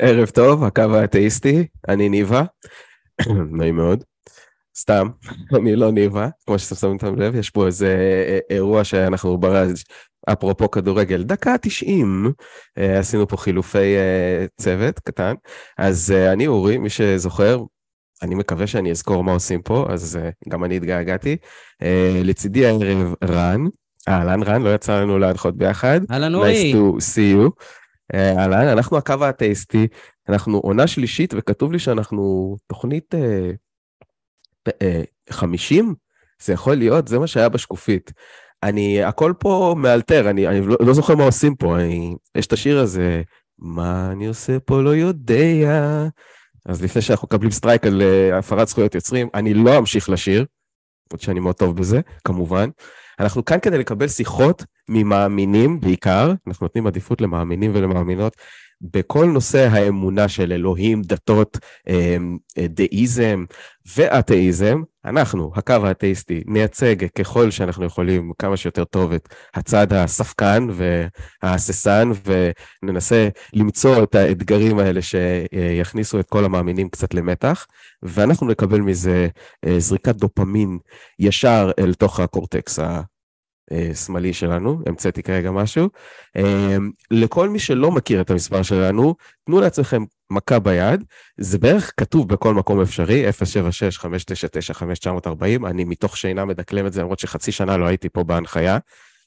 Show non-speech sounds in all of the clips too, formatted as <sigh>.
ערב טוב, הקו האתאיסטי, אני ניבה, נעים מאוד. סתם, אני לא ניבה, כמו שאתם שמים לב, יש פה איזה אירוע שאנחנו בראז' אפרופו כדורגל, דקה 90, אה, עשינו פה חילופי אה, צוות קטן, אז אה, אני אורי, מי שזוכר, אני מקווה שאני אזכור מה עושים פה, אז גם אני התגעגעתי. לצידי הערב רן, אהלן רן, לא יצא לנו להנחות ביחד. אהלן אורי. Nice to see you. אהלן, אנחנו הקו האתאיסטי, אנחנו עונה שלישית, וכתוב לי שאנחנו תוכנית אה, אה, 50? זה יכול להיות, זה מה שהיה בשקופית. אני, הכל פה מאלתר, אני, אני לא, לא זוכר מה עושים פה, אני, יש את השיר הזה, מה אני עושה פה לא יודע. אז לפני שאנחנו מקבלים strike על אה, הפרת זכויות יוצרים, אני לא אמשיך לשיר, למרות שאני מאוד טוב בזה, כמובן. אנחנו כאן כדי לקבל שיחות ממאמינים בעיקר, אנחנו נותנים עדיפות למאמינים ולמאמינות בכל נושא האמונה של אלוהים, דתות, אמ, דאיזם ואתאיזם, אנחנו, הקו האתאיסטי, נייצג ככל שאנחנו יכולים כמה שיותר טוב את הצד הספקן וההססן, וננסה למצוא את האתגרים האלה שיכניסו את כל המאמינים קצת למתח, ואנחנו נקבל מזה אה, זריקת דופמין ישר אל תוך הקורטקס שמאלי שלנו, המצאתי כרגע משהו. אה, לכל מי שלא מכיר את המספר שלנו, תנו לעצמכם מכה ביד, זה בערך כתוב בכל מקום אפשרי, 076-599-5940, אני מתוך שינה מדקלם את זה, למרות שחצי שנה לא הייתי פה בהנחיה.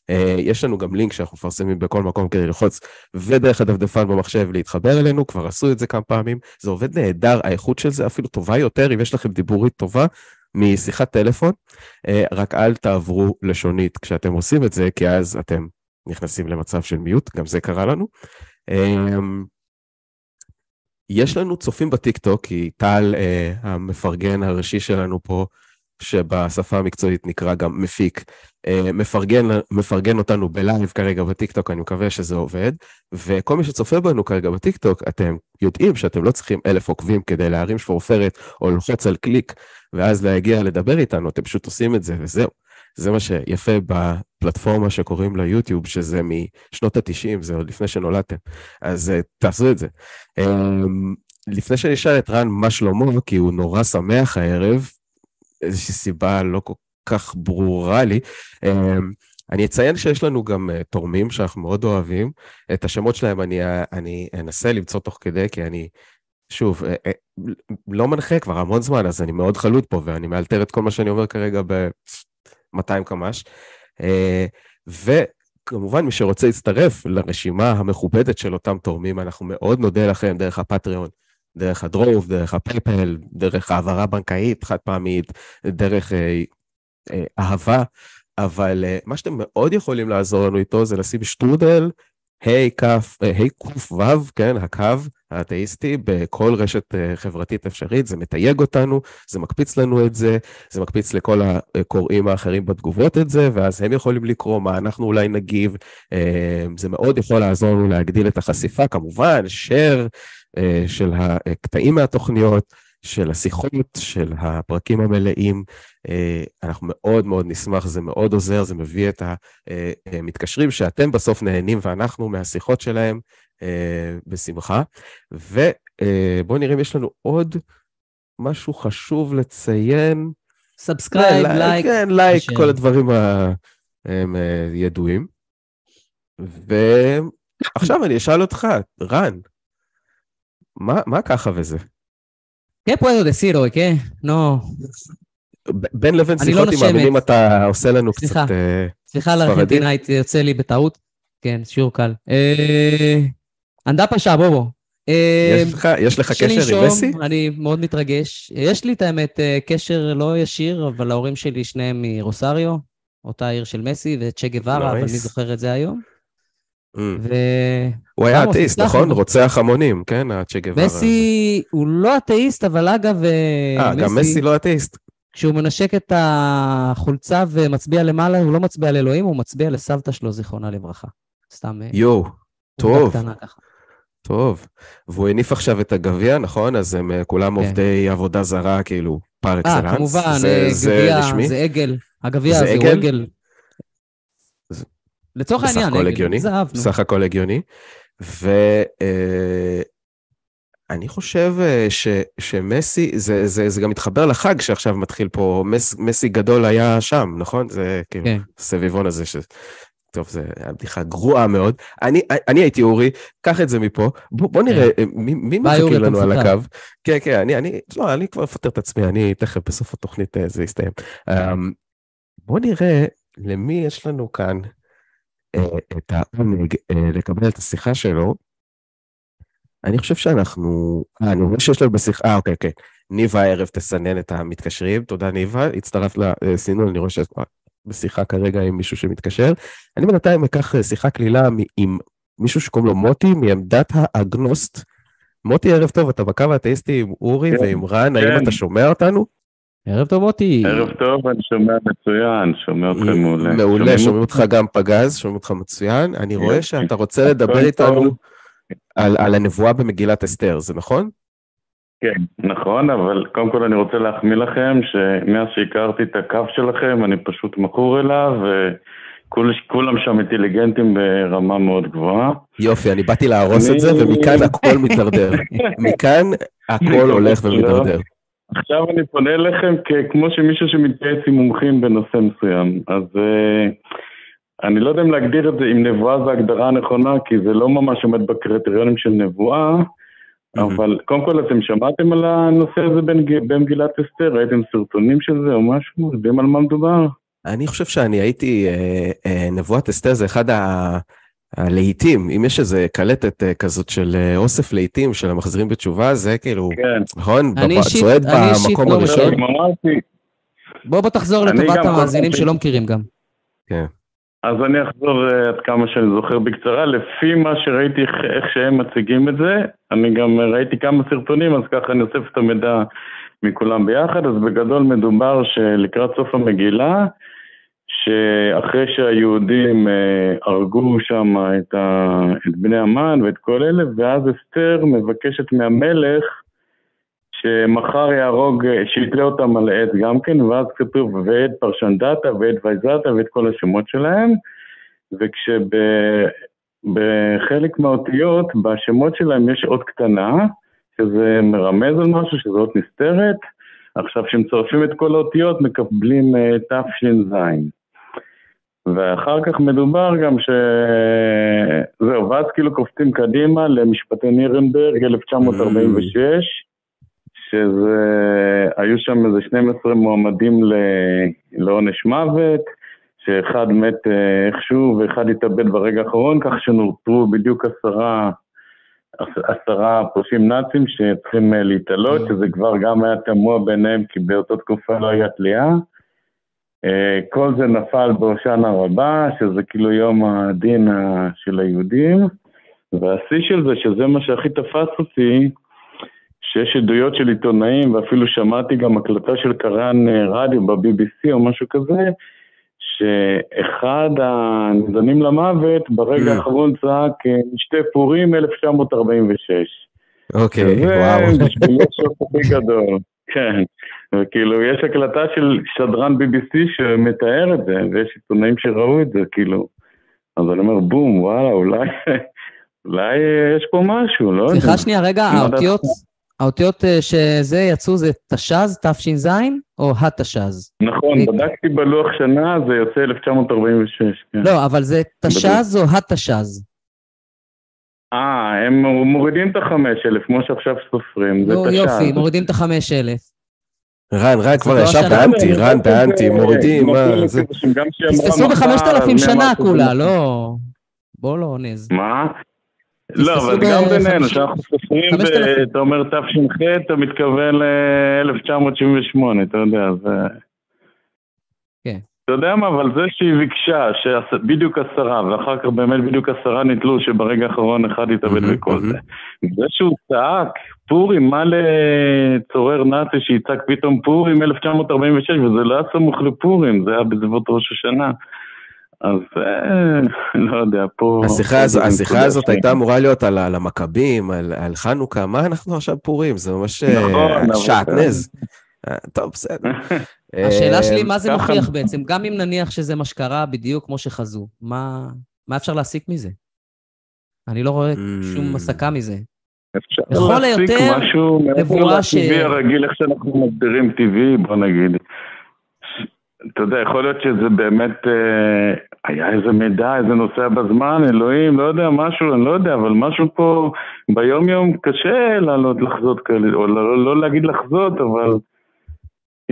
אה, יש לנו גם לינק שאנחנו מפרסמים בכל מקום כדי ללחוץ, ודרך הדפדפן במחשב להתחבר אלינו, כבר עשו את זה כמה פעמים, זה עובד נהדר, האיכות של זה אפילו טובה יותר, אם יש לכם דיבורית טובה, משיחת טלפון, אה, רק אל תעברו לשונית כשאתם עושים את זה, כי אז אתם נכנסים למצב של mute, גם זה קרה לנו. אמ, יש לנו צופים בטיקטוק, כי טל, אה, המפרגן הראשי שלנו פה, שבשפה המקצועית נקרא גם מפיק, אה, מפרגן, מפרגן אותנו ב live כרגע בטיקטוק, אני מקווה שזה עובד, וכל מי שצופה בנו כרגע בטיקטוק, אתם יודעים שאתם לא צריכים אלף עוקבים כדי להרים שפורפרת או ללחוץ על קליק ואז להגיע לדבר איתנו, אתם פשוט עושים את זה וזהו. זה מה שיפה בפלטפורמה שקוראים לה יוטיוב, שזה משנות ה-90, זה עוד לפני שנולדתם, אז uh, תעשו את זה. Um, לפני שאני אשאל את רן מה שלמה, כי הוא נורא שמח הערב, איזושהי סיבה לא כל כך ברורה לי, um, אני אציין שיש לנו גם uh, תורמים שאנחנו מאוד אוהבים. את השמות שלהם אני, אני אנסה למצוא תוך כדי, כי אני שוב, אה, אה, לא מנחה כבר המון זמן, אז אני מאוד חלוט פה, ואני מאלתר את כל מה שאני אומר כרגע ב-200 קמ"ש. אה, וכמובן, מי שרוצה להצטרף לרשימה המכובדת של אותם תורמים, אנחנו מאוד נודה לכם דרך הפטריון, דרך הדרוב, דרך הפלפל, דרך העברה בנקאית חד פעמית, דרך אה, אה, אהבה, אבל אה, מה שאתם מאוד יכולים לעזור לנו איתו זה לשים שטרודל, היי כף, היי קוף וו, כן, הקו האתאיסטי, בכל רשת אה, חברתית אפשרית, זה מתייג אותנו, זה מקפיץ לנו את זה, זה מקפיץ לכל הקוראים האחרים בתגובות את זה, ואז הם יכולים לקרוא מה אנחנו אולי נגיב, אה, זה מאוד יכול לעזור לנו להגדיל את החשיפה, כמובן, share אה, של הקטעים מהתוכניות. של השיחות, של הפרקים המלאים. אה, אנחנו מאוד מאוד נשמח, זה מאוד עוזר, זה מביא את המתקשרים אה, שאתם בסוף נהנים ואנחנו מהשיחות שלהם אה, בשמחה. ובואו נראה אם יש לנו עוד משהו חשוב לציין. subscribe, לייק. כן, לייק, כל הדברים הם ידועים. ועכשיו אני אשאל אותך, רן, מה, מה ככה וזה? ¿Qué puedo decir hoy? ¿Qué? No. בין לבין לא שיחות עם מאמינים אתה עושה לנו סליחה, קצת אה, סליחה על ארגנטינאית, יוצא לי בטעות. כן, שיעור קל. אה, אנדה. אה, יש לך, יש לך קשר עם מסי? אני מאוד מתרגש. יש לי את האמת קשר לא ישיר, אבל ההורים שלי שניהם מרוסריו, אותה עיר של מסי, וצ'ה גווארה, אבל מי זוכר את זה היום? Mm. הוא היה אתאיסט, נכון? רוצח המונים, כן? הצ'ה גווארה. מסי הוא לא אתאיסט, אבל אגב, אה, גם מסי לא אתאיסט. כשהוא מנשק את החולצה ומצביע למעלה, הוא לא מצביע לאלוהים, הוא מצביע לסבתא שלו, זיכרונה לברכה. סתם... אה, יואו, טוב. טוב. והוא הניף עכשיו את הגביע, נכון? אז הם אה, כולם כן. עובדי עבודה זרה, כאילו, פר אקסלנס. אה, כמובן, זה, גביע, זה עגל. הגביע הזה הוא עגל. לצורך העניין, בסך הכל הגיוני. סך הכל הגיוני. אני חושב אה, ש, שמסי, זה, זה, זה גם מתחבר לחג שעכשיו מתחיל פה, מס, מסי גדול היה שם, נכון? זה כאילו, כן. הסביבון הזה, ש... טוב, זו בדיחה גרועה מאוד. אני, אני הייתי אורי, קח את זה מפה. בוא, בוא נראה, כן. מי, מי מחכה לנו על הקו? כן, כן, אני, אני, לא, אני כבר אפטר את עצמי, אני תכף בסוף התוכנית אה, זה יסתיים. אמ, בוא נראה למי יש לנו כאן אה, את העונג לקבל את השיחה שלו. אני חושב שאנחנו... אה, אני רואה שיש לנו בשיחה... אה, אוקיי, אוקיי. ניבה הערב תסנן את המתקשרים. תודה, ניבה. הצטרפת לסינון, אני רואה שאת בשיחה כרגע עם מישהו שמתקשר. אני בינתיים אקח אה, שיחה קלילה עם מישהו שקוראים לו מוטי, מעמדת האגנוסט. מוטי, ערב טוב, אתה בקו האתאיסטי עם אורי כן, ועם רן, האם כן. אתה שומע אותנו? ערב טוב, מוטי. ערב טוב, אני שומע מצוין, שומע אתכם מעולה. מעולה, שומעים אותך גם פגז, שומעים אותך מצוין. אני רואה שאתה רוצה לדבר איתנו על, על הנבואה במגילת אסתר, זה נכון? כן, נכון, אבל קודם כל אני רוצה להחמיא לכם שמאז שהכרתי את הקו שלכם אני פשוט מכור אליו וכולם שם אינטליגנטים ברמה מאוד גבוהה. יופי, אני באתי להרוס אני... את זה ומכאן הכל מתדרדר. מכאן הכל <laughs> הולך ומתדרדר. עכשיו אני פונה אליכם כמו שמישהו שמתייעץ עם מומחים בנושא מסוים. אז uh, אני לא יודע אם להגדיר את זה, אם נבואה זה הגדרה הנכונה, כי זה לא ממש עומד בקריטריונים של נבואה, אבל קודם כל אתם שמעתם על הנושא הזה במגילת אסתר? ראיתם סרטונים של זה או משהו? יודעים על מה מדובר? אני חושב שאני הייתי, אה, אה, נבואת אסתר זה אחד ה... הלהיטים, אם יש איזה קלטת אה, כזאת של אוסף להיטים של המחזירים בתשובה, זה כאילו, כן. נכון? צועד במקום לא הראשון. בוא בוא תחזור לטובת המאזינים שלא מכירים גם. כן. אז אני אחזור uh, עד כמה שאני זוכר בקצרה. לפי מה שראיתי איך שהם מציגים את זה, אני גם ראיתי כמה סרטונים, אז ככה אני אוסף את המידע מכולם ביחד. אז בגדול מדובר שלקראת סוף המגילה, שאחרי שהיהודים uh, הרגו שם את, את בני המן ואת כל אלה, ואז אסתר מבקשת מהמלך שמחר יהרוג, שיתלה אותם על עץ גם כן, ואז כתוב ואת פרשנדתה ואת וייזתה ואת כל השמות שלהם, וכשבחלק מהאותיות, בשמות שלהם יש אות קטנה, שזה מרמז על משהו, שזו אות נסתרת. עכשיו, כשמצרפים את כל האותיות, מקבלים uh, תש"ז. ואחר כך מדובר גם ש... זהו, ואז כאילו קופצים קדימה למשפטי נירנברג, 1946, שזה, היו שם איזה 12 מועמדים לעונש מוות, שאחד מת אה, איכשהו ואחד התאבד ברגע האחרון, כך שנותרו בדיוק עשרה, עשרה פושעים נאצים שצריכים אה, להתעלות, שזה כבר גם היה תמוה ביניהם, כי באותה תקופה לא היה תלייה. אה, כל זה נפל בהושענא רבה, שזה כאילו יום הדין של היהודים, והשיא של זה, שזה מה שהכי תפס אותי, שיש עדויות של עיתונאים, ואפילו שמעתי גם הקלטה של קרן אה, רדיו ב-BBC או משהו כזה, שאחד הנידונים למוות ברגע mm. האחרון צעק אה, משתה פורים 1946. אוקיי, וואו. זה בשבילו שוק הכי גדול, כן. וכאילו, יש הקלטה של שדרן BBC שמתאר את זה, ויש עיתונאים שראו את זה, כאילו. אז אני אומר, בום, וואלה, אולי... <laughs> אולי יש פה משהו, לא? סליחה שנייה, רגע, האותיות, האותיות אה, שזה יצאו זה תש"ז, תש"ז, או התש"ז? נכון, בדקתי בלוח שנה, זה יוצא 1946. כן. לא, אבל זה תש"ז או התש"ז? אה, הם מורידים את החמש אלף, כמו שעכשיו סופרים, זה תש"ז. יופי, מורידים את החמש אלף. רן, רן כבר לא ישב באנטי, רן באנטי, מורידים, מה זה... תפסו בחמשת אלפים שנה כולה, לא... בוא לא נז. מה? לא, אבל גם בינינו, כשאנחנו סופרים, אתה אומר תש"ח, אתה מתכוון ל-1978, אתה יודע, זה... כן. אתה יודע מה, אבל זה שהיא ביקשה, שבדיוק עשרה, ואחר כך באמת בדיוק עשרה נתלו, שברגע האחרון אחד התאבד וכל זה. זה שהוא צעק, פורים, מה לצורר נאצי שיצעק פתאום פורים 1946, וזה לא היה סמוך לפורים, זה היה בסביבות ראש השנה. אז אה, לא יודע, פה... השיחה, הזאת הייתה אמורה להיות על, המכבים, על, חנוכה, מה אנחנו עכשיו פורים? זה ממש אה, נכון, שעטנז. אה, טוב, בסדר. <laughs> השאלה שלי, מה זה מוכיח בעצם? גם אם נניח שזה מה שקרה בדיוק כמו שחזו, מה, מה אפשר להסיק מזה? אני לא רואה שום mm. הסקה מזה. אפשר להסיק משהו מעבר נבואה ש- לטבעי הרגיל, איך שאנחנו מגדירים טבעי, בוא נגיד. אתה יודע, יכול להיות שזה באמת, אה, היה איזה מידע, איזה נוסע בזמן, אלוהים, לא יודע, משהו, אני לא יודע, אבל משהו פה ביום יום קשה לעלות לחזות כאלה, או לא, לא להגיד לחזות, אבל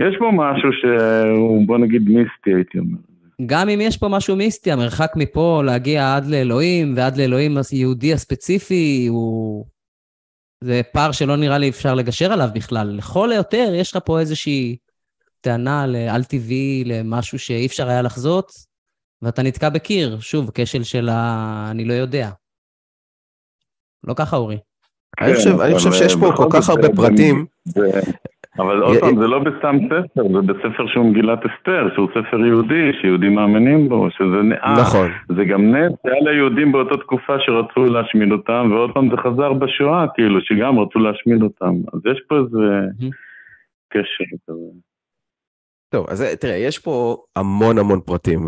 יש פה משהו שהוא, בוא נגיד, מיסטי, הייתי אומר. גם אם יש פה משהו מיסטי, המרחק מפה להגיע עד לאלוהים, ועד לאלוהים היהודי הספציפי, הוא... זה פער שלא נראה לי אפשר לגשר עליו בכלל. לכל היותר, יש לך פה איזושהי טענה לעל טבעי, למשהו שאי אפשר היה לחזות, ואתה נתקע בקיר. שוב, כשל של ה... אני לא יודע. לא ככה, אורי. אני חושב- אני חושב אבל, שיש פה אה, כל בכל כך הרבה זה- פרטים. אבל עוד פעם, זה לא בסתם ספר, זה בספר שהוא מגילת אסתר, שהוא ספר יהודי, שיהודים מאמינים בו, שזה נאה. נכון. זה גם נס, זה היה ליהודים באותה תקופה שרצו להשמיד אותם, ועוד פעם זה חזר בשואה, כאילו, שגם רצו להשמיד אותם. אז יש פה איזה מהמם. קשר כזה. טוב, אז אה, תראה, יש פה המון המון פרטים,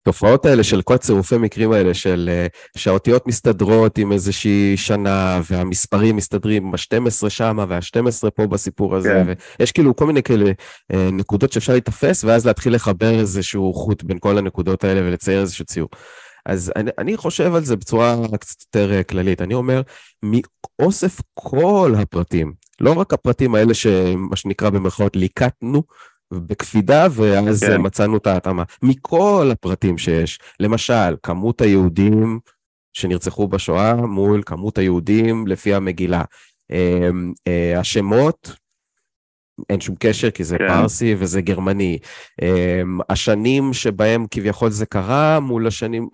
ובתופעות האלה של כל הצירופי מקרים האלה, של אה, שהאותיות מסתדרות עם איזושהי שנה, והמספרים מסתדרים ב-12 שמה, וה-12 פה בסיפור הזה, כן. ויש כאילו כל מיני כאלה אה, נקודות שאפשר להיתפס, ואז להתחיל לחבר איזשהו חוט בין כל הנקודות האלה ולצייר איזשהו ציור. אז אני, אני חושב על זה בצורה קצת יותר אה, כללית. אני אומר, מאוסף כל הפרטים, לא רק הפרטים האלה שמה שנקרא במרכאות ליקטנו בקפידה, ואז כן. כן. מצאנו את ההתאמה. מכל הפרטים שיש, למשל, כמות היהודים שנרצחו בשואה מול כמות היהודים לפי המגילה. אה, אה, השמות, אין שום קשר כי זה כן. פרסי וזה גרמני. אה, השנים שבהם כביכול זה קרה מול השנים,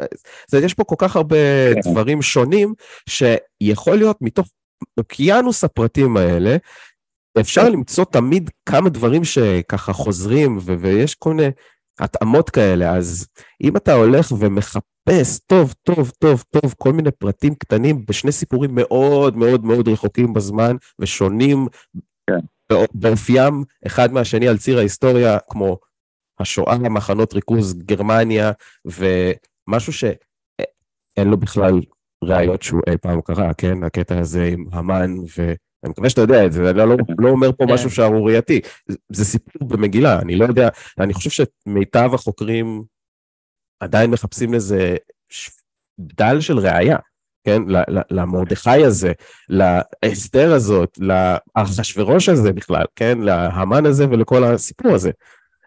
אז יש פה כל כך הרבה כן. דברים שונים, שיכול להיות מתוך אוקיינוס הפרטים האלה, אפשר למצוא תמיד כמה דברים שככה חוזרים, ו- ויש כל מיני התאמות כאלה, אז אם אתה הולך ומחפש טוב, טוב, טוב, טוב, כל מיני פרטים קטנים בשני סיפורים מאוד מאוד מאוד רחוקים בזמן ושונים כן. בא- באופיים אחד מהשני על ציר ההיסטוריה, כמו השואה, מחנות ריכוז, גרמניה, ומשהו שאין לו בכלל ראיות שהוא אי פעם קרה, כן? הקטע הזה עם המן, ואני מקווה שאתה יודע את זה, אני לא, <laughs> לא אומר פה כן. משהו שערורייתי, זה- סיפור במגילה, אני לא יודע, אני חושב שמיטב החוקרים עדיין מחפשים לזה דל של ראייה, כן? למרדכי הזה, לאסתר הזאת, לאחשוורוש הזה בכלל, כן? להמן הזה ולכל הסיפור הזה.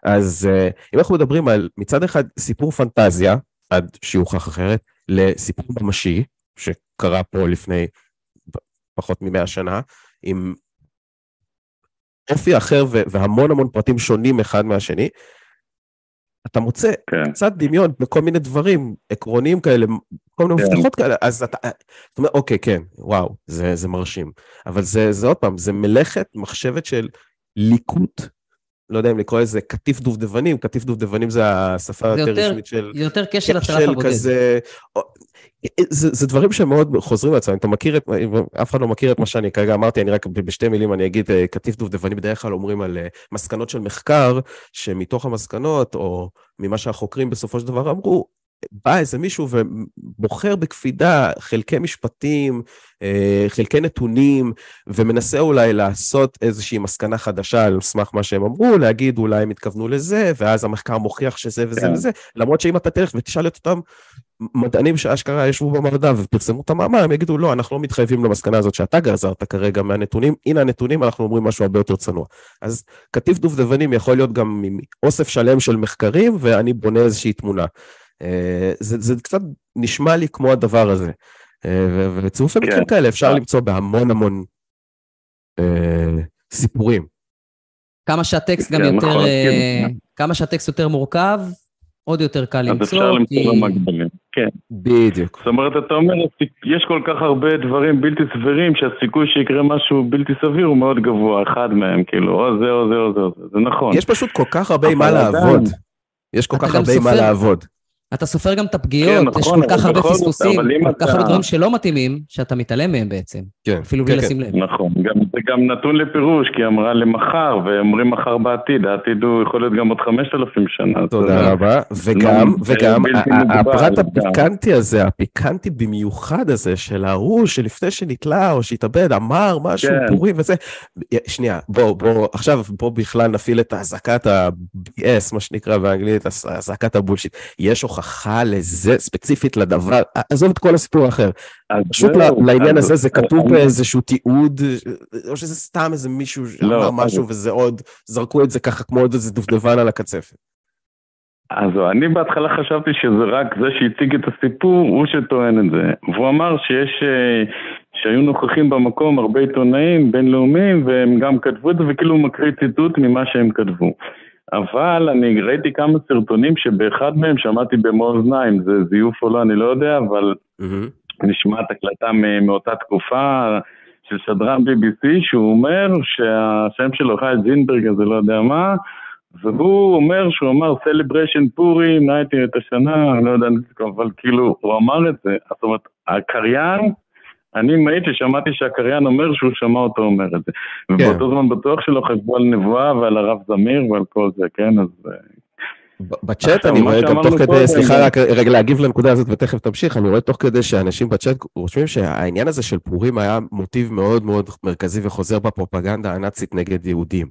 אז אה, אם אנחנו מדברים על מצד אחד סיפור פנטזיה, עד שיוכח אחרת, לסיפור ממשי, שקרה פה לפני פחות ממאה שנה, עם אופי אחר והמון המון פרטים שונים אחד מהשני, אתה מוצא כן. קצת דמיון בכל מיני דברים עקרוניים כאלה, כל מיני כן. מפתחות כאלה, אז אתה, אתה אומר, אוקיי, כן, וואו, זה, זה מרשים. אבל זה, זה עוד פעם, זה מלאכת מחשבת של ליקוט, לא יודע אם לקרוא לזה קטיף דובדבנים, קטיף דובדבנים זה השפה זה היותר יותר- רשמית של... יותר כשל הצלף הבודד. כזה... זה, זה דברים שמאוד חוזרים לעצמם, אתה מכיר את, אף אחד לא מכיר את מה שאני כרגע אמרתי, אני רק בשתי מילים אני אגיד, אה, קטיף דובדבנים בדרך כלל אומרים על אה, מסקנות של מחקר, שמתוך המסקנות, או ממה שהחוקרים בסופו של דבר אמרו, בא איזה מישהו ובוחר בקפידה חלקי משפטים, אה, חלקי נתונים, ומנסה אולי לעשות איזושהי מסקנה חדשה על סמך מה שהם אמרו, להגיד אולי הם התכוונו לזה, ואז המחקר מוכיח שזה וזה כן. וזה, למרות שאם אתה תלך ותשאל את אותם מדענים שאשכרה ישבו במרדף ופרסמו את המאמר, הם יגידו, לא, אנחנו לא מתחייבים למסקנה הזאת שאתה גזרת כרגע מהנתונים, הנה הנתונים, אנחנו אומרים משהו הרבה יותר צנוע. אז קטיף דובדבנים יכול להיות גם מאוסף שלם של מחקרים, ואני בונה איזושהי תמונה. אה, זה, זה קצת נשמע לי כמו הדבר הזה. אה, ו- וצירופי כן. מקרים כאלה אפשר אה. למצוא בהמון המון אה, סיפורים. כמה שהטקסט גם כן, יותר, נכון, אה, כן. כמה שהטקסט יותר מורכב, עוד יותר קל אז למצוא. אפשר למצוא כי- לו מקבילים. כן. בדיוק. זאת אומרת, אתה אומר, יש כל כך הרבה דברים בלתי סבירים שהסיכוי שיקרה משהו בלתי סביר הוא מאוד גבוה, אחד מהם, כאילו, או זה או זה או זה או זה, זה נכון. יש פשוט כל כך הרבה עם מה לעבוד. יש כל כך הרבה עם מה. לעבוד. אתה סופר גם את הפגיעות, כן, יש נכון, כל כך הרבה פספוסים, כל כך אתה- הרבה דברים שלא מתאימים, שאתה מתעלם מהם בעצם, כן, אפילו כן, בלי כן. לשים לב. נכון, גם, זה גם נתון לפירוש, כי היא אמרה למחר, ואומרים מחר בעתיד, העתיד הוא יכול להיות גם עוד 5,000 שנה. תודה רבה, וגם, לא, וגם, מוגבל, הפרט. הפיקנטי הזה, הפיקנטי במיוחד הזה, של ההוא שלפני שנתלה או שהתאבד, אמר משהו כן. פורים וזה, שנייה, בוא, בוא, עכשיו בוא בכלל נפעיל את אזעקת ה-BS, מה שנקרא באנגלית, אזעקת הבולשיט. יש הוכחה לזה, ספציפית לדבר, עזוב את כל הסיפור האחר. פשוט זהו, לעניין הזה זה כתוב אני- באיזשהו תיעוד, או שזה סתם איזה מישהו לא, שאמר משהו וזה עוד, זרקו את זה ככה כמו עוד איזה דובדבן על הקצפת. אז אני בהתחלה חשבתי שזה רק זה שהציג את הסיפור, הוא שטוען את זה. והוא אמר שיש, אה, שהיו נוכחים במקום הרבה עיתונאים בינלאומיים, והם גם כתבו את זה, וכאילו הוא מקריא ציטוט ממה שהם כתבו. אבל אני ראיתי כמה סרטונים שבאחד מהם שמעתי במו אוזניים, זה זיוף או לא, אני לא יודע, אבל מהמם. נשמעת הקלטה מאותה תקופה של שדרן BBC, שהוא אומר שהשם שלו חי זינברג, אז לא יודע מה, והוא אומר שהוא אמר celebration פורים, נייטי את השנה, אני לא יודע, אבל כאילו, הוא אמר את זה, זאת אומרת, הקריין, אני מעיד ששמעתי שהקריין אומר שהוא שמע אותו אומר את זה. ובאותו זמן בטוח שלא חשבו על נבואה ועל הרב זמיר ועל כל זה, כן? אז... אה, בצ'אט אני רואה גם תוך כדי, סליחה גם- רק רגע להגיב לנקודה הזאת ותכף תמשיך, אני רואה תוך כדי שאנשים בצ'אט רושמים שהעניין הזה של פורים היה מוטיב מאוד מאוד מרכזי וחוזר בפרופגנדה הנאצית נגד יהודים.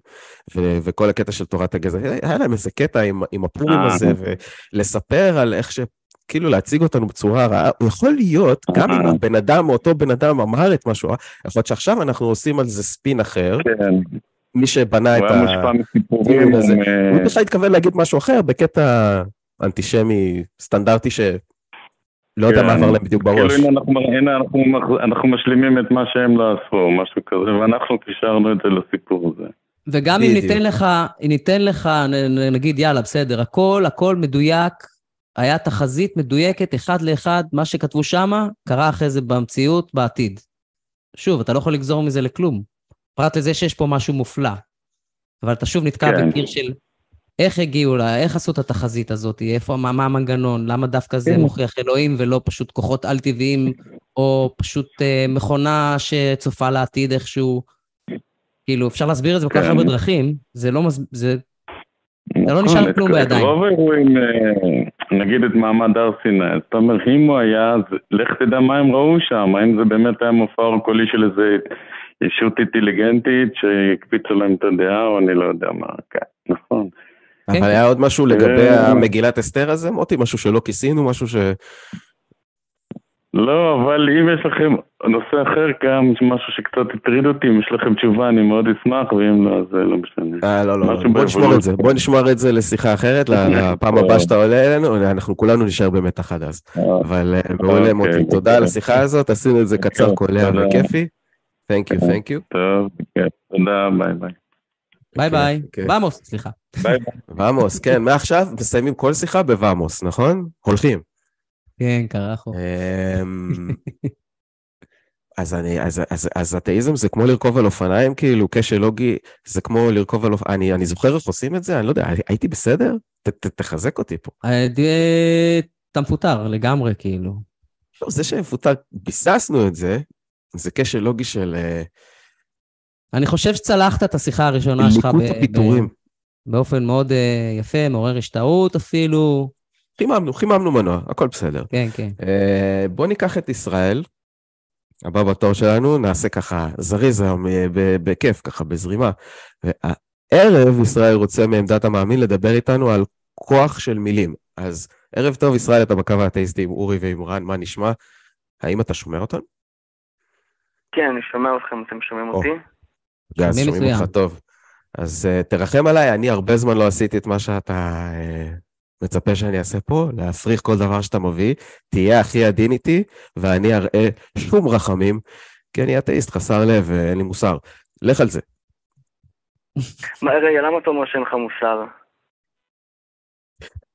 ו- וכל הקטע של תורת הגזע, היה להם איזה קטע עם, עם הפורים אה. הזה, ולספר על איך ש... כאילו להציג אותנו בצורה רעה, הוא יכול להיות, גם אם. הבן אדם, אותו בן אדם אמר את משהו, יכול להיות שעכשיו אנחנו עושים על זה ספין אחר, כן, מי שבנה את הוא ה... היה מושפע מסיפורים. הוא, אה, הוא בכלל התכוון להגיד משהו אחר בקטע אנטישמי סטנדרטי שלא יודע כן. מה עבר להם בדיוק בראש. כאילו הנה אנחנו, הנה אנחנו, משלימים את מה שהם לא עשו, משהו כזה, ואנחנו קישרנו את זה לסיפור הזה. וגם אם. ניתן לך, אם ניתן לך, נגיד, יאללה, בסדר, הכל, הכל מדויק, היה תחזית מדויקת, אחד לאחד, מה שכתבו שמה, קרה אחרי זה במציאות, בעתיד. שוב, אתה לא יכול לגזור מזה לכלום. פרט לזה שיש פה משהו מופלא. אבל אתה שוב נתקע כן. בקיר של איך הגיעו לה, איך עשו את התחזית הזאת, איפה, מה, מה המנגנון, למה דווקא זה כן. מוכיח אלוהים ולא פשוט כוחות על-טבעיים, או פשוט אה, מכונה שצופה לעתיד איכשהו. כאילו, אפשר להסביר את זה בכל כך כן. הרבה דרכים, זה לא מס... זה... אתה לא נכון, נשאר כלום בידיים. רוב האירועים, אה, נגיד את מעמד הר סיני, אז אתה אומר, אם הוא היה, אז לך תדע מה הם ראו שם, האם זה באמת היה מופע אורקולי של איזה ישות אינטליגנטית שהקפיצה להם את הדעה, או אני לא יודע מה, כן, נכון. אבל כן. היה עוד משהו לגבי אה. המגילת אסתר הזה, מוטי? משהו שלא כיסינו, משהו ש... לא, אבל אם יש לכם נושא אחר גם, משהו שקצת הטריד אותי, אם יש לכם תשובה, אני מאוד אשמח, ואם לא, אז זה לא משנה. אה, לא, לא, משהו בוא נשמור את זה. בוא נשמור את זה לשיחה אחרת, <laughs> לפעם הבאה שאתה עולה אלינו, אנחנו כולנו נשאר במתח עד אז. אה, אבל אה, מעולה, אוקיי, מוטי, אוקיי. תודה על השיחה הזאת, עשינו את זה קצר, טוב, קולע. וכיפי. Thank you, thank you. טוב, כן, תודה, ביי ביי. ביי ביי. אוקיי. Vamos, סליחה. ביי ביי. Vamos, כן, מעכשיו מסיימים כל שיחה ב vamos, נכון? הולכים. כן, carajo. אמ, <laughs> אז אני, אז, אז, אז אתאיזם זה כמו לרכוב על אופניים, כאילו, כשל לוגי, זה כמו לרכוב על אופניים, אני, אני זוכר איך עושים את זה, אני לא יודע, הייתי בסדר? ת, ת, תחזק אותי פה. אה, אתה מפוטר לגמרי, כאילו. לא, זה שמפוטר, ביססנו את זה, זה כשל לוגי של אה, אני חושב שצלחת את השיחה הראשונה שלך ליקוט הפיטורים. באופן מאוד אה, יפה, מעורר השתאות אפילו. חיממנו, חיממנו מנוע, הכל בסדר. כן, כן. אה, בוא ניקח את ישראל, הבא בתור שלנו, נעשה ככה זריז היום, אה, בכיף, ככה בזרימה. והערב ישראל רוצה מעמדת המאמין לדבר איתנו על כוח של מילים. אז ערב טוב, ישראל, אתה בקו האתאיסטי עם אורי ועם רן, מה נשמע? האם אתה שומע אותנו? כן, אני שומע אתכם, אתם שומעים או. אותי? אז שומעים שומעים אותך. טוב. אז uh, תרחם עליי, אני הרבה זמן לא עשיתי את מה שאתה uh, מצפה שאני אעשה פה, להפריך כל דבר שאתה מביא, תהיה הכי עדין איתי, ואני אראה שום רחמים, כי אני אתאיסט, חסר לב ואין לי מוסר. לך על זה. מה, רגע, למה אתה אומר שאין לך מוסר?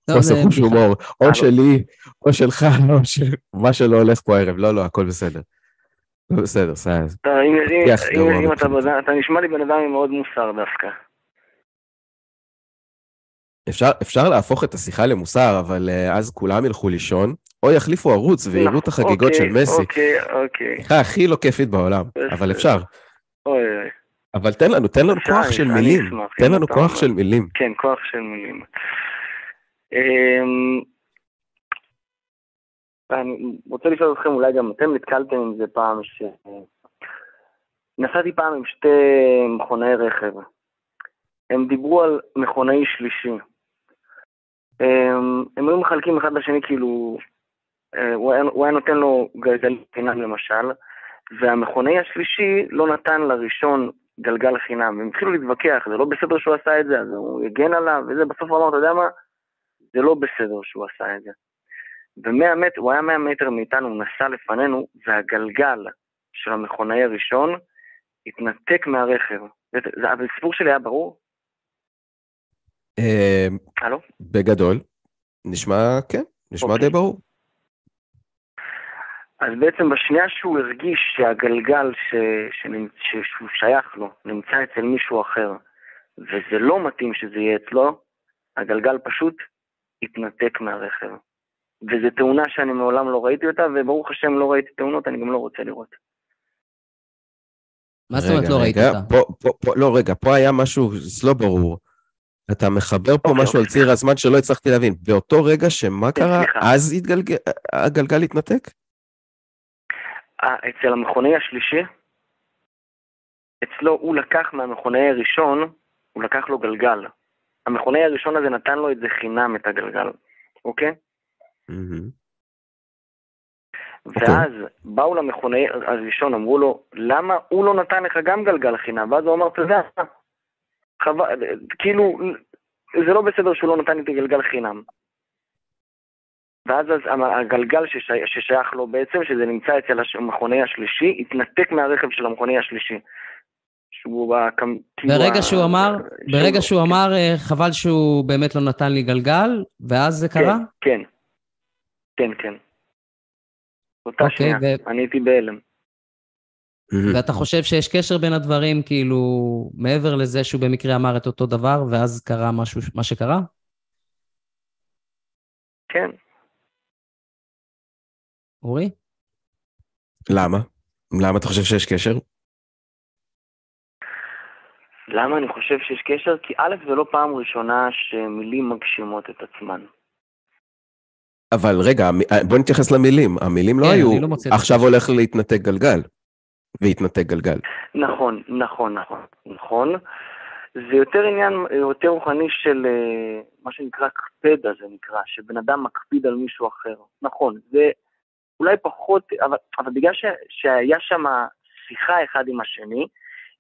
לא, חוסר זה חוש בדיחה. הומור, או לא. שלי, או שלך, <laughs> או של מה שלא הולך פה הערב. לא, לא, הכל בסדר. לא בסדר. בן- אתה נשמע לי בן אדם עם מאוד מוסר דווקא. אפשר, אפשר להפוך את השיחה למוסר, אבל uh, אז כולם ילכו לישון, או יחליפו ערוץ ויראו את החגיגות אוקיי, של מסי. אוקיי, אוקיי. השיחה הכי לא כיפית בעולם, אבל אפשר. אוי אוי. אבל תן לנו, תן לנו אפשר, כוח של מילים. אשמח, תן לנו כוח. של מילים. כן, כוח של מילים. אמ, אני רוצה לשאול אתכם, אולי גם אתם נתקלתם עם זה פעם, ש... נסעתי פעם עם שתי מכונאי רכב. הם דיברו על מכונאי שלישי. הם, הם היו מחלקים אחד לשני כאילו, אה, הוא היה, נותן לו גלגל חינם למשל, והמכונאי השלישי לא נתן לראשון גלגל חינם. הם התחילו להתווכח, זה לא בסדר שהוא עשה את זה, אז הוא הגן עליו, וזה, בסוף הוא אמר, אתה יודע מה? זה לא בסדר שהוא עשה את זה. ומאה מטר, הוא היה מאה מטר מאיתנו, הוא נסע לפנינו, והגלגל של המכונאי הראשון התנתק מהרכב. אבל הסיפור שלי היה ברור? אה, הלו? בגדול, נשמע, כן, נשמע אוקיי. די ברור. אז בעצם בשנייה שהוא הרגיש שהגלגל ש... שנמצ... ש... שהוא שייך לו נמצא אצל מישהו אחר, וזה לא מתאים שזה יהיה אצלו, הגלגל פשוט התנתק מהרכב. וזו תאונה שאני מעולם לא ראיתי אותה, וברוך השם לא ראיתי תאונות, אני גם לא רוצה לראות. מה זאת אומרת לא ראית אותה? פה, פה, פה, לא, רגע, פה היה משהו לא ברור. אתה מחבר פה אוקיי, משהו על אוקיי, ציר הזמן שלא הצלחתי להבין. באותו רגע שמה כן, קרה. אז הגלגל התנתק? אה, אצל המכונאי השלישי, אצלו הוא לקח מהמכונאי הראשון, הוא לקח לו גלגל. המכונאי הראשון הזה נתן לו את זה חינם, את הגלגל, אוקיי? מהמם. ואז באו למכונאי הראשון, אמרו לו, למה הוא לא נתן לך גם גלגל חינם? ואז הוא אמר, אתה יודע, חבל, כאילו, זה לא בסדר שהוא לא נתן לי את הגלגל חינם. ואז אז הגלגל ששי, ששייך לו בעצם, שזה נמצא אצל המכונאי השלישי, התנתק מהרכב של המכונאי השלישי. שהוא ב... כאילו ברגע ה- שהוא אמר, שהוא- ברגע שהוא אמר, אה, חבל שהוא באמת לא נתן לי גלגל, ואז זה קרה? כן, כן, כן. אותה אוקיי, שנייה, ו- אני הייתי בהלם. מהמם. ואתה חושב שיש קשר בין הדברים, כאילו, מעבר לזה שהוא במקרה אמר את אותו דבר, ואז קרה משהו, מה שקרה? כן. אורי? למה? למה אתה חושב שיש קשר? למה אני חושב שיש קשר? כי א', זה לא פעם ראשונה שמילים מגשימות את עצמן. אבל רגע, אה, בוא נתייחס למילים. המילים לא כן, היו, לא עכשיו. הולך להתנתק גלגל. והתנתק גלגל. נכון, נכון, נכון, נכון. זה יותר עניין יותר רוחני של אה, מה שנקרא קפדה, זה נקרא, שבן אדם מקפיד על מישהו אחר. נכון, זה אולי פחות, אבל, אבל בגלל ש, שהיה שם שיחה אחד עם השני,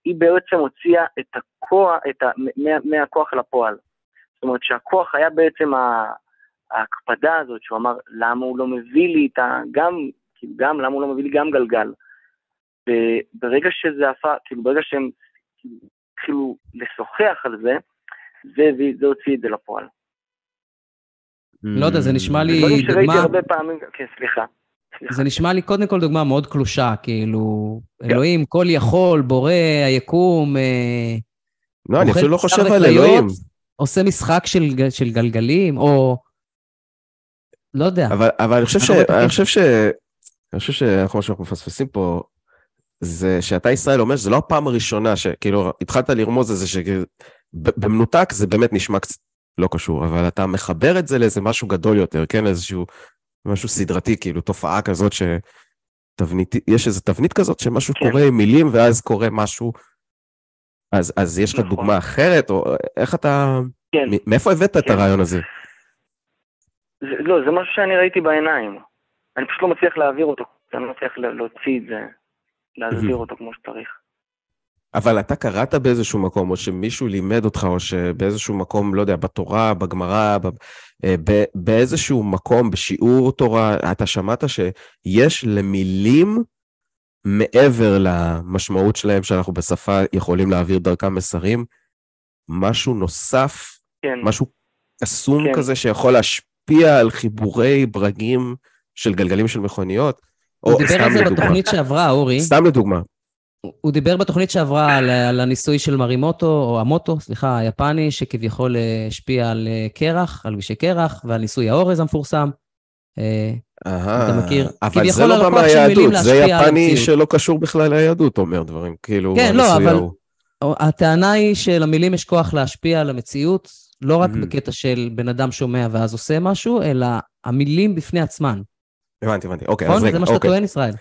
היא בעצם הוציאה את הכוח, את ה, מה, מהכוח אל הפועל. זאת אומרת שהכוח היה בעצם ההקפדה הזאת, שהוא אמר, למה הוא לא מביא לי את ה... גם, כאילו, גם, למה הוא לא מביא לי גם גלגל? וברגע שזה הפך, כאילו ברגע שהם התחילו לשוחח על זה, זה, זה הוציא את זה לפועל. לא יודע, זה נשמע לי דברים שראיתי דוגמה, הרבה פעמים, כן, סליחה. זה נשמע לי קודם כל דוגמה מאוד קלושה, כאילו. אלוהים כל יכול, בורא היקום, אה, לא, אני אפילו לא חושב על אלוהים. עושה משחק של, גלגלים, או... לא יודע. אבל, אבל אני חושב ש... אני חושב ש... אני חושב שאנחנו, מה שאנחנו מפספסים פה, זה שאתה ישראל אומר שזו לא הפעם הראשונה שכאילו התחלת לרמוז את זה שבמנותק זה באמת נשמע קצת לא קשור, אבל אתה מחבר את זה לאיזה משהו גדול יותר, כן? איזשהו משהו סדרתי, כאילו תופעה כזאת ש... תבנית, יש איזו תבנית כזאת שמשהו כן. קורה עם מילים ואז קורה משהו. אז, אז יש לך נכון. דוגמה אחרת, או איך אתה... כן, מאיפה הבאת את כן. הרעיון הזה? זה, לא, זה משהו שאני ראיתי בעיניים. אני פשוט לא מצליח להעביר אותו, אני לא מצליח לה- להוציא את זה, להסביר אותו כמו שצריך. אבל אתה קראת באיזשהו מקום, או שמישהו לימד אותך, או שבאיזשהו מקום, לא יודע, בתורה, בגמרא, ב- אה, ב- באיזשהו מקום, בשיעור תורה, אתה שמעת שיש למילים, מעבר למשמעות שלהם, שאנחנו בשפה יכולים להעביר דרכם מסרים, משהו נוסף, כן, משהו קסום כן. כזה שיכול להשפיע על חיבורי ברגים של גלגלים של מכוניות? הוא דיבר על זה לדוגמה. בתוכנית שעברה, אורי. סתם לדוגמה. הוא דיבר בתוכנית שעברה על, על הניסוי של מרימוטו, או המוטו, סליחה, היפני, שכביכול אה, השפיע על אה, קרח, על כבישי קרח, ועל ניסוי האורז המפורסם. אה, אהה, אתה מכיר? אבל זה לא בא מהיהדות, זה יפני. שלא קשור בכלל ליהדות, אומר דברים, כאילו, כן, לא, אבל- ההוא. הטענה היא שלמילים יש כוח להשפיע על המציאות, לא רק מהמם. בקטע של בן אדם שומע ואז עושה משהו, אלא המילים בפני עצמן. הבנתי, הבנתי, אוקיי? אז רגע, זה מה שאתה אוקיי. טוען, ישראל.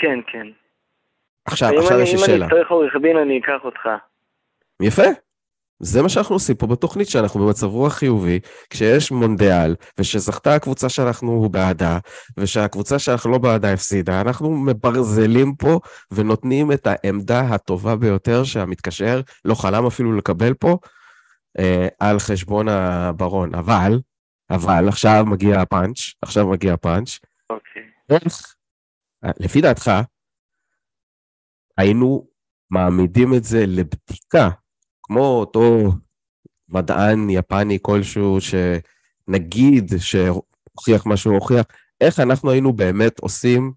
כן, כן. עכשיו, אם עכשיו אני- יש לי אם שאלה. אני אצטרך עורך דין, אני אקח אותך. יפה. זה מה שאנחנו עושים פה בתוכנית, שאנחנו במצב רוח חיובי, כשיש מונדיאל, ושזכתה הקבוצה שאנחנו בעדה, ושהקבוצה שאנחנו לא בעדה הפסידה, אנחנו מברזלים פה ונותנים את העמדה הטובה ביותר שהמתקשר לא חלם אפילו לקבל פה, אה, על חשבון הברון. אבל, אבל, עכשיו מגיע הפאנץ', עכשיו מגיע הפאנץ', אוקיי. איך, לפי דעתך, היינו מעמידים את זה לבדיקה, כמו אותו מדען יפני כלשהו, שנגיד שהוכיח מה שהוא הוכיח, איך אנחנו היינו באמת עושים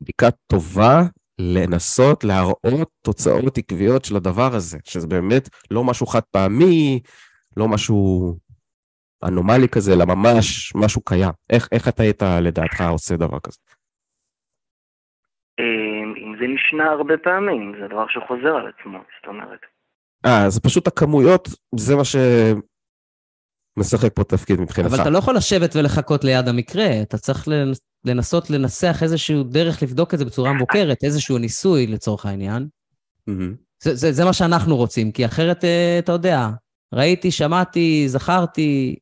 בדיקה טובה לנסות להראות תוצאות עקביות של הדבר הזה, שזה באמת לא משהו חד פעמי, לא משהו אנומלי כזה, אלא ממש משהו קיים. איך, איך אתה היית לדעתך עושה דבר כזה? אמ, אם זה נשנה הרבה פעמים, זה דבר שחוזר על עצמו, זאת אומרת. אה, אז פשוט הכמויות, זה מה שמשחק פה תפקיד מבחינתך. אבל אתה לא יכול לשבת ולחכות ליד המקרה, אתה צריך לנ- לנסות לנסח איזשהו דרך לבדוק את זה בצורה מבוקרת, איזשהו ניסוי לצורך העניין. זה, זה, זה מה שאנחנו רוצים, כי אחרת, אה, אתה יודע, ראיתי, שמעתי, זכרתי,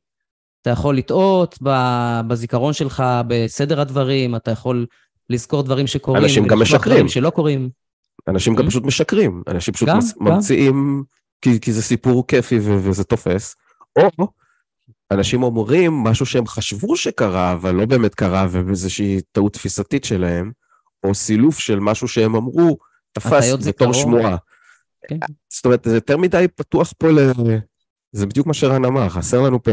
אתה יכול לטעות בזיכרון שלך, בסדר הדברים, אתה יכול לזכור דברים שקורים, אנשים גם משקרים. דברים שלא קורים. אנשים גם Mm. פשוט משקרים, אנשים פשוט גם. ממציאים, כי, כי זה סיפור כיפי וזה תופס, או אנשים אומרים משהו שהם חשבו שקרה, אבל לא באמת קרה, ובאיזושהי טעות תפיסתית שלהם, או סילוף של משהו שהם אמרו, תפס בתור. שמועה. כן. זאת אומרת, זה יותר מדי פתוח פה ל... זה בדיוק מה שרן אמר, חסר לנו פה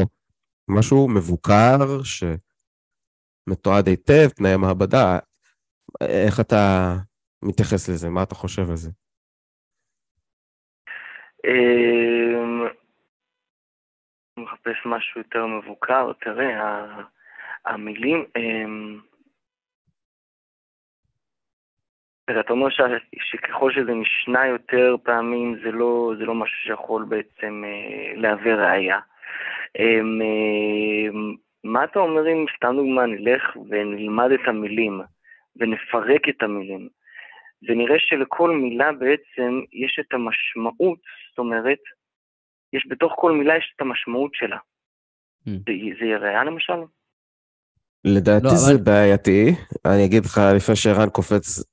משהו מבוקר, שמתועד היטב, תנאי מעבדה. איך אתה מתייחס לזה? מה אתה חושב על זה? אמ, מחפש משהו יותר מבוקר, תראה, המילים, אמ, אתה אומר שככל שזה נשנה יותר פעמים, זה לא, זה לא משהו שיכול בעצם אה, להווה ראייה. אמ, אמ, מה אתה אומר אם, סתם דוגמה, נלך ונלמד את המילים ונפרק את המילים? ונראה שלכל מילה בעצם יש את המשמעות, זאת אומרת, יש בתוך כל מילה יש את המשמעות שלה. Mm. זה, זה יראה למשל? לדעתי לא, זה אבל- בעייתי. אני אגיד לך לפני שערן קופץ,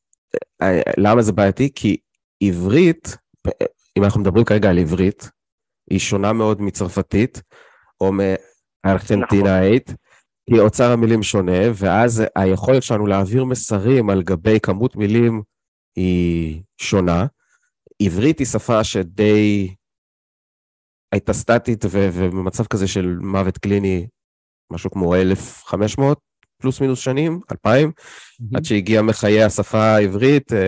אה, למה זה בעייתי? כי עברית, אם אנחנו מדברים כרגע על עברית, היא שונה מאוד מצרפתית, או מארגנטינאית, כי אוצר המילים שונה, ואז היכולת שלנו להעביר מסרים על גבי כמות מילים היא שונה. עברית היא שפה שדי הייתה סטטית ובמצב כזה של מוות קליני, משהו כמו 1,500 פלוס מינוס שנים, 2,000, עד שהגיע מחיי השפה העברית, אה,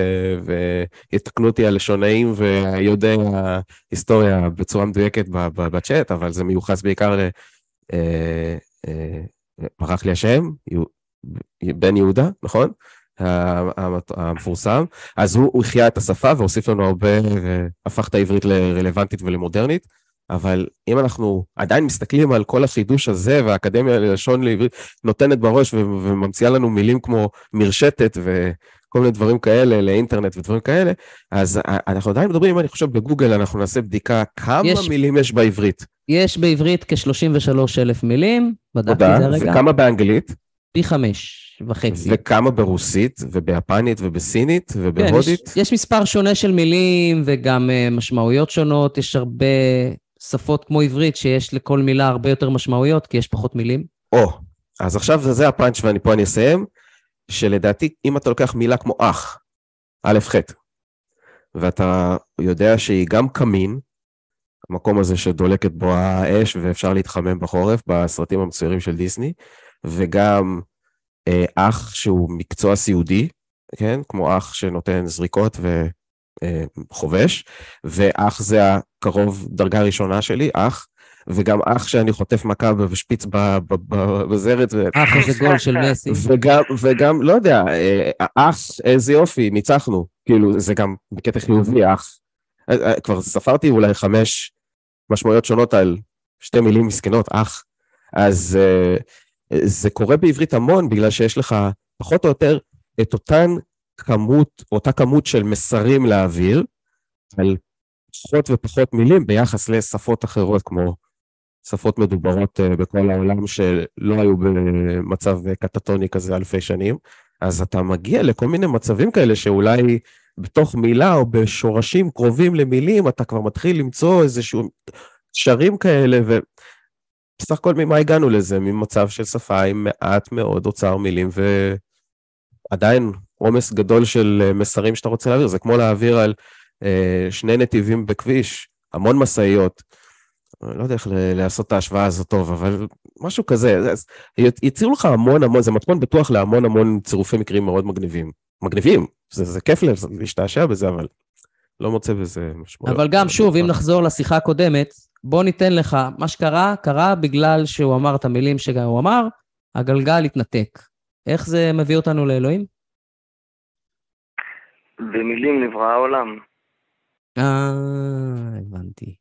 ויתקנו אותי הלשונאים ויודעי ההיסטוריה בצורה מדויקת בצ'אט, אבל זה מיוחס בעיקר ל... אה, אה, ברח לי השם, בן יהודה, נכון? המפורסם. אז הוא החיה את השפה והוסיף לנו הרבה, והפך את העברית לרלוונטית ולמודרנית. אבל אם אנחנו עדיין מסתכלים על כל החידוש הזה, והאקדמיה ללשון לעברית נותנת בראש וממציאה לנו מילים כמו מרשתת וכל מיני דברים כאלה לאינטרנט ודברים כאלה, אז אנחנו עדיין מדברים, אני חושב, בגוגל אנחנו נעשה בדיקה כמה יש- מילים יש בעברית. יש בעברית כ-33 אלף מילים, בדקתי. את זה הרגע, וכמה באנגלית, פי חמש וחצי. וכמה ברוסית, וביפנית, ובסינית, כן, ובהודית. יש, יש מספר שונה של מילים וגם uh, משמעויות שונות. יש הרבה שפות כמו עברית שיש לכל מילה הרבה יותר משמעויות, כי יש פחות מילים. או, אז עכשיו זה, זה הפאנץ' ואני פה אני אסיים, שלדעתי, אם אתה לוקח מילה כמו אח, א', ח', ואתה יודע שהיא גם קמין, המקום הזה שדולקת בו האש ואפשר להתחמם בחורף בסרטים המצוירים של דיסני, וגם אה, אח שהוא מקצוע סיעודי, כן? כמו אח שנותן זריקות וחובש, ואח זה הקרוב דרגה ראשונה שלי, אח, וגם אח שאני חוטף מכה ושפיץ בזרת. אח, איזה גול של <laughs> מסי. וגם, וגם, לא יודע, אח, איזה יופי, ניצחנו. כאילו, זה גם בקטע חיובי, אח. כבר ספרתי אולי חמש משמעויות שונות על שתי מילים מסכנות, אח. אז זה קורה בעברית המון, בגלל שיש לך פחות או יותר את אותן כמות, אותה כמות של מסרים להעביר, על פחות ופחות מילים ביחס לשפות אחרות, כמו שפות מדוברות אה, בכל העולם שלא היו במצב קטטוני כזה אלפי שנים, אז אתה מגיע לכל מיני מצבים כאלה שאולי בתוך מילה או בשורשים קרובים למילים, אתה כבר מתחיל למצוא איזשהו קשרים כאלה, ובסך הכל ממה הגענו לזה? ממצב של שפה עם מעט מאוד אוצר מילים, ועדיין עומס גדול של אה, מסרים שאתה רוצה להעביר, זה כמו להעביר על אה, שני נתיבים בכביש, המון משאיות. לא יודע איך לעשות את ההשוואה הזאת טוב, אבל משהו כזה. יציעו לך המון המון, זה מתכון בטוח להמון המון צירופי מקרים מאוד מגניבים. מגניבים, זה, זה כיף להשתעשע בזה, אבל לא מוצא בזה משמעות. אבל גם, שוב, אם נחזור לשיחה הקודמת, בוא ניתן לך, מה שקרה, קרה בגלל שהוא אמר את המילים שגם הוא אמר, הגלגל התנתק. איך זה מביא אותנו לאלוהים? במילים נברא העולם. אה, הבנתי.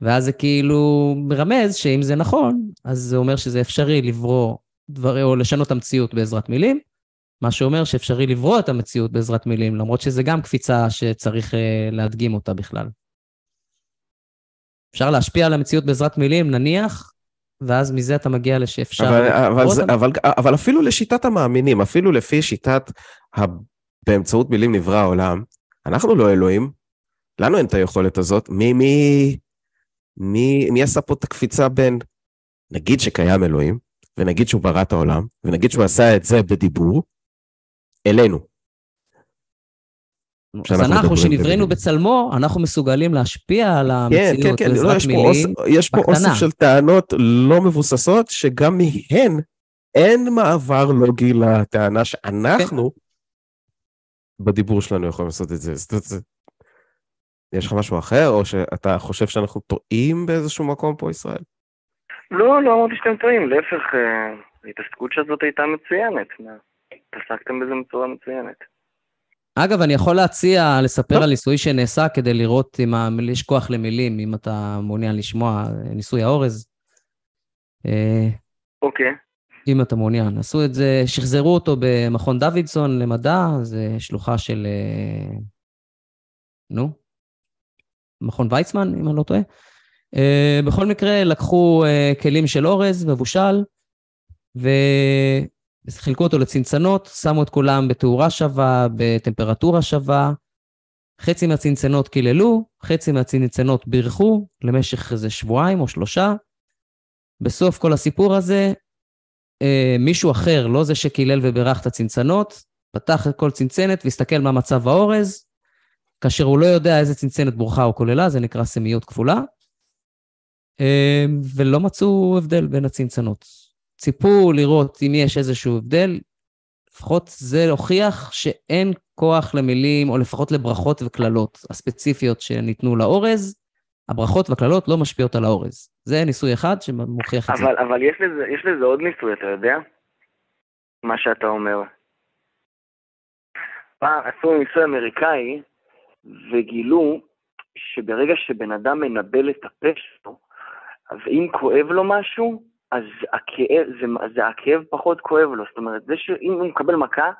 ואז זה כאילו מרמז שאם זה נכון, אז זה אומר שזה אפשרי לברוא דברי, או לשנות את המציאות בעזרת מילים, מה שאומר שאפשרי לברוא את המציאות בעזרת מילים, למרות שזה גם קפיצה שצריך uh, להדגים אותה בכלל. אפשר להשפיע על המציאות בעזרת מילים, נניח, ואז מזה אתה מגיע לשאפשר... אבל, אבל, זה, אבל, אבל אפילו לשיטת המאמינים, אפילו לפי שיטת ה... באמצעות מילים נברא העולם, אנחנו לא אלוהים, לנו אין את היכולת הזאת. מי, מי, מי, מי עשה פה את הקפיצה בין, נגיד שקיים אלוהים, ונגיד שהוא ברא את העולם, ונגיד שהוא עשה את זה בדיבור, אלינו. אז אנחנו, שנבראנו בצלמו, אנחנו מסוגלים להשפיע על המציאות כן, כן, כן, לא, יש מילים פה, יש פה אוסף של טענות לא מבוססות, שגם מהן אין מעבר לוגי לטענה שאנחנו, כן. בדיבור שלנו יכולים לעשות את זה. זאת, זאת, יש לך משהו אחר, או שאתה חושב שאנחנו טועים באיזשהו מקום פה, ישראל? לא, לא אמרתי שאתם טועים, להפך, אה, ההתעסקות הזאת הייתה מצוינת. התעסקתם בזה בצורה מצוינת. אגב, אני יכול להציע לספר. על ניסוי שנעשה כדי לראות אם יש כוח למילים, אם אתה מעוניין לשמוע, ניסוי האורז. אה, אוקיי. אם אתה מעוניין. עשו את זה, שחזרו אותו במכון דוידסון למדע, זה שלוחה של... אה, נו, מכון ויצמן, אם אני לא טועה. Uh, בכל מקרה, לקחו uh, כלים של אורז מבושל, וחילקו אותו לצנצנות, שמו את כולם בתאורה שווה, בטמפרטורה שווה. חצי מהצנצנות קיללו, חצי מהצנצנות בירכו למשך איזה שבועיים או שלושה. בסוף כל הסיפור הזה, מישהו אחר, לא זה שקילל ובירך את הצנצנות, פתח את כל צנצנת והסתכל מה מצב האורז, כאשר הוא לא יודע איזה צנצנת בורחה או כוללה, זה נקרא סמיות כפולה, אמ, ולא מצאו הבדל בין הצנצנות. ציפו לראות אם יש איזשהו הבדל, לפחות זה הוכיח שאין כוח למילים, או לפחות לברכות וקללות הספציפיות שניתנו לאורז, הברכות והקללות לא משפיעות על האורז. זה ניסוי אחד שמוכיח את זה. אבל יש לזה, יש לזה עוד ניסוי, אתה יודע? מה שאתה אומר. פעם עשו ניסוי אמריקאי וגילו שברגע שבן אדם מנבל את הפה שלו, ואם כואב לו משהו, אז הכאב, זה, זה הכאב פחות כואב לו. זאת אומרת, זה שאם הוא מקבל מכה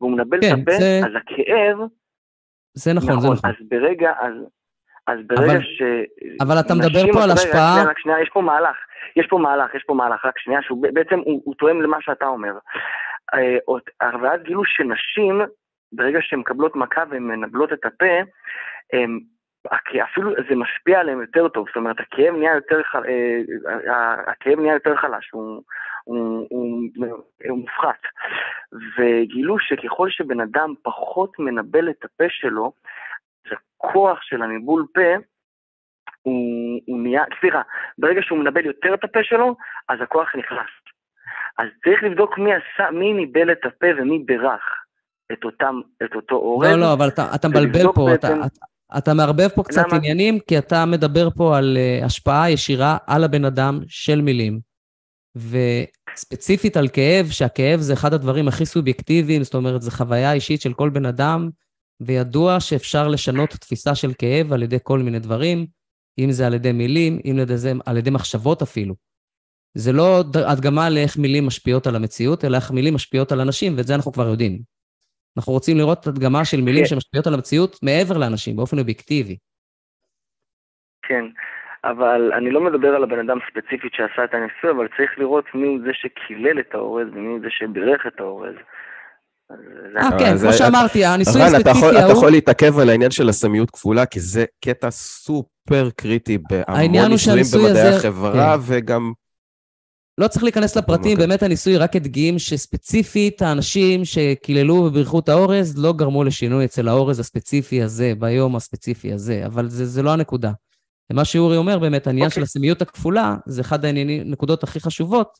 והוא מנבל כן, את הפה, זה... אז הכאב... זה נכון, נכון, זה נכון. אז ברגע, אז, אז ברגע אבל, ש... אבל אתה מדבר פה על השפעה... רק רק שנייה, יש פה מהלך, יש פה מהלך, יש פה מהלך, רק שנייה, שהוא בעצם, הוא, הוא תואם למה שאתה אומר. אה, ואז גילו שנשים ברגע שהן מקבלות מכה והן מנבלות את הפה, הם, אפילו זה משפיע עליהם יותר טוב, זאת אומרת הכאב נהיה יותר, אה, הכאב נהיה יותר חלש, הוא, הוא, הוא, הוא מופחת. וגילו שככל שבן אדם פחות מנבל את הפה שלו, הכוח של הניבול פה הוא, הוא נהיה, סליחה, ברגע שהוא מנבל יותר את הפה שלו, אז הכוח נכנס. אז צריך לבדוק מי, עשה, מי ניבל את הפה ומי בירך. את, אותם, את אותו אורז. לא, לא, אבל אתה, אתה מבלבל פה, בעצם- אתה, אתה, אתה מערבב פה קצת למה? עניינים, כי אתה מדבר פה על uh, השפעה ישירה על הבן אדם של מילים. וספציפית על כאב, שהכאב זה אחד הדברים הכי סובייקטיביים, זאת אומרת, זו חוויה אישית של כל בן אדם, וידוע שאפשר לשנות תפיסה של כאב על ידי כל מיני דברים, אם זה על ידי מילים, אם זה על ידי מחשבות אפילו. זה לא הדגמה לאיך מילים משפיעות על המציאות, אלא איך מילים משפיעות על אנשים, ואת זה אנחנו כבר יודעים. אנחנו רוצים לראות הדגמה של מילים כן. שמשפיעות על המציאות מעבר לאנשים, באופן אובייקטיבי. כן, אבל אני לא מדבר על הבן אדם ספציפית שעשה את הניסוי, אבל צריך לראות מי הוא זה שקילל את האורז ומי הוא זה שבירך את האורז. אה, אבל כן, כמו שאמרתי, הניסוי רן, אתה יכול- הספציפי אתה ההוא, יכול להתעכב על העניין של הסמיות כפולה, כי זה קטע סופר קריטי בהמון ניסויים במדעי החברה, כן. וגם... לא צריך להיכנס לפרטים, אוקיי. באמת הניסוי רק הדגים שספציפית האנשים שקיללו ובירכו את האורז לא גרמו לשינוי אצל האורז הספציפי הזה, ביום הספציפי הזה, אבל זה, זה לא הנקודה. ומה שאורי אומר באמת, העניין אוקיי. של הסמיות הכפולה, זה אחד הנקודות הכי חשובות.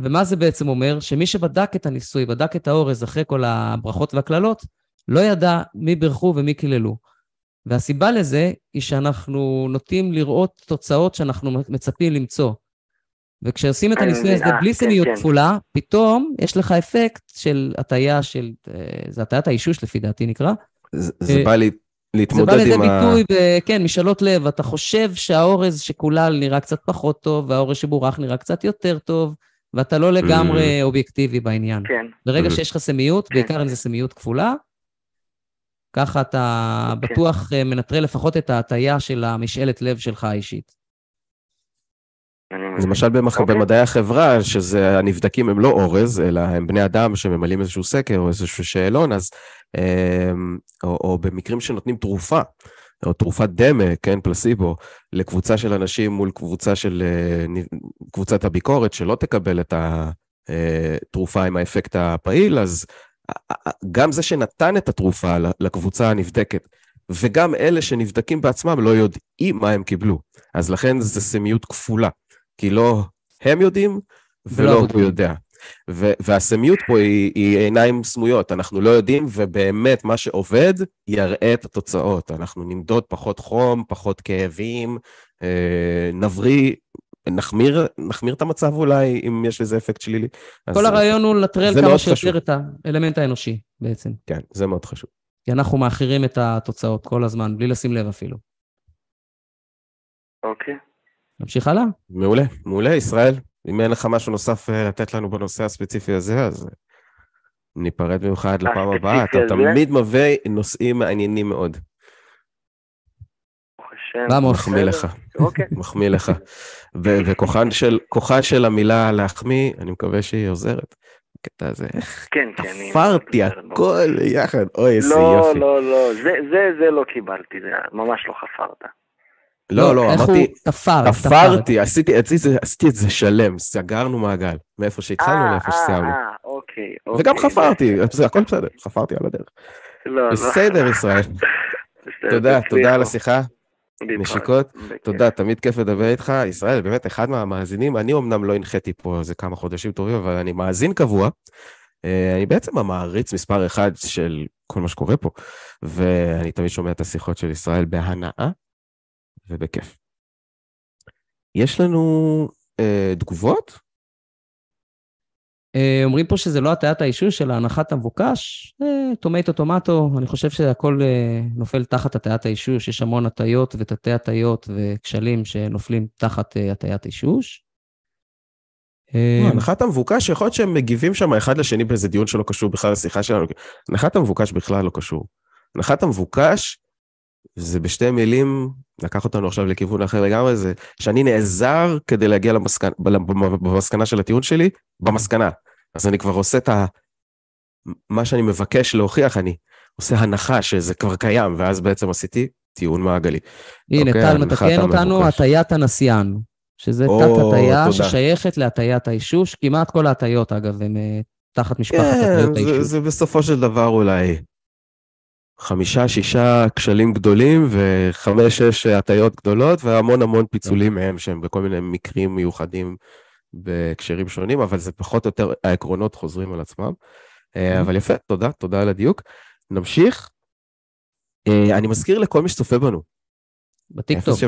ומה זה בעצם אומר? שמי שבדק את הניסוי, בדק את האורז אחרי כל הברכות והקללות, לא ידע מי בירכו ומי קיללו. והסיבה לזה היא שאנחנו נוטים לראות תוצאות שאנחנו מצפים למצוא. וכשעושים את אני הניסוי הזה אה, בלי כן, סמיות כן. כפולה, פתאום יש לך אפקט של הטיה של, אה, זה הטיית האישוש לפי דעתי נקרא. זה זה אה, בא לי- זה להתמודד בא לידי עם ה... ביטוי, ב- כן, משאלות לב. אתה חושב שהאורז שקולל נראה קצת פחות טוב, והאורז שבורח נראה קצת יותר טוב, ואתה לא לגמרי אובייקטיבי בעניין. כן, ברגע Mhm. שיש לך סמיות, כן. בעיקר אם זה סמיות כפולה, ככה אתה אוקיי. בטוח אה, מנטרל לפחות את ההטייה של המשאלת לב שלך האישית. למשל במח... אוקיי. במדעי החברה, שזה הנבדקים הם לא אורז, אלא הם בני אדם שממלאים איזשהו סקר או איזשהו שאלון, אז... אמ, או, או במקרים שנותנים תרופה, או תרופת דמה, כן, פלסיבו, לקבוצה של אנשים מול קבוצה של... אה, קבוצת הביקורת שלא תקבל את התרופה עם האפקט הפעיל, אז ה- ה- גם זה שנתן את התרופה לקבוצה הנבדקת, וגם אלה שנבדקים בעצמם לא יודעים מה הם קיבלו. אז לכן זה סמיות כפולה. כי לא הם יודעים ולא הוא. יודע. ו- והסמיות פה היא, היא עיניים סמויות, אנחנו לא יודעים, ובאמת מה שעובד יראה את התוצאות. אנחנו נמדוד פחות חום, פחות כאבים, אה, נבריא, נחמיר, נחמיר את המצב אולי, אם יש לזה אפקט שלילי. אז כל הרעיון הוא לנטרל זה כמה שיותר. את האלמנט האנושי בעצם. כן, זה מאוד חשוב. כי אנחנו מאחרים את התוצאות כל הזמן, בלי לשים לב אפילו. אוקיי. נמשיך הלאה? מעולה, מעולה, ישראל. אם אין לך משהו נוסף אה, לתת לנו בנושא הספציפי הזה, אז אה, ניפרד ממך עד לפעם הבאה. אתה? תמיד מביא נושאים מעניינים מאוד. עמוס. מחמיא. לך. אוקיי. <laughs> מחמיא לך. ו- וכוחן של, כוחה של המילה להחמיא, אני מקווה שהיא עוזרת. הקטע הזה, איך כן, כן. היא תפרתי הכל יחד, אוי, איזה לא, יופי. לא, לא, זה, זה, זה לא קיבלתי, זה ממש לא חפרת. לא, לא, איך אמרתי, הוא תפר, תפר. תפרתי, עשיתי עשיתי- עשיתי את זה שלם, סגרנו מעגל, מאיפה שהתחלנו אה, לאיפה אה, שסיימנו. אה, אוקיי, אוקיי. וגם חפרתי, הכל בסדר, חפרתי על הדרך. לא, לא. בסדר, ישראל. תודה. תודה על השיחה. נשיקות. תודה, תמיד כיף לדבר איתך. ישראל, באמת אחד מהמאזינים, אני אמנם לא הנחיתי פה איזה כמה חודשים טובים, אבל אני מאזין קבוע. אה, אני בעצם המעריץ מספר אחד של כל מה שקורה פה, ואני תמיד שומע את השיחות של ישראל בהנאה ובכיף. יש לנו אה, תגובות? אה, אומרים פה שזה לא הטיית האישוש, אלא הנחת המבוקש. אה, טומטו טומטו, אני חושב שהכל אה, נופל תחת הטיית האישוש, יש המון הטיות ותתי הטיות וכשלים שנופלים תחת אה, הטיית האישוש. אה, הנחת המבוקש, יכול להיות שהם מגיבים שם אחד לשני באיזה דיון שלא קשור בכלל לשיחה שלנו. הנחת המבוקש בכלל לא קשור. הנחת המבוקש, זה בשתי מילים, לקח אותנו עכשיו לכיוון אחר לגמרי, זה שאני נעזר כדי להגיע למסקנה, במסקנה של הטיעון שלי, במסקנה. אז אני כבר עושה את ה... מה שאני מבקש להוכיח, אני עושה הנחה שזה כבר קיים, ואז בעצם עשיתי טיעון מעגלי. הנה, אוקיי, טל הנחת מתקן אותנו. הטיית הנסיין, שזה תת-הטיה תודה. ששייכת להטיית האישוש. כמעט כל ההטיות, אגב, הן אה, תחת משפחת כן, הטיות האישוש. זה בסופו של דבר אולי חמישה, שישה כשלים גדולים וחמש, שש הטיות גדולות והמון המון פיצולים מהם שהם בכל מיני מקרים מיוחדים בהקשרים שונים, אבל זה פחות או יותר, העקרונות חוזרים על עצמם. אה, אבל יפה, תודה, תודה על הדיוק. נמשיך. אה, אני מזכיר לכל מי שצופה בנו, בטיקטוק.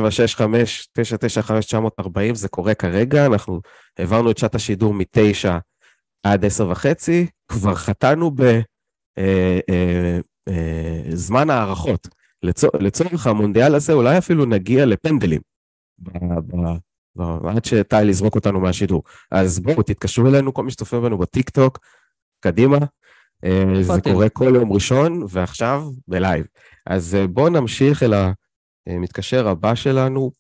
0765-995-940, זה קורה כרגע, אנחנו העברנו את שעת השידור מ-9 עד 10 וחצי, כבר חטאנו בזמן הערכות. לצור, לצורך המונדיאל הזה אולי אפילו נגיע לפנדלים, עד שטל יזרוק אותנו מהשידור. אז בואו, תתקשרו אלינו, כל מי שצופה בנו בטיקטוק, קדימה. אה, זה? קורה כל יום ראשון, ועכשיו בלייב. אז אה, בואו נמשיך אל המתקשר הבא שלנו,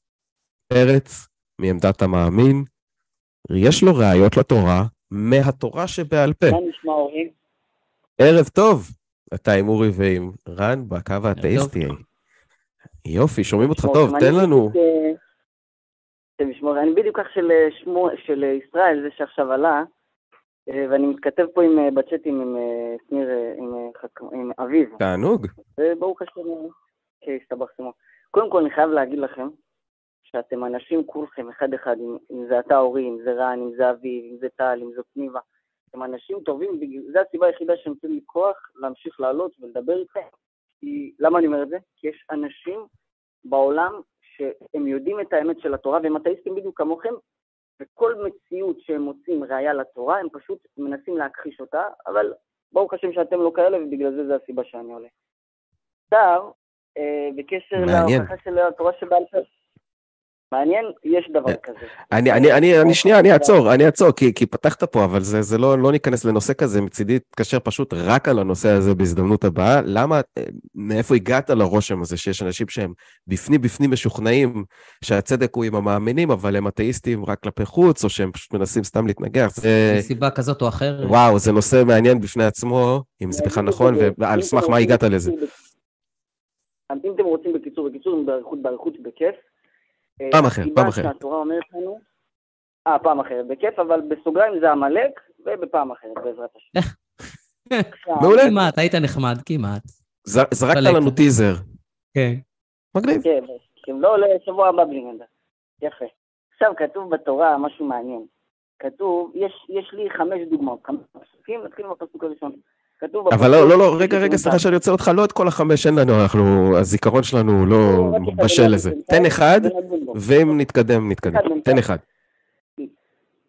פרץ, מעמדת המאמין. יש לו ראיות לתורה, מהתורה שבעל פה. מה נשמע אורי? ערב טוב, אתה עם אורי ועם רן בקו האתאיסטי. יופי, שומעים אותך טוב, תן לנו. אה, אני בדיוק אח של אה, שמו, של אה, ישראל, זה שעכשיו עלה, ואני מתכתב פה עם, בצ'אטים עם שניר, עם, עם אביב, תענוג. וברוך השם, אה, כן, הסתבך שמו. קודם כל אני חייב להגיד לכם, שאתם אנשים כולכם, אחד-אחד, אם, אם זה אתה אורי, אם זה רן, אם זה אביב, אם זה טל, אם זאת ניבה, אתם אנשים טובים, זו הסיבה היחידה שנותן לי כוח להמשיך לעלות ולדבר איתכם. כי, למה אני אומר את זה? כי יש אנשים בעולם שהם יודעים את האמת של התורה, והם אתאיסטים בדיוק כמוכם, וכל מציאות שהם מוצאים ראייה לתורה, הם פשוט מנסים להכחיש אותה, אבל ברוך השם שאתם לא כאלה, ובגלל זה זה הסיבה שאני עולה. שר, אה, בקשר. להוכחה של התורה שבעל פה. מעניין, יש דבר אה, כזה. אני, אני, אני, אני שנייה, אני אעצור, אני אעצור, כי, כי פתחת פה, אבל זה, זה לא, לא ניכנס לנושא כזה, מצידי תתקשר פשוט רק על הנושא הזה בהזדמנות הבאה. למה, אה, מאיפה הגעת לרושם הזה שיש אנשים שהם בפנים בפנים משוכנעים שהצדק הוא עם המאמינים, אבל הם אתאיסטים רק כלפי חוץ, או שהם פשוט מנסים סתם להתנגח? זה, מסיבה כזאת או אחרת. וואו, זה נושא מעניין בפני עצמו, אם זה בכלל נכון, ועל סמך מה הגעת לזה. אם אתם רוצים בקיצור, בקיצור, באריכות, באריכות, בכיף. אה, פעם אחרת, פעם אחרת. שהתורה אומרת לנו... אה, פעם אחרת, בכיף, אבל בסוגריים זה עמלק, ובפעם אחרת, בעזרת השם. עכשיו, מעולה. כמעט, היית נחמד, כמעט. זרקת. לנו טיזר. כן. מגניב. כן, אם לא, לשבוע הבא בלי נדע. יפה. עכשיו, כתוב בתורה משהו מעניין. כתוב, יש, יש לי חמש דוגמאות, חמש פסוקים, נתחיל מהפסוק הראשון. כתוב אבל לא, לא, לא, רגע, רגע, סליחה שאני עוצר אותך, לא את כל החמש, אין לנו, אנחנו, הזיכרון שלנו לא אחד, בשל לזה. תן אחד. ואם נתקדם, נתקדם. תן אחד.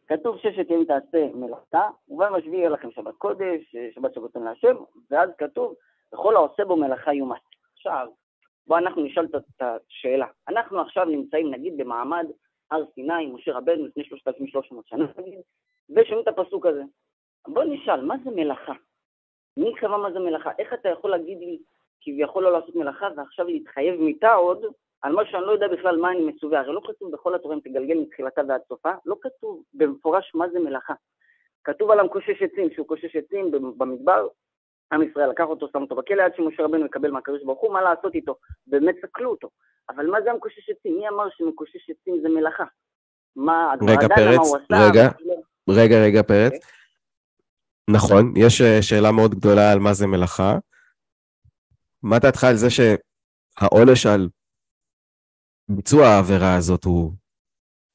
כתוב ששת ימים תעשה מלאכתה, וביום השביעי יהיה לכם שבת קודש, שבת שבתון להשם, ואז כתוב, וכל העושה בו מלאכה יומת. עכשיו, בוא אנחנו נשאל את- השאלה. אנחנו עכשיו נמצאים נגיד במעמד הר סיני, משה רבנו לפני 3,300 שנה נגיד, ושומעים את הפסוק הזה. בוא נשאל, מה זה מלאכה? מי קבע מה זה מלאכה? איך אתה יכול להגיד לי כביכול לא לעשות מלאכה ועכשיו להתחייב מיתה עוד על מה שאני לא יודע בכלל מה אני מצווה? הרי לא כתוב בכל התורה אם תגלגל מתחילתה ועד סופה, לא כתוב במפורש מה זה מלאכה. כתוב על המקושש עצים, שהוא קושש עצים במדבר, עם ישראל לקח אותו, שם אותו בכלא עד שמשה רבנו יקבל מהקדוש ברוך הוא, מה לעשות איתו? באמת סקלו אותו. אבל מה זה המקושש עצים? מי אמר שמקושש עצים זה מלאכה? מה, רגע, פרץ? רגע. רגע, רגע, פרץ. נכון, יש אה, שאלה מאוד גדולה על מה זה מלאכה. מה דעתך על זה שהעונש על ביצוע העבירה הזאת הוא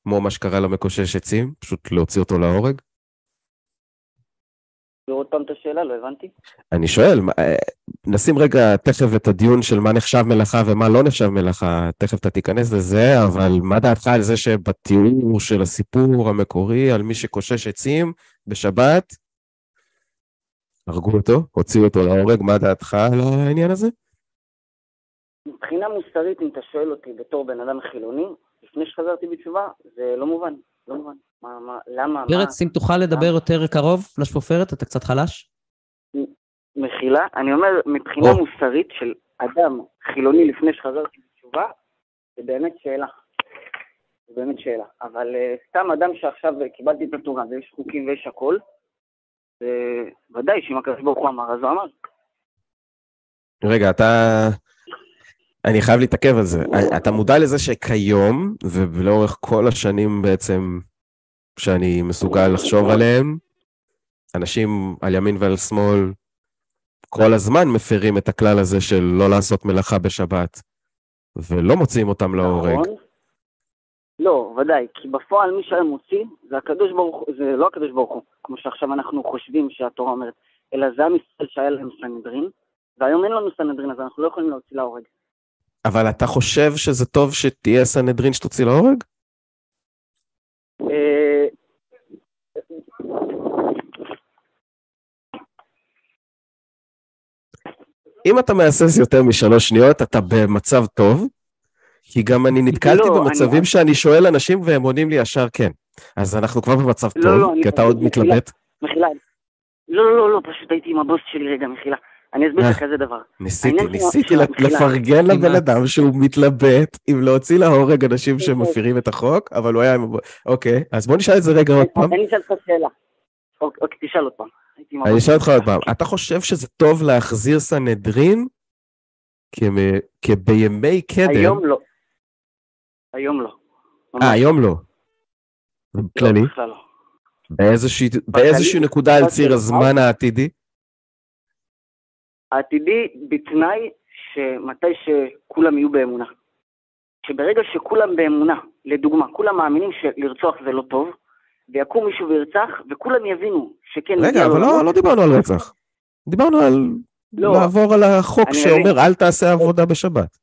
כמו מה שקרה למקושש עצים, פשוט להוציא אותו להורג? עוד פעם את השאלה, לא הבנתי. אני שואל, אה, נשים רגע תכף את הדיון של מה נחשב מלאכה ומה לא נחשב מלאכה, תכף אתה תיכנס לזה, אבל מה דעתך על זה שבתיאור של הסיפור המקורי על מי שקושש עצים בשבת, הרגו אותו, הוציאו אותו להורג, מה דעתך על העניין הזה? מבחינה מוסרית, אם אתה שואל אותי בתור בן אדם חילוני, לפני שחזרתי בתשובה, זה לא מובן, לא מובן. מה, מה, למה, מה, פרץ, אם תוכל לדבר יותר קרוב לשפופרת, אתה קצת חלש? מחילה? אני אומר, מבחינה או. מוסרית של אדם חילוני לפני שחזרתי בתשובה, זה באמת שאלה. זה באמת שאלה. אבל uh, סתם אדם שעכשיו אה, קיבלתי את התורה ויש חוקים ויש הכל, ודאי שאם הקדוש ברוך הוא אמר, אז הוא אמר. רגע, אתה... אני חייב להתעכב על זה. אתה מודע לזה שכיום, ולאורך כל השנים בעצם שאני מסוגל לחשוב עליהם, אנשים על ימין ועל שמאל כל הזמן מפרים את הכלל הזה של לא לעשות מלאכה בשבת, ולא מוציאים אותם להורג. נכון? לא, ודאי, כי בפועל מי שהיה מוציא זה הקדוש ברוך הוא, זה לא הקדוש ברוך הוא, כמו שעכשיו אנחנו חושבים שהתורה אומרת, אלא זה עם ישראל שהיה להם סנהדרין, והיום אין לנו סנהדרין, אז אנחנו לא יכולים להוציא להורג. אבל אתה חושב שזה טוב שתהיה סנהדרין שתוציא להורג? אה, אם אתה מהסס יותר משלוש שניות, אתה במצב טוב, כי גם אני נתקלתי לא, במצבים אני- שאני שואל אנשים והם עונים לי ישר כן. אז אנחנו כבר במצב לא, טוב, לא, אני- כי אתה עוד מחילה. מתלבט. מחילה. לא, לא, לא, לא, פשוט הייתי עם הבוס שלי רגע, מחילה. אני אסביר לך אה. כזה דבר. ניסיתי, ניסיתי של ל- המחילה. לפרגן לבן. אדם שהוא מתלבט אם להוציא להורג אנשים שמפירים את החוק, אבל הוא היה עם... אוקיי, אז בוא נשאל את זה רגע עוד פעם. אני אשאל אותך שאלה. אוקיי, אוקיי, תשאל עוד פעם. אני אשאל אותך. עוד פעם, אתה חושב שזה טוב להחזיר סנהדרין כבימי קדם? היום לא. היום לא. אה, היום לא. כללי? לא, בכלל לא. באיזושהי נקודה על ציר. הזמן העתידי? העתידי בתנאי שמתי שכולם יהיו באמונה. שברגע שכולם באמונה, לדוגמה, כולם מאמינים שלרצוח זה לא טוב, ויקום מישהו וירצח, וכולם יבינו שכן רגע, אבל לא- לא דיברנו על רצח. דיברנו על לא. לעבור על החוק אני שאומר אל תעשה עבודה בשבת.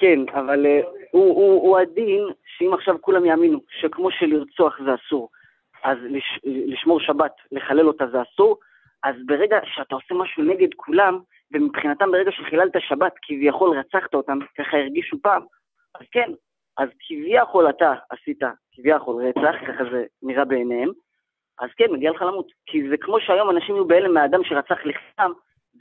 כן, אבל אה, הוא, הוא, הוא הדין שאם עכשיו כולם יאמינו שכמו שלרצוח זה אסור, אז לש, לשמור שבת, לחלל אותה זה אסור, אז ברגע שאתה עושה משהו נגד כולם, ומבחינתם ברגע שחיללת שבת, כביכול רצחת אותם, ככה הרגישו פעם, אז כן, אז כביכול אתה עשית כביכול רצח, ככה זה נראה בעיניהם, אז כן, מגיע לך למות. כי זה כמו שהיום אנשים יהיו בהלם מהאדם שרצח לחם,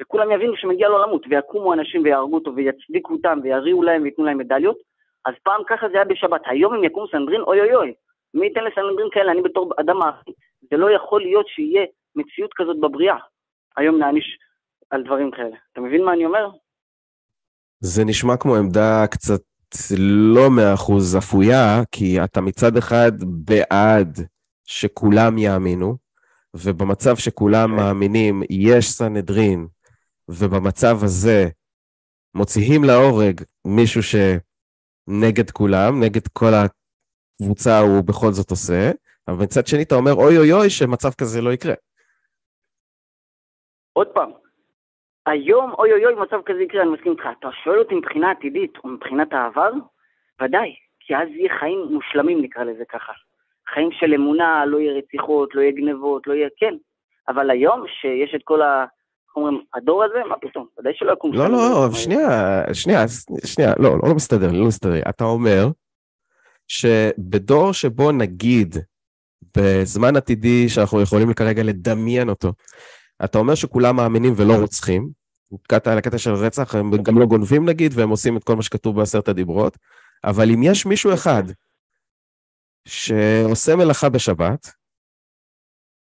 וכולם יבינו שמגיע לו למות, ויקומו אנשים ויהרגו אותו, ויצדיקו אותם, ויריעו להם וייתנו להם מדליות. אז פעם ככה זה היה בשבת. היום אם יקום סנהדרין, אוי אוי אוי. מי ייתן לסנהדרין כאלה? אני בתור אדם מעשי. זה לא יכול להיות שיהיה מציאות כזאת בבריאה. היום נעניש על דברים כאלה. אתה מבין מה אני אומר? זה נשמע כמו עמדה קצת לא מאה אחוז אפויה, כי אתה מצד אחד בעד שכולם יאמינו, ובמצב שכולם מאמינים יש סנהדרין, ובמצב הזה מוציאים להורג מישהו שנגד כולם, נגד כל הקבוצה הוא בכל זאת עושה, אבל מצד שני אתה אומר אוי אוי אוי שמצב כזה לא יקרה. עוד פעם, היום, אוי אוי אוי, מצב כזה יקרה, אני מסכים איתך. אתה שואל אותי מבחינה עתידית או מבחינת העבר? ודאי, כי אז יהיה חיים מושלמים, נקרא לזה ככה. חיים של אמונה, לא יהיה רציחות, לא יהיה גנבות, לא יהיה, כן. אבל היום, שיש את כל ה... אומרים, הדור הזה, מה פתאום? ודאי שלא יקום לא. לא, אבל שנייה, שנייה, שנייה, לא, לא מסתדר לא מסתדר. אתה אומר שבדור שבו נגיד, בזמן עתידי שאנחנו יכולים כרגע לדמיין אותו, אתה אומר שכולם מאמינים ולא רוצחים, נתקעת על הקטע של רצח, הם גם לא גונבים נגיד, והם עושים את כל מה שכתוב בעשרת הדיברות, אבל אם יש מישהו אחד שעושה מלאכה בשבת,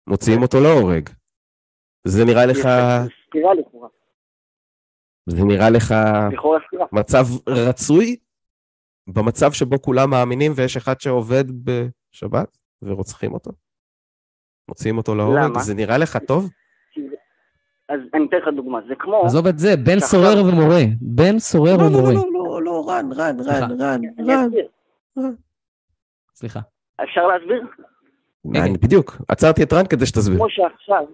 מוציאים אותו להורג. זה נראה לך, סתירה לכאורה. זה נראה לך. מצב רצוי? במצב שבו כולם מאמינים ויש אחד שעובד בשבת ורוצחים אותו? מוציאים אותו להורג? זה נראה לך טוב? אז אני אתן לך דוגמה, זה כמו... עזוב את זה, בן סורר ומורה. בן סורר לא, לא, ומורה. לא, לא, לא, רן, רן. רן, רן, רן. סליחה. אפשר להסביר? אני- בדיוק, עצרתי את רן כדי שתסביר. כמו שעכשיו,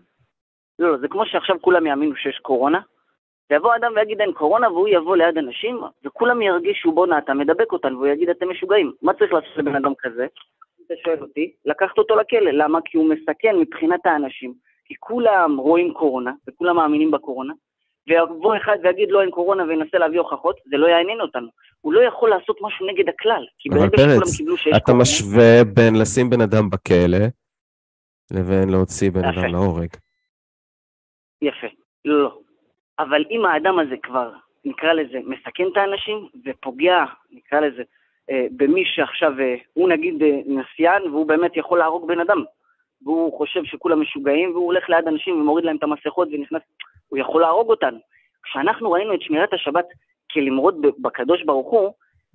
לא, לא, זה כמו שעכשיו כולם יאמינו שיש קורונה, ויבוא אדם ויגיד אין קורונה, והוא יבוא ליד אנשים, וכולם ירגישו בואנה אתה מדבק אותנו, והוא יגיד אתם משוגעים. מה צריך לעשות לבן אדם כזה? אם אתה שואל אותי, לקחת אותו לכלא. למה? כי הוא מסכן מבחינת האנשים, כי כולם רואים קורונה, וכולם מאמינים בקורונה, ויבוא אחד ויגיד לא אין קורונה וינסה להביא הוכחות, זה לא יעניין אותנו. הוא לא יכול לעשות משהו נגד הכלל, כי ברגע שכולם קיבלו שיש אתה קורונה... משווה בין לשים בן אדם בכלא לבין להוציא בן. אדם להורג. יפה. לא, לא. אבל אם האדם הזה כבר, נקרא לזה, מסכן את האנשים ופוגע, נקרא לזה, אה, במי שעכשיו, אה, הוא נגיד אה, נסיין והוא באמת יכול להרוג בן אדם, והוא חושב שכולם משוגעים והוא הולך ליד אנשים ומוריד להם את המסכות ונכנס, הוא יכול להרוג אותנו. כשאנחנו ראינו את שמירת השבת כלמרוד בקדוש ברוך הוא,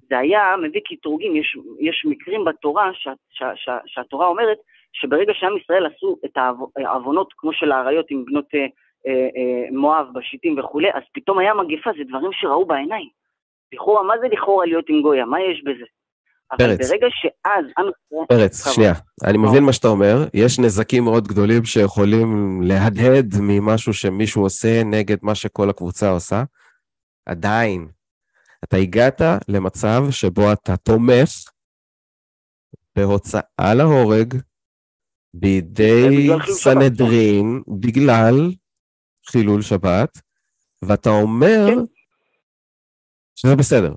זה היה מביא קטרוגים, יש, יש מקרים בתורה שה, שה, שה, שהתורה אומרת שברגע שעם ישראל עשו את העוו- העוונות כמו של האריות עם בנות מואב, בשיטים וכולי, אז פתאום היה מגפה, זה דברים שראו בעיניים. לכאורה, מה זה לכאורה להיות עם גויה? מה יש בזה? אבל פרץ. ברגע שאז. פרץ, בכבוד. שנייה, אני מבין מה שאתה אומר, יש נזקים מאוד גדולים שיכולים להדהד ממשהו שמישהו עושה נגד מה שכל הקבוצה עושה. עדיין, אתה הגעת למצב שבו אתה תומך בהוצאה להורג בידי שבת. סנהדרין בגלל חילול שבת, ואתה אומר כן. שזה בסדר.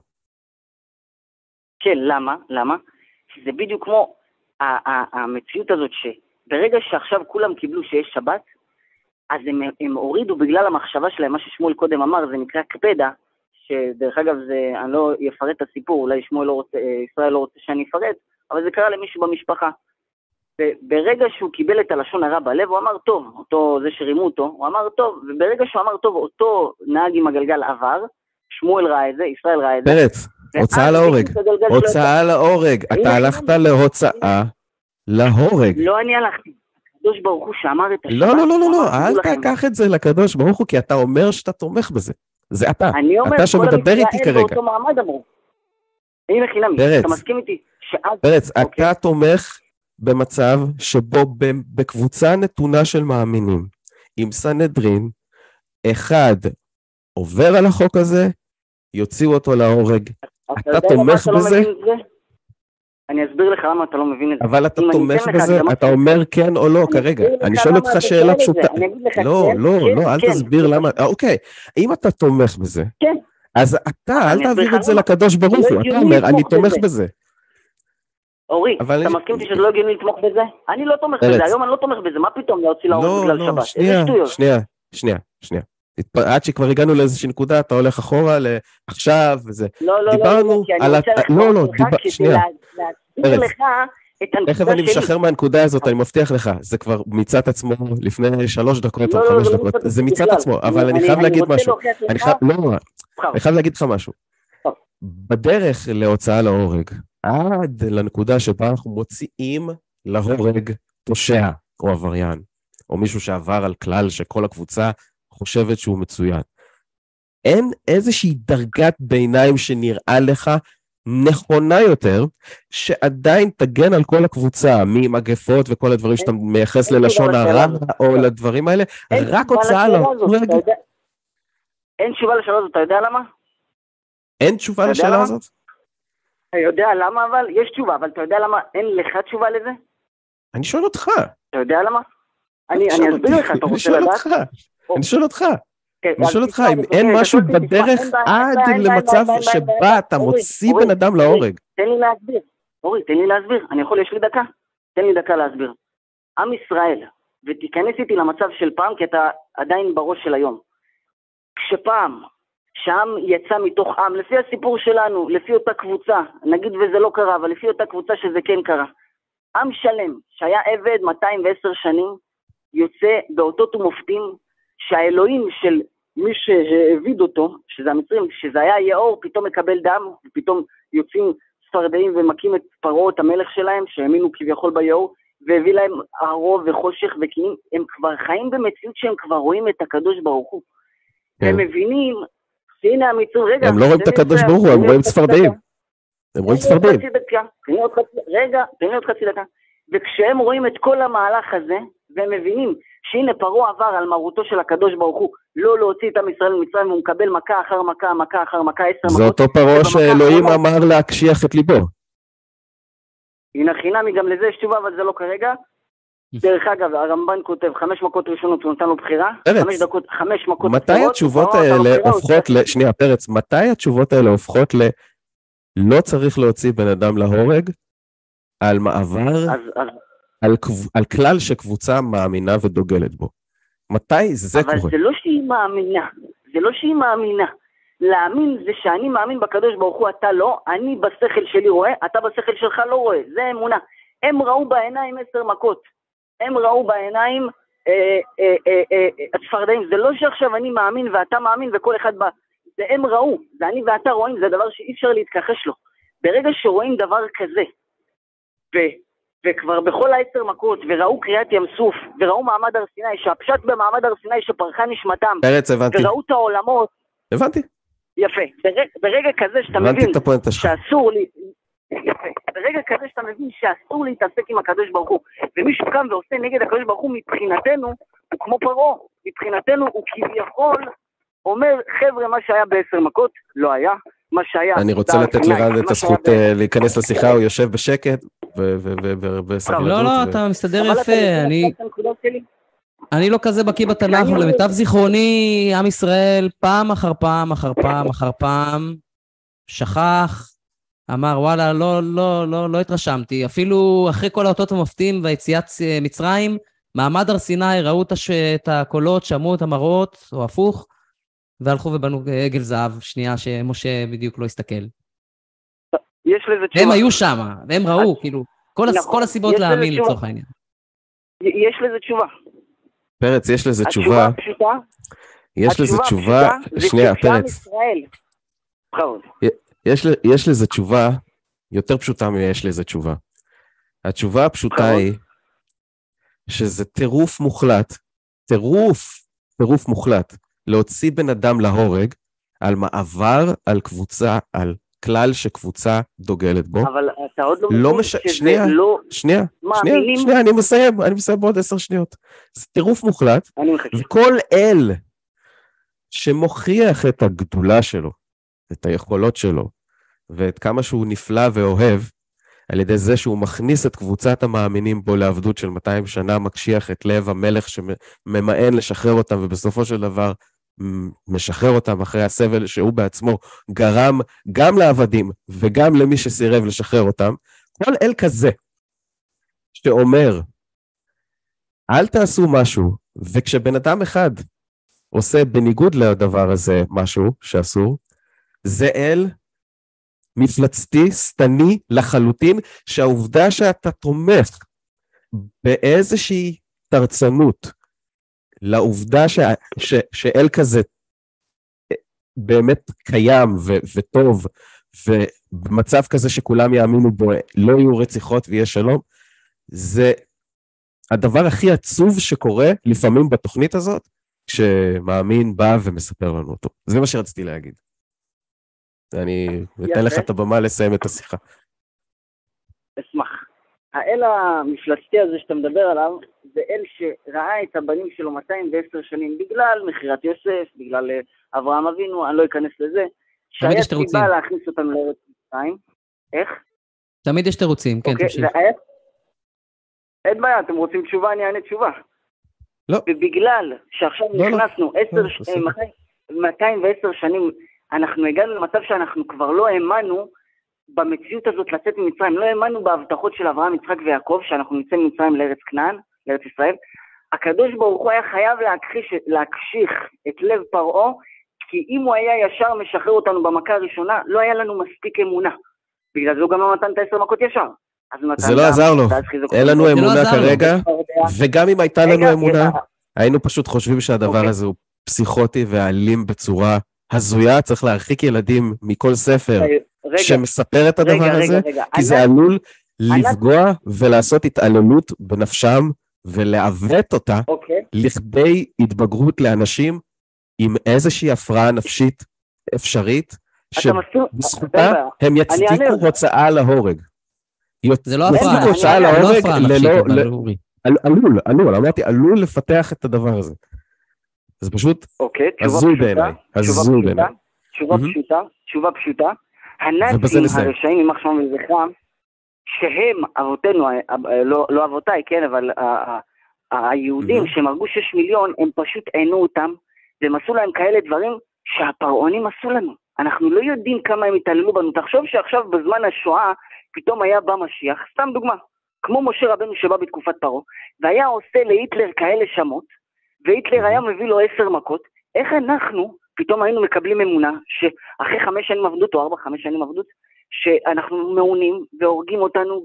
כן, למה? למה? כי זה בדיוק כמו המציאות הזאת שברגע שעכשיו כולם קיבלו שיש שבת, אז הם, הם הורידו בגלל המחשבה שלהם, מה ששמואל קודם אמר, זה נקרא קפדה, שדרך אגב, זה, אני לא אפרט את הסיפור, אולי שמואל לא רוצה, אה, ישראל לא רוצה שאני אפרט, אבל זה קרה למישהו במשפחה. וברגע שהוא קיבל את הלשון הרע בלב, הוא אמר, טוב, אותו, זה שרימו אותו, הוא אמר, טוב, וברגע שהוא אמר, טוב, אותו נהג עם הגלגל עבר, שמואל ראה את זה, ישראל ראה את זה, פרץ, הוצאה להורג. הוצאה להורג. אתה הלכת. להוצאה להורג. לא אני הלכתי. הקדוש ברוך הוא שאמר את השבת. לא, לא, לא, לא, לא, אל תקח את זה לקדוש ברוך הוא, כי אתה אומר שאתה תומך בזה. זה אתה. אני אומר, אתה שמדבר איתי כרגע. באותו מעמד אמרו. הנה. אתה מסכים איתי. פרץ, אוקיי. אתה תומך במצב שבו בקבוצה נתונה של מאמינים, עם סנהדרין, אחד עובר על החוק הזה, יוציאו אותו להורג, אתה תומך לא בזה? אני אסביר לך למה אתה לא מבין את זה. אבל אתה תומך בזה, הקדמה אתה אומר כן או לא כרגע. אני שואל אותך שאלה. פשוטה. לא, כן, לא, כן, לא, אל כן. תסביר למה, אה, אוקיי, אם אתה תומך בזה. אז אתה, אל תעביר את זה. לקדוש ברוך לא הוא, אתה אומר, אני תומך בזה." אורי, אתה אני- מסכים איתי שזה לא הגיוני לתמוך בזה? אני לא תומך. בזה, היום אני לא תומך בזה, מה פתאום להוציא להורג לא, בגלל לא, שבת? איזה שטויות. שנייה, שנייה, שנייה. עד שכבר הגענו לאיזושהי נקודה, אתה הולך אחורה לעכשיו וזה. לא, לא, לא, דיברנו לא, כי אני על רוצה הת- לחזור לא, לא, לך דיבר- כדי שנייה. לה- להסביר. לך את הנקודה תכף אני שלי. משחרר מהנקודה הזאת, אני מבטיח לך. זה כבר מיצה את עצמו לפני שלוש דקות או לא, לא, חמש לא דקות. זה מיצה את. עצמו, אני- אבל אני חייב אני להגיד רוצה משהו. להוכיח לך- אני חייב, לא. אני חייב להגיד לך משהו. בדרך להוצאה להורג, עד לנקודה שבה אנחנו מוציאים להורג פושע או עבריין, או מישהו שעבר על כלל שכל הקבוצה חושבת שהוא מצוין. אין איזושהי דרגת ביניים שנראה לך נכונה יותר, שעדיין תגן על כל הקבוצה, ממגפות וכל הדברים שאתה מייחס ללשון הרע. או לדברים האלה, רק הוצאה להורג. אין תשובה לשאלה הזאת, אתה יודע למה? אין תשובה לשאלה למה? הזאת? אתה יודע למה אבל? יש תשובה, אבל אתה יודע למה אין לך תשובה לזה? אני שואל אותך. אתה יודע למה? אני אני אסביר. לך, אתה רוצה לדעת? אני שואל אותך. כן, אני שואל אותך אם אין משהו בדרך עד למצב שבה. אתה מוציא בן אדם להורג. תן לי להסביר. אורי, תן לי להסביר. אני יכול, יש לי דקה? תן לי דקה להסביר. עם ישראל, ותיכנס איתי למצב של פעם, כי אתה עדיין בראש של היום. כשפעם, כשעם יצא מתוך עם, לפי הסיפור שלנו, לפי אותה קבוצה, נגיד וזה לא קרה, אבל לפי אותה קבוצה שזה כן קרה, עם שלם, שהיה עבד 210 שנים, יוצא באותות ומופתים, שהאלוהים של מי שהעביד אותו, שזה המצרים, שזה היה יאור, פתאום מקבל דם, ופתאום יוצאים צפרדעים ומכים את פרעה, את המלך שלהם, שהאמינו כביכול ביאור, והביא להם ערוב וחושך וכאים, הם כבר חיים במציאות שהם כבר רואים את הקדוש ברוך הוא. כן. הם מבינים שהנה המצרים, רגע, הם לא רואים את הקדוש ברוך הוא, הם רואים צפרדעים. הם רואים צפרדעים. רגע, תן לי עוד חצי דקה. וכשהם רואים את כל המהלך הזה, והם מבינים שהנה פרעה עבר על מרותו של הקדוש ברוך הוא, לא להוציא את עם ישראל ממצרים, והוא מקבל מכה אחר מכה, מכה אחר מכה, עשר זה מכות. אותו פרעה שאלוהים אמר להקשיח את ליבו. הנה חינמי, גם לזה יש תשובה, אבל זה לא כרגע. דרך אגב, הרמב"ן כותב, חמש מכות ראשונות הוא נתן לו בחירה, חמש דקות, חמש מכות מתי אחרות, התשובות האלה הופכות ל... שנייה, פרץ, מתי התשובות האלה הופכות ל... לא צריך להוציא בן אדם להורג על מעבר, על כלל שקבוצה מאמינה ודוגלת בו? מתי זה אבל קורה? זה לא שהיא מאמינה, זה לא שהיא מאמינה. להאמין זה שאני מאמין בקדוש ברוך הוא, אתה לא, אני בשכל שלי רואה, אתה בשכל שלך לא רואה, זה אמונה. הם ראו בעיניים עשר מכות, הם ראו בעיניים אה, אה, אה, הצפרדעים, זה לא שעכשיו אני מאמין ואתה מאמין וכל אחד ב... זה הם ראו, זה אני ואתה רואים, זה דבר שאי אפשר להתכחש לו. ברגע שרואים דבר כזה, ו, וכבר בכל העשר מכות, וראו קריאת ים סוף, וראו מעמד הר סיני, שהפשט במעמד הר סיני שפרחה נשמתם, פרץ, הבנתי. וראו את העולמות, הבנתי. יפה. ברגע, ברגע כזה שאתה מבין. שאסור לי... יפה. ברגע כזה שאתה מבין שאסור להתעסק עם הקדוש ברוך הוא, ומישהו קם ועושה נגד הקדוש ברוך הוא מבחינתנו, הוא כמו פרעה, מבחינתנו הוא כביכול אומר, חבר'ה, מה שהיה בעשר מכות, לא היה, מה שהיה... אני רוצה לתת לרן את הזכות אה, להיכנס לשיחה, הוא יושב בשקט ובסבלנות. לא, לא, אתה מסתדר יפה, אני... אני לא כזה בקיא בתנ"ך, אבל למיטב זיכרוני, עם ישראל פעם אחר פעם אחר פעם אחר פעם שכח, אמר, וואלה, לא, לא, לא, לא התרשמתי. אפילו אחרי כל האותות המופתים והיציאת מצרים, מעמד הר סיני ראו את הקולות, שמעו את המראות, או הפוך, והלכו ובנו עגל זהב, שנייה שמשה בדיוק לא הסתכל. יש לזה תשובה. הם היו שם, והם ראו, כאילו, כל, נכון, כל הסיבות להאמין לצורך העניין. יש לזה תשובה. פרץ, יש לזה תשובה. התשובה פשוטה. יש לזה תשובה, שנייה, פרץ. יש, יש לזה תשובה יותר פשוטה מיש לזה תשובה. התשובה הפשוטה היא שזה טירוף מוחלט, טירוף, טירוף מוחלט, להוציא בן אדם להורג על מעבר, על קבוצה, על כלל שקבוצה דוגלת בו. אבל אתה עוד לא, לא מבין מש... שזה שנייה, לא... שנייה, שנייה, שנייה, אני מסיים, אני מסיים בעוד עשר שניות. זה טירוף מוחלט, וכל אל שמוכיח את הגדולה שלו, את היכולות שלו, ואת כמה שהוא נפלא ואוהב, על ידי זה שהוא מכניס את קבוצת המאמינים בו לעבדות של 200 שנה, מקשיח את לב המלך שממאן לשחרר אותם, ובסופו של דבר משחרר אותם אחרי הסבל שהוא בעצמו גרם גם לעבדים וגם למי שסירב לשחרר אותם, כל אל כזה שאומר, אל תעשו משהו, וכשבן אדם אחד עושה בניגוד לדבר הזה משהו שאסור, זה אל מפלצתי, שטני לחלוטין, שהעובדה שאתה תומך באיזושהי תרצנות, לעובדה ש, ש, שאל כזה באמת קיים ו, וטוב, ובמצב כזה שכולם יאמינו בו, לא יהיו רציחות ויהיה שלום, זה הדבר הכי עצוב שקורה לפעמים בתוכנית הזאת, כשמאמין בא ומספר לנו אותו. זה מה שרציתי להגיד. אני אתן לך את הבמה לסיים את השיחה. אשמח. האל המפלצתי הזה שאתה מדבר עליו, זה אל שראה את הבנים שלו 210 שנים בגלל מכירת יוסף, בגלל אה, אברהם אבינו, אני לא אכנס לזה, שהיה סיבה להכניס אותם לארץ מצרים. איך? תמיד יש תירוצים, כן, אוקיי, תמשיך. אין בעיה, אתם רוצים תשובה, אני אענה תשובה. לא. ובגלל שעכשיו לא, לא. נכנסנו לא, 10, לא, 210 שנים, אנחנו הגענו למצב שאנחנו כבר לא האמנו במציאות הזאת לצאת ממצרים, לא האמנו בהבטחות של אברהם, יצחק ויעקב, שאנחנו נצא ממצרים לארץ כנען, לארץ ישראל. הקדוש ברוך הוא היה חייב להקשיש, להקשיח את לב פרעה, כי אם הוא היה ישר משחרר אותנו במכה הראשונה, לא היה לנו מספיק אמונה. בגלל זה הוא גם לא נתן את העשר מכות ישר. זה לא עזר לו, אין לנו לא אמונה כרגע, וגם אם הייתה לנו אמונה, היינו פשוט חושבים שהדבר אוקיי. הזה הוא פסיכוטי ואלים בצורה הזויה, צריך להרחיק ילדים מכל ספר שמספר את הדבר הזה, כי זה עלול לפגוע ולעשות התעללות בנפשם ולעוות אותה אוקיי. לכדי התבגרות לאנשים עם איזושהי הפרעה נפשית אפשרית, שבזכותה הם יצדיקו הוצאה להורג. זה לא הפרעה, יצדיקו הוצאה לא להורג ללא... עלול, עלול, אמרתי, עלול לפתח את הדבר הזה. זה פשוט הזוי בעיניי, הזוי בעיניי. תשובה פשוטה, תשובה פשוטה. הנאצים הרשעים, יימח שמם וזכרם, שהם אבותינו, לא, לא אבותיי, כן, אבל היהודים שהם הרגו 6 מיליון, הם פשוט עינו אותם, והם עשו להם כאלה דברים שהפרעונים עשו לנו. אנחנו לא יודעים כמה הם התעללו בנו. תחשוב שעכשיו בזמן השואה, פתאום היה בא משיח, סתם דוגמה, כמו משה רבנו שבא בתקופת פרעה, והיה עושה להיטלר כאלה שמות, והיטלר היה מביא לו עשר מכות, איך אנחנו פתאום היינו מקבלים אמונה שאחרי חמש שנים עבדות, או ארבע, חמש שנים עבדות, שאנחנו מעונים והורגים אותנו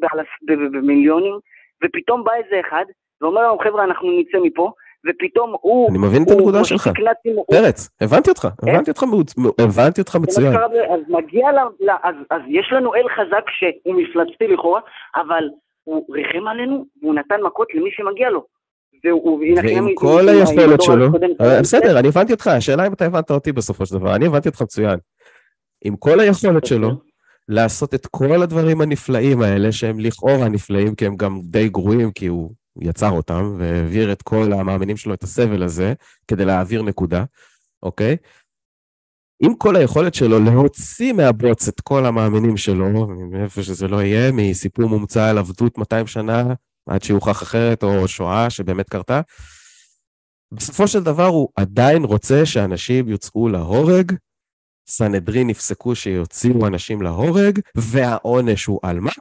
במיליונים, ופתאום בא איזה אחד ואומר לנו, חבר'ה, אנחנו נצא מפה, ופתאום הוא... אני מבין את הנקודה שלך. פרץ, הבנתי אותך, הבנתי אותך, הבנתי אותך מצוין. אז מגיע ל... אז יש לנו אל חזק שהוא מפלצתי לכאורה, אבל הוא ריחם עלינו, והוא נתן מכות למי שמגיע לו. ועם כל היכולת שלו, בסדר, אני הבנתי אותך, השאלה אם אתה הבנת אותי בסופו של דבר, אני הבנתי אותך מצוין. עם כל היכולת אוקיי. שלו, לעשות את כל הדברים הנפלאים האלה, שהם לכאורה נפלאים, כי הם גם די גרועים, כי הוא יצר אותם, והעביר את כל המאמינים שלו את הסבל הזה, כדי להעביר נקודה, אוקיי? עם כל היכולת שלו להוציא מהבוץ את כל המאמינים שלו, מאיפה שזה לא יהיה, מסיפור מומצא על עבדות 200 שנה, עד שיוכח אחרת, או שואה שבאמת קרתה, בסופו של דבר הוא עדיין רוצה שאנשים יוצאו להורג, סנהדרין יפסקו שיוציאו אנשים להורג, והעונש הוא על מה?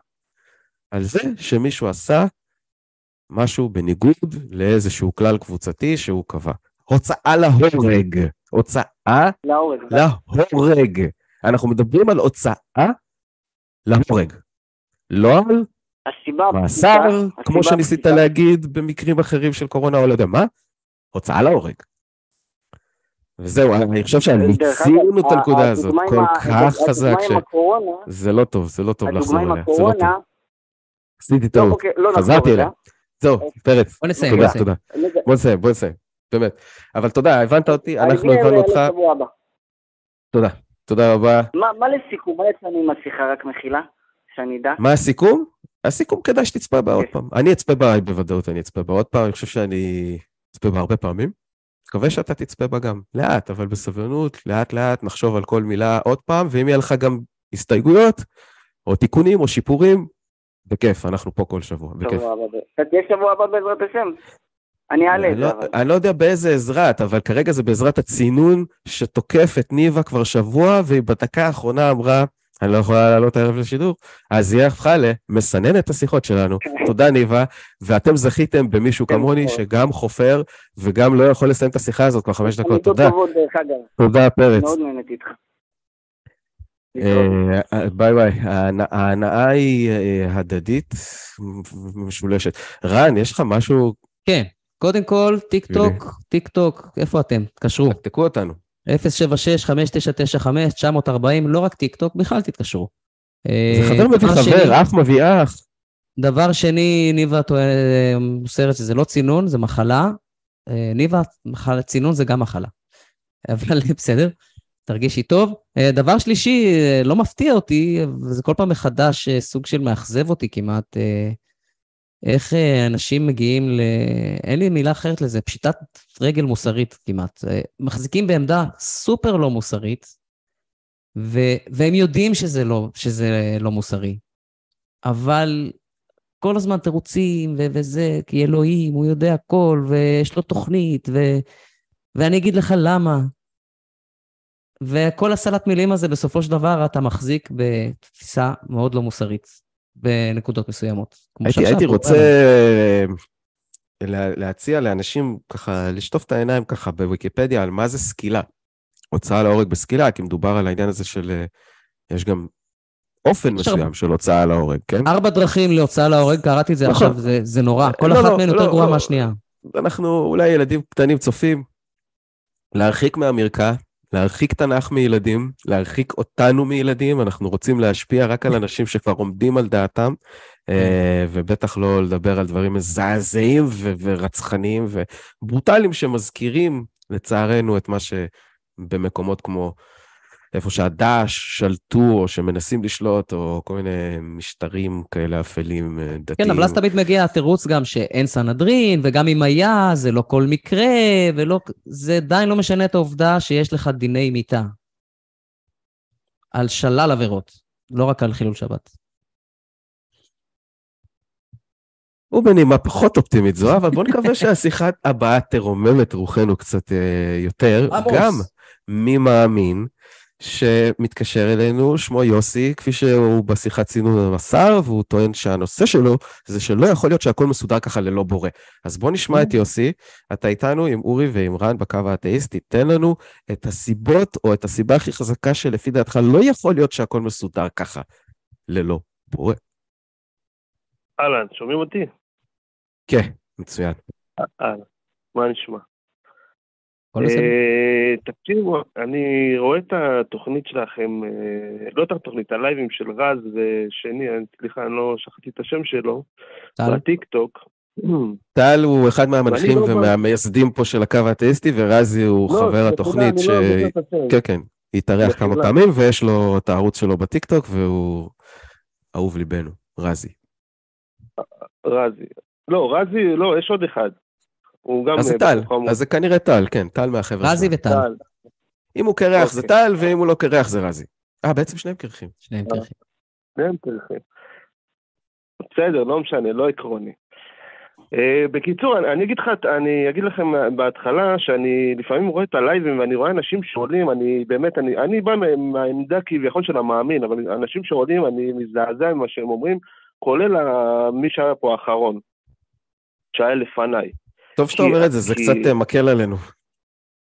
על זה שמישהו עשה משהו בניגוד לאיזשהו כלל קבוצתי שהוא קבע. הוצאה להורג. הוצאה להורג. להורג. אנחנו מדברים על הוצאה להורג. לא על הסיבה... מאסר, כמו הסיבה שניסית הפשוטה- להגיד במקרים אחרים של קורונה או לא יודע מה, הוצאה להורג. וזהו, אני חושב אגב, שמיצינו את הנקודה הזאת כל ה- כך חזק, הקורונה, שזה לא טוב, זה לא טוב לחזור אליה, זה לא טוב. עשיתי לא טעות, חזרתי אליה. זהו, פרץ, בוא נסיים, תודה. תודה. בוא נסיים, בוא נסיים, באמת. אבל תודה, הבנת אותי, אנחנו הבנו אותך. תודה. תודה רבה. מה מה לסיכום? מה יצא עם השיחה? רק מחילה? שאני אדע. מה הסיכום? הסיכום כדאי שתצפה בה עוד פעם. אני אצפה בה, בוודאות אני אצפה בה עוד פעם, אני חושב שאני אצפה בה הרבה פעמים. מקווה שאתה תצפה בה גם. לאט, אבל בסבלנות, לאט לאט נחשוב על כל מילה עוד פעם, ואם יהיה לך גם הסתייגויות, או תיקונים, או שיפורים, בכיף, אנחנו פה כל שבוע, בכיף. תהיה שבוע הבא בעזרת השם? אני אעלה את זה, לא-. אני לא יודע באיזה עזרת, אבל כרגע זה בעזרת הצינון שתוקף את ניבה כבר שבוע, והיא בדקה האחרונה אמרה, אני לא יכולה לעלות הערב לשידור, אז היא הפכה למסנן את השיחות שלנו. תודה, ניבה, ואתם זכיתם במישהו כן, כמוני נכון. שגם חופר וגם לא יכול לסיים את השיחה הזאת כבר חמש דקות. תודה. תודה, פרץ. מאוד איתך. אה, ביי ביי, ההנאה- היא אה, הדדית, משולשת. רן, יש לך משהו? כן, קודם כל, טיק טוק, טיק טוק, איפה אתם? תתקשרו. תקעו אותנו. 076-5995-940, לא רק טיק טוק, בכלל תתקשרו. זה אה, חבר מביא חבר, אח מביא אח. דבר שני, ניבה מוסרת שזה לא צינון, זה מחלה. אה, ניבה, מחלה, צינון זה גם מחלה. <laughs> אבל בסדר, תרגישי טוב. אה, דבר שלישי, אה, לא מפתיע אותי, וזה כל פעם מחדש אה, סוג של מאכזב אותי כמעט, אה, איך אה, אנשים מגיעים ל... אין לי מילה אחרת לזה, פשיטת רגל מוסרית כמעט. אה, מחזיקים בעמדה סופר לא מוסרית, ו... והם יודעים שזה לא, שזה לא מוסרי. אבל כל הזמן תירוצים ו- וזה, כי אלוהים, הוא יודע הכל, ויש לו תוכנית, ו- ואני אגיד לך למה. וכל הסלט מילים הזה, בסופו של דבר, אתה מחזיק בתפיסה מאוד לא מוסרית בנקודות מסוימות. הייתי, הייתי רוצה. אה, לה- להציע לאנשים ככה, לשטוף את העיניים ככה בוויקיפדיה על מה זה סקילה. הוצאה להורג בסקילה, כי מדובר על העניין הזה של... אה, יש גם אופן יש מסוים של הוצאה להורג, כן? ארבע דרכים להוצאה להורג, קראתי את זה נכון. עכשיו, זה, זה נורא. כל לא, אחת לא, מהן לא, יותר גרועה לא. מהשנייה. אנחנו אולי ילדים קטנים צופים, להרחיק מהמרקע, להרחיק תנ"ך מילדים, להרחיק אותנו מילדים, אנחנו רוצים להשפיע רק על אנשים שכבר עומדים על דעתם, אה, ובטח לא לדבר על דברים מזעזעים ו- ורצחניים וברוטליים שמזכירים, לצערנו, את מה שבמקומות כמו איפה שהדאעש שלטו, או שמנסים לשלוט, או כל מיני משטרים כאלה אפלים, אה, דתיים. כן, אבל אז תמיד מגיע התירוץ גם שאין סנהדרין, וגם אם היה, זה לא כל מקרה, ולא... זה עדיין לא משנה את העובדה שיש לך דיני מיתה. על שלל עבירות, לא רק על חילול שבת. ובנימה פחות אופטימית זו, אבל בוא נקווה <laughs> שהשיחה הבאה תרומם את רוחנו קצת אה, יותר. עמוס. גם מי מאמין שמתקשר אלינו, שמו יוסי, כפי שהוא בשיחת צינון המסר, והוא טוען שהנושא שלו זה שלא יכול להיות שהכל מסודר ככה ללא בורא. אז בוא נשמע את יוסי, אתה איתנו עם אורי ועם רן בקו האתאיסט, תיתן לנו את הסיבות או את הסיבה הכי חזקה שלפי דעתך לא יכול להיות שהכל מסודר ככה ללא בורא. אהלן, שומעים אותי? כן, מצוין. אהלן, מה נשמע? אה, תקשיבו, אני רואה את התוכנית שלכם, אה, לא את התוכנית, הלייבים של רז ושני, אני- סליחה, אני לא שכחתי את השם שלו? בטיק טוק. טל הוא אחד מהמנחים לא ומהמייסדים פה של הקו האתאיסטי, ורזי הוא לא, חבר התוכנית ש... לא השם. כן, כן, התארח כמה. פעמים, ויש לו את הערוץ שלו בטיקטוק, והוא אהוב ליבנו, רזי. רזי. לא, רזי, לא, יש עוד אחד. הוא גם... אז זה אה, טל. אז זה כנראה טל, כן, טל מהחבר'ה רזי. וטל, טל. אם הוא קרח זה אוקיי. טל, ואם הוא לא קרח זה רזי. אה, בעצם שניהם קרחים. שניהם אה. קרחים. שניהם קרחים. בסדר, לא משנה, לא עקרוני. Uh, בקיצור, אני, אני אגיד לך, אני אגיד לכם בהתחלה שאני לפעמים רואה את הלייבים ואני רואה אנשים שעולים, אני באמת, אני, אני בא מה- מהעמדה כביכול של המאמין, אבל אנשים שעולים, אני מזדעזע ממה שהם אומרים, כולל מי שהיה פה האחרון, שהיה לפניי. טוב שאתה אומר את זה, זה כי- קצת אה, מקל עלינו.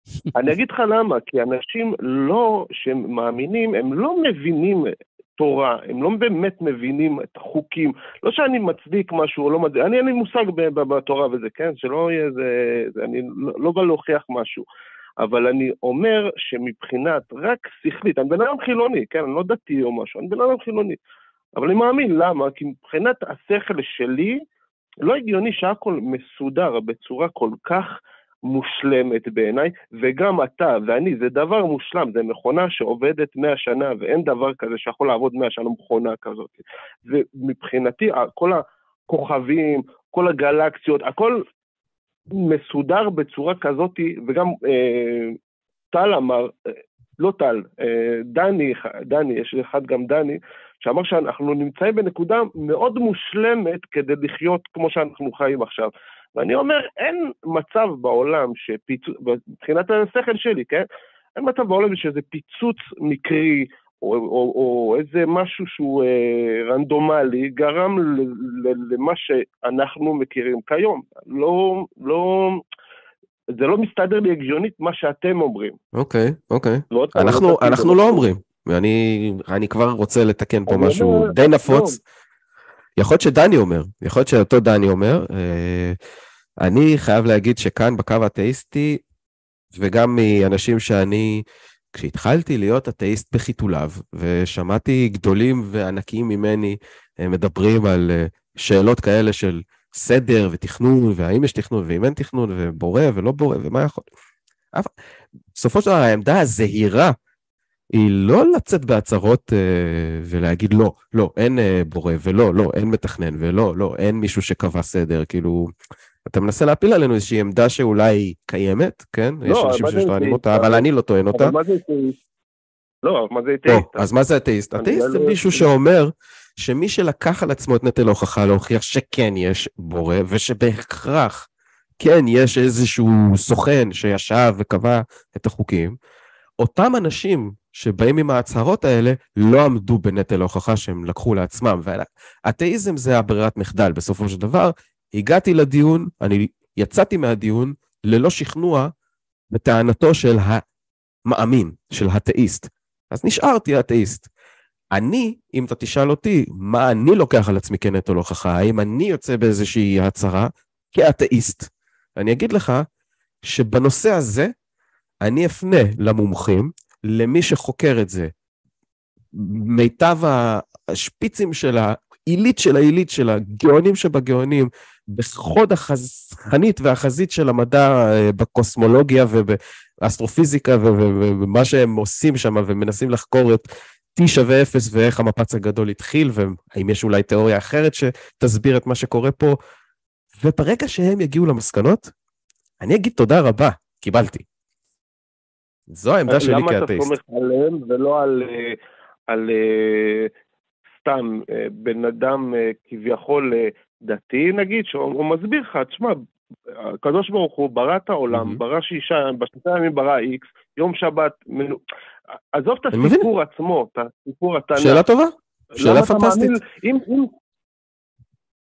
<laughs> אני אגיד לך למה, כי אנשים לא, שהם מאמינים, הם לא מבינים תורה, הם לא באמת מבינים את החוקים. לא שאני מצדיק משהו או לא מצדיק, אני אין לי מושג בתורה וזה, כן? שלא יהיה זה, זה אני לא, לא בא להוכיח משהו. אבל אני אומר שמבחינת רק שכלית, אני בן אדם חילוני, כן? אני לא דתי או משהו, אני בן אדם חילוני. אבל אני מאמין, למה? כי מבחינת השכל שלי, לא הגיוני שהכל מסודר בצורה כל כך מושלמת בעיניי, וגם אתה ואני, זה דבר מושלם, זה מכונה שעובדת 100 שנה, ואין דבר כזה שיכול לעבוד 100 שנה מכונה כזאת. ומבחינתי, כל הכוכבים, כל הגלקסיות, הכל מסודר בצורה כזאת, וגם אה, טל אמר, אה, לא טל, אה, דני, דני, יש אחד גם דני, שאמר שאנחנו נמצאים בנקודה מאוד מושלמת כדי לחיות כמו שאנחנו חיים עכשיו. ואני אומר, אין מצב בעולם שפיצוץ, מבחינת השכל שלי, כן? אין מצב בעולם שזה פיצוץ מקרי, או, או, או איזה משהו שהוא אה, רנדומלי, גרם ל, ל, למה שאנחנו מכירים כיום. לא, לא, זה לא מסתדר לי הגיונית מה שאתם אומרים. אוקיי, אוקיי. ועוד פעם, אנחנו, לא אנחנו לא אומרים. ואני אני כבר רוצה לתקן פה משהו די נפוץ. יכול להיות שדני אומר, יכול להיות שאותו דני אומר. אה, אני חייב להגיד שכאן בקו האתאיסטי, וגם מאנשים שאני, כשהתחלתי להיות אתאיסט בחיתוליו, ושמעתי גדולים וענקיים ממני מדברים על אה, שאלות כאלה של סדר ותכנון, והאם יש תכנון ואם אין תכנון, ובורא ולא בורא, ומה יכול... בסופו של דבר העמדה הזהירה היא לא לצאת בהצהרות אה, ולהגיד לא, לא, אין אה, בורא, ולא, לא, אין מתכנן, ולא, לא, אין מישהו שקבע סדר, כאילו, אתה מנסה להפיל עלינו איזושהי עמדה שאולי קיימת, כן? לא, יש אנשים שטוענים אתאיסט? אותה, אבל אני לא טוען אותה. אבל מה זה אתאיסט? לא, מה זה לא, אתאיסט? אז מה זה אתאיסט? אתאיסט זה לא- מישהו שאומר שמי שלקח על עצמו את נטל ההוכחה להוכיח שכן יש בורא, ושבהכרח כן יש איזשהו סוכן שישב וקבע את החוקים, אותם אנשים שבאים עם ההצהרות האלה לא עמדו בנטל ההוכחה שהם לקחו לעצמם. ואתאיזם זה הברירת מחדל. בסופו של דבר, הגעתי לדיון, אני יצאתי מהדיון ללא שכנוע בטענתו של המאמין, של התאיסט. אז נשארתי אתאיסט. אני, אם אתה תשאל אותי, מה אני לוקח על עצמי כנטל הוכחה, האם אני יוצא באיזושהי הצהרה כאתאיסט, אני אגיד לך שבנושא הזה, אני אפנה למומחים, למי שחוקר את זה, מיטב השפיצים של העילית של העילית של הגאונים שבגאונים, בחוד החנית והחזית של המדע אה, בקוסמולוגיה ובאסטרופיזיקה ומה שהם עושים שם ומנסים לחקור את T שווה 0 ואיך המפץ הגדול התחיל, והאם יש אולי תיאוריה אחרת שתסביר את מה שקורה פה. וברגע שהם יגיעו למסקנות, אני אגיד תודה רבה, קיבלתי. זו העמדה שלי למה אתה כאתאיסט. סומך עליהם ולא על, אה, על אה, סתם אה, בן אדם כביכול דתי נגיד, שהוא מסביר לך, תשמע, הקדוש ברוך הוא ברא את העולם, מהמם. ברא שישה, בשלושה ימים ברא איקס, יום שבת, מנו... עזוב את אני מבין. הסיפור עצמו, את הסיפור התנ"ך. שאלה טובה, שאלה פנטסטית. אם, אם,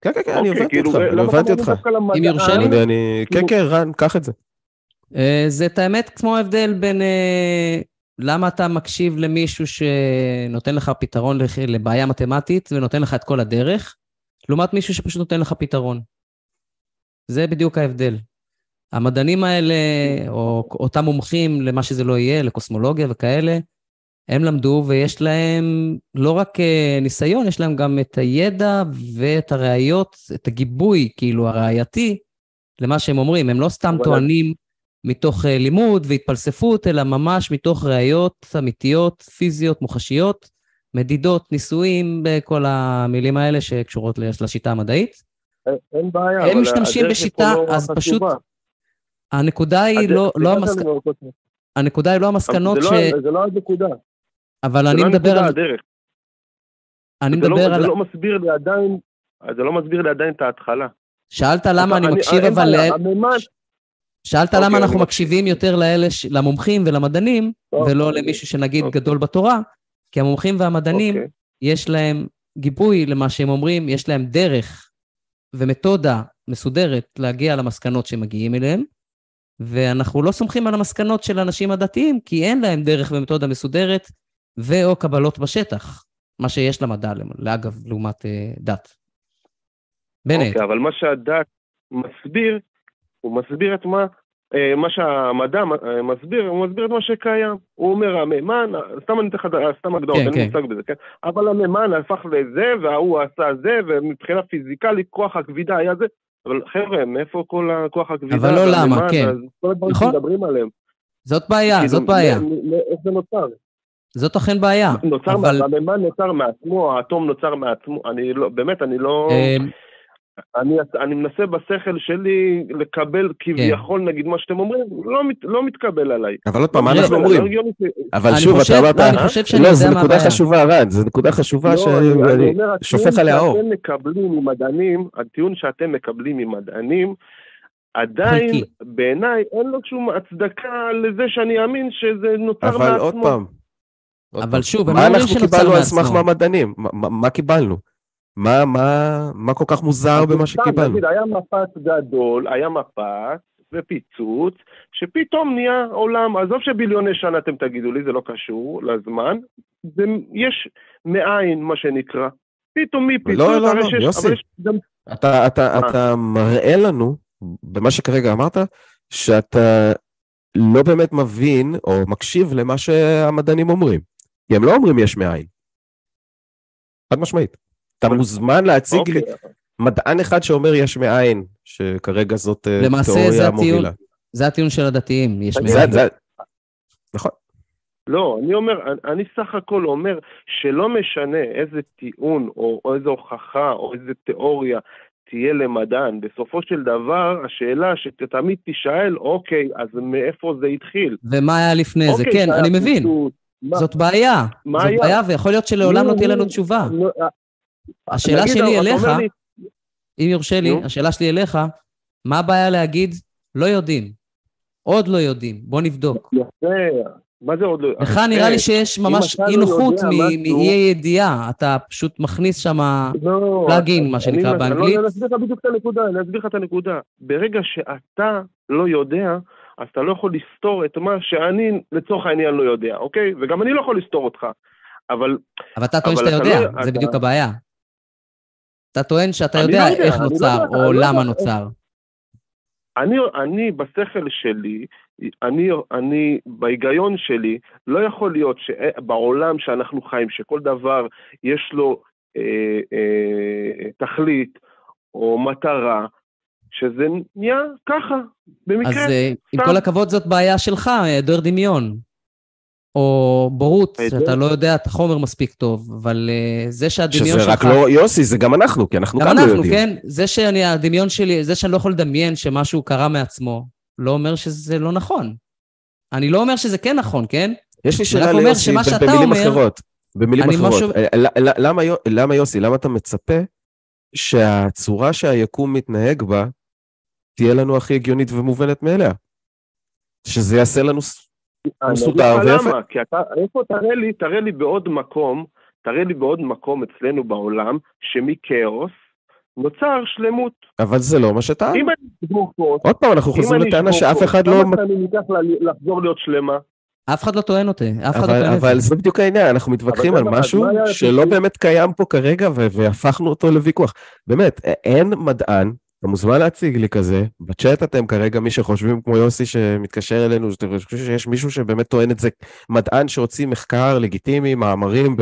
כן, כן, כן, אני אוקיי, הבנתי כאילו, אותך, אני הבנתי אותך. אם יורשה לי? כן, כאילו- כן, רן, קח את זה. אה, זה את האמת כמו ההבדל בין אה, למה אתה מקשיב למישהו שנותן לך פתרון לבעיה מתמטית ונותן לך את כל הדרך, לעומת מישהו שפשוט נותן לך פתרון. זה בדיוק ההבדל. המדענים האלה, או אותם מומחים למה שזה לא יהיה, לקוסמולוגיה וכאלה, הם למדו ויש להם לא רק אה, ניסיון, יש להם גם את הידע ואת הראיות, את הגיבוי, כאילו, הראייתי, למה שהם אומרים. הם לא סתם טוענים מתוך אה, לימוד והתפלספות, אלא ממש מתוך ראיות אמיתיות, פיזיות, מוחשיות, מדידות, ניסויים, בכל המילים האלה שקשורות לשיטה המדעית. אין- אין בעיה, הם אבל משתמשים בשיטה, לא אז חשובה. פשוט הנקודה היא לא, לא, המסק... הנקודה היא לא המסקנות זה ש... לא- זה לא הנקודה. אבל אני לא מדבר על... הדרך. אני לא- מדבר על... זה לא מסביר לי עדיין, זה לא מסביר לי עדיין את ההתחלה. שאלת למה אני מקשיב אבל... הממד, שאלת אוקיי, למה אנחנו מקשיב. מקשיבים יותר לאלה, ש- למומחים ולמדענים, אוקיי. ולא למישהו שנגיד אוקיי. גדול בתורה, כי המומחים והמדענים, אוקיי. יש להם גיבוי למה שהם אומרים, יש להם דרך ומתודה מסודרת להגיע למסקנות שמגיעים אליהם, ואנחנו לא סומכים על המסקנות של האנשים הדתיים, כי אין להם דרך ומתודה מסודרת, ו/או קבלות בשטח, מה שיש למדע, לאגב, לעומת אה, דת. היתר. אוקיי, אבל מה שהדת מסביר, הוא מסביר את מה, אה, מה שהמדע אה, מסביר, הוא מסביר את מה שקיים. הוא אומר, המימן, סתם אני אתן לך, סתם הגדרות, כן, אין כן. מושג בזה, כן? אבל המימן הפך לזה, וההוא עשה זה, ומבחינה פיזיקלית, כוח הכבידה היה זה. אבל חבר'ה, מאיפה כל הכוח הכבידה? אבל לא למה, כן. כל הדברים נכון. שמדברים עליהם. זאת בעיה, כאילו, זאת בעיה. איך זה נוצר? זאת אכן בעיה. נוצר, אבל- המימן נוצר מעצמו, האטום נוצר מעצמו, אני לא, באמת, אני לא... אני, אני מנסה בשכל שלי לקבל כביכול, נגיד מה שאתם אומרים, לא, מת, לא מתקבל עליי. אבל עוד פעם, מה לא, אנחנו לא אומרים? ש- אבל שוב, אתה אמרת... לא, אני חושב שאני לא, יודע זו מה נקודה הבעיה. חשובה, רן, זו נקודה חשובה לא, אני- אני שאני שופך הטיעון עליה אור. שאתם מקבלים ממדענים, הטיעון שאתם מקבלים ממדענים, עדיין. בעיניי אין לו שום הצדקה לזה שאני אאמין שזה נוצר מעצמו. אבל עוד פעם. אבל. שוב, הם מה לא אומרים אנחנו שנוצר קיבלנו על סמך מעצמו. מה מדענים? מה- מה מה קיבלנו? מה- מה מה כל כך מוזר במה שקיבלנו? נגיד, היה מפץ גדול, היה מפץ ופיצוץ, שפתאום נהיה עולם, עזוב שביליוני שנה אתם תגידו לי, זה לא קשור לזמן, זה, יש מאין, מה שנקרא. פתאום מפיצוץ, לא, לא, לא, יוסי. גם... אתה, אתה? אתה מראה לנו, במה שכרגע אמרת, שאתה לא באמת מבין או מקשיב למה שהמדענים אומרים. כי הם לא אומרים יש מאין. חד משמעית. אתה מוזמן להציג לי אוקיי, מדען אחד שאומר יש מאין, שכרגע זאת אה, למעשה תיאוריה מובילה. זה הטיעון של הדתיים, יש מאין. זה, נכון. לא, אני אומר, אני- סך הכל אומר שלא משנה איזה טיעון או, או איזו הוכחה או איזה תיאוריה תהיה למדען, בסופו של דבר השאלה שתמיד תישאל, אוקיי, אז מאיפה זה התחיל? ומה היה לפני זה? אוקיי, כן, אני מבין. זאת בעיה. מה זאת היה? בעיה, ויכול להיות שלעולם לא תהיה לנו נו, תשובה. השאלה נגיד, שלי אליך, לי, אם יורשה לי, נו. השאלה שלי אליך, מה הבעיה להגיד לא יודעים? עוד לא יודעים, בוא נבדוק. יפה, מה זה עוד לא... לך. נראה לי שיש ממש לא אי נוחות מאי ידיעה, אתה פשוט מכניס שם... לא, פלאגין, מה שנקרא אני- באנגלית. לא, אני אסביר לך בדיוק את הנקודה, אני אסביר לך את הנקודה. ברגע שאתה לא יודע, אז אתה לא יכול לסתור את מה שאני לצורך העניין לא יודע, אוקיי? וגם אני לא יכול לסתור אותך. אבל אבל אתה טוען שאתה אתה יודע, לא- זה בדיוק הבעיה. אתה טוען שאתה יודע לא יודע, איך לא נוצר, יודע, או לא למה. נוצר. אני, אני בשכל שלי, אני, אני בהיגיון שלי, לא יכול להיות שבעולם שאנחנו חיים, שכל דבר יש לו אה, אה, תכלית או מטרה, שזה נהיה ככה, במקרה. אז אה, עם סתם. כל הכבוד זאת בעיה שלך, היעדר דמיון. או בורות, שאתה לא יודע את החומר מספיק טוב, אבל אה, זה שהדמיון שזה שלך... רק לא יוסי, זה גם אנחנו, כי אנחנו גם גם לא אנחנו, יודעים. כן? זה שאני, הדמיון שלי, זה שאני לא יכול לדמיין שמשהו קרה מעצמו, לא אומר שזה לא נכון. אני לא אומר שזה כן נכון, כן? יש לי שאלה ליוסי, במילים אומר- אחרות. במילים אחרות. משהו- אה, למה למה יוסי, למה אתה מצפה שהצורה שהיקום מתנהג בה תהיה לנו הכי הגיונית ומובנת מאליה? שזה יעשה לנו... אני מסודר אגיד לך ויפה. למה, כי אתה, איפה תראה לי, תראה לי בעוד מקום, תראה לי בעוד מקום אצלנו בעולם, שמכאוס נוצר שלמות. אבל זה לא מה שטען. אם אני אשבור כוס, עוד פעם, אנחנו אם חוזרים אני לטענה שאף אחד לא... כמה שנים ייקח לה- לחזור להיות שלמה? אף אחד לא טוען אותי, אף אחד לא אבל, טוען את אבל זה. בדיוק העניין, אנחנו מתווכחים על משהו שלא? באמת קיים פה כרגע והפכנו אותו לוויכוח. באמת, אין מדען, אתה מוזמן להציג לי כזה, בצ'אט אתם כרגע מי שחושבים כמו יוסי שמתקשר אלינו, שאתם חושבים שיש מישהו שבאמת טוען את זה, מדען שהוציא מחקר לגיטימי, מאמרים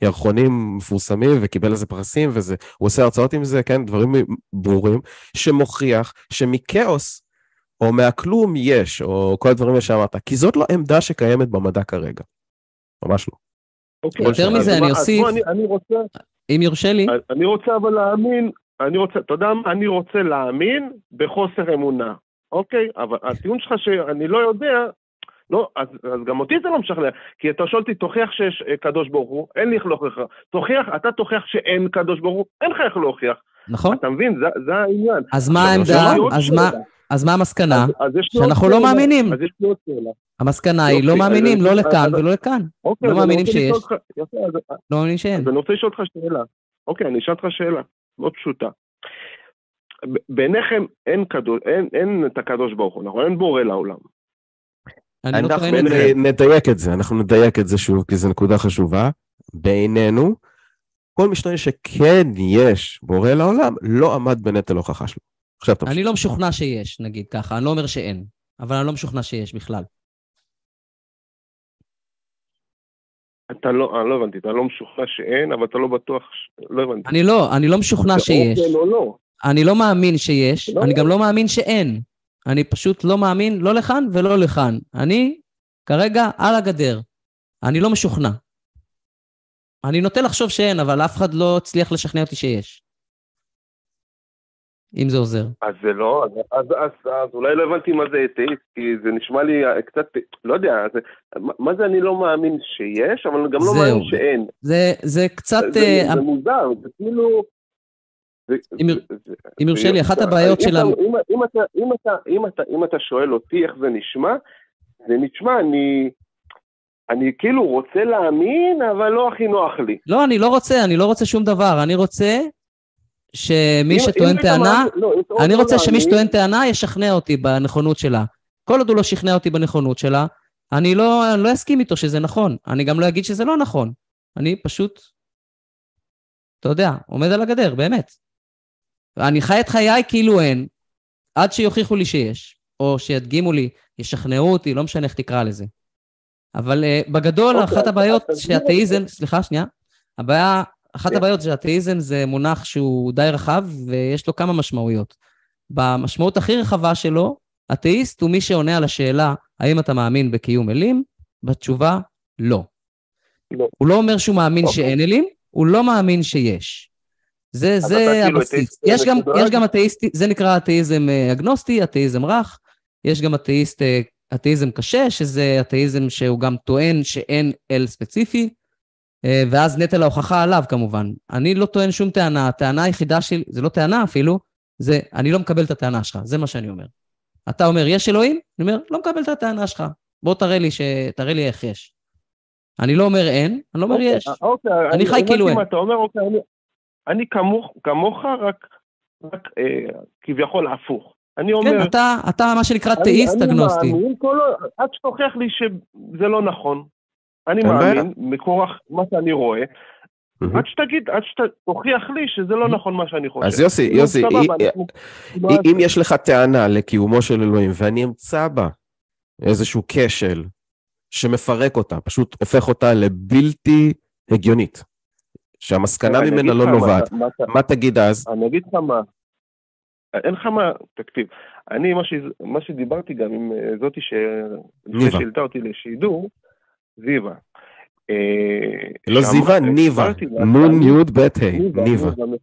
בירחונים מפורסמים וקיבל על זה פרסים וזה, הוא עושה הרצאות עם זה, כן, דברים ברורים, שמוכיח שמכאוס או מהכלום יש, או כל הדברים שאמרת, כי זאת לא עמדה שקיימת במדע כרגע. ממש לא. אוקיי, יותר מזה, אני אוסיף- בוא, אני- אני רוצה, אם יורשה לי, אני רוצה אבל להאמין, אני רוצה, אתה יודע מה, אני רוצה להאמין בחוסר אמונה, אוקיי? אבל הטיעון שלך שאני לא יודע, לא, אז, אז גם אותי זה לא משכנע, כי אתה שואל אותי, תוכיח שיש אה, קדוש ברוך הוא, אין לי איך להוכיח לך. תוכיח, אתה תוכיח שאין קדוש ברוך הוא, אין לך איך להוכיח. נכון? אתה מבין? זה, זה העניין. אז מה לא, העמדה? עוד אז מה-. אז מה המסקנה? אז, אז שאנחנו לא. מאמינים. אז יש לי עוד שאלה. המסקנה היא יופי, לא מאמינים, לא לכאן ולא לכאן. אוקיי, לא מאמינים שיש. לא מאמינים שאין. אז אני רוצה לשאול אותך שאלה. אוקיי, אני אשאל אותך שאלה מאוד פשוטה. בעיניכם אין, קדוש, אין, אין את הקדוש ברוך הוא, נכון? אין בורא לעולם. לא אנחנו זה. נ- נדייק את זה, אנחנו נדייק את זה שוב, כי זו נקודה חשובה. בעינינו, כל משתנה שכן יש בורא לעולם, לא עמד בנטל הוכחה שלו. עכשיו תמשיך. אני לא משוכנע שיש, נגיד ככה, אני לא אומר שאין, אבל אני לא משוכנע שיש בכלל. אתה לא, אני לא הבנתי, אתה לא משוכנע שאין, אבל אתה לא בטוח. לא הבנתי. אני לא, אני לא משוכנע שיש. או כן או לא. אני לא מאמין שיש, לא. אני גם לא מאמין שאין. אני פשוט לא מאמין לא לכאן ולא לכאן. אני כרגע על הגדר. אני לא משוכנע. אני נוטה לחשוב שאין, אבל אף אחד לא הצליח לשכנע אותי שיש. אם זה עוזר. אז זה לא, אז, אז, אז, אז אולי לא הבנתי מה זה אתאיסט, כי זה נשמע לי אה, קצת, לא יודע, זה, מה, זה אני לא מאמין שיש, אבל גם לא זהו. מאמין שאין. זה, זה קצת... זה, אה, זה מוזר, זה כאילו... אם- יורשה לי, אחת הבעיות אם של אתה- ה- אם- אם אתה- אם אתה- אם אתה- אם אתה שואל אותי איך זה נשמע, זה נשמע, אני... אני כאילו רוצה להאמין, אבל לא הכי נוח לי. לא, אני לא רוצה, אני לא רוצה שום דבר. אני רוצה שמי שטוען טענה, לא, אני רוצה שמי שטוען טענה ישכנע אותי בנכונות שלה. כל עוד הוא לא שכנע אותי בנכונות שלה, אני לא, לא אסכים איתו שזה נכון. אני גם לא אגיד שזה לא נכון. אני פשוט, אתה יודע, עומד על הגדר, באמת. אני חי את חיי כאילו אין, עד שיוכיחו לי שיש, או שידגימו לי, ישכנעו אותי, לא משנה איך תקרא לזה. אבל uh, בגדול, אוקיי, אחת הבעיות שהתאיזם, סליחה, שנייה. הבעיה, אחת. הבעיות שהתאיזם זה מונח שהוא די רחב, ויש לו כמה משמעויות. במשמעות הכי רחבה שלו, אתאיסט הוא מי שעונה על השאלה, האם אתה מאמין בקיום אלים? בתשובה, לא. לא. הוא לא אומר שהוא מאמין אוקיי. שאין אלים, הוא לא מאמין שיש. זה, זה כאילו הבסיס. יש גם? יש גם אתאיסטי, זה נקרא אתאיזם אה, אגנוסטי, אתאיזם רך. יש גם אתאיסט, אה, אתאיזם קשה, שזה אתאיזם שהוא גם טוען שאין אל ספציפי, ואז נטל ההוכחה עליו כמובן. אני לא טוען שום טענה, הטענה היחידה שלי, זה לא טענה אפילו, זה אני לא מקבל את הטענה שלך, זה מה שאני אומר. אתה אומר, יש אלוהים? אני אומר, לא מקבל את הטענה שלך. בוא תראה לי, ש... תראה לי איך יש. אני לא אומר אין, אני לא אומר אוקיי, יש. אוקיי, אני חי כאילו הבנתי אין. אתה אומר, אוקיי, אני- אני כמוך, כמוך, רק רק, אה, כביכול הפוך. אני אומר... כן, אתה, אתה מה שנקרא אני- תאיסט אני אגנוסטי. מאמין כל עד שתוכיח לי שזה לא נכון. אני. מאמין, מכורח מה שאני רואה. עד שתגיד, עד שתוכיח לי שזה לא נכון מה שאני חושב. אז יוסי, יוסי, אם- יש לך טענה לקיומו של אלוהים ואני אמצא בה איזשהו כשל שמפרק אותה, פשוט הופך אותה לבלתי הגיונית, שהמסקנה ממנה לא נובעת, מה תגיד אז? אני אגיד לך מה, אין לך מה, תקשיב, אני, מה, שדיברתי גם עם אה, זאתי ש... ניבה. ששאלתה אותי לשידור, זיווה. אה, לא זיווה, ניבה, נון יוד בית ה', ניבה.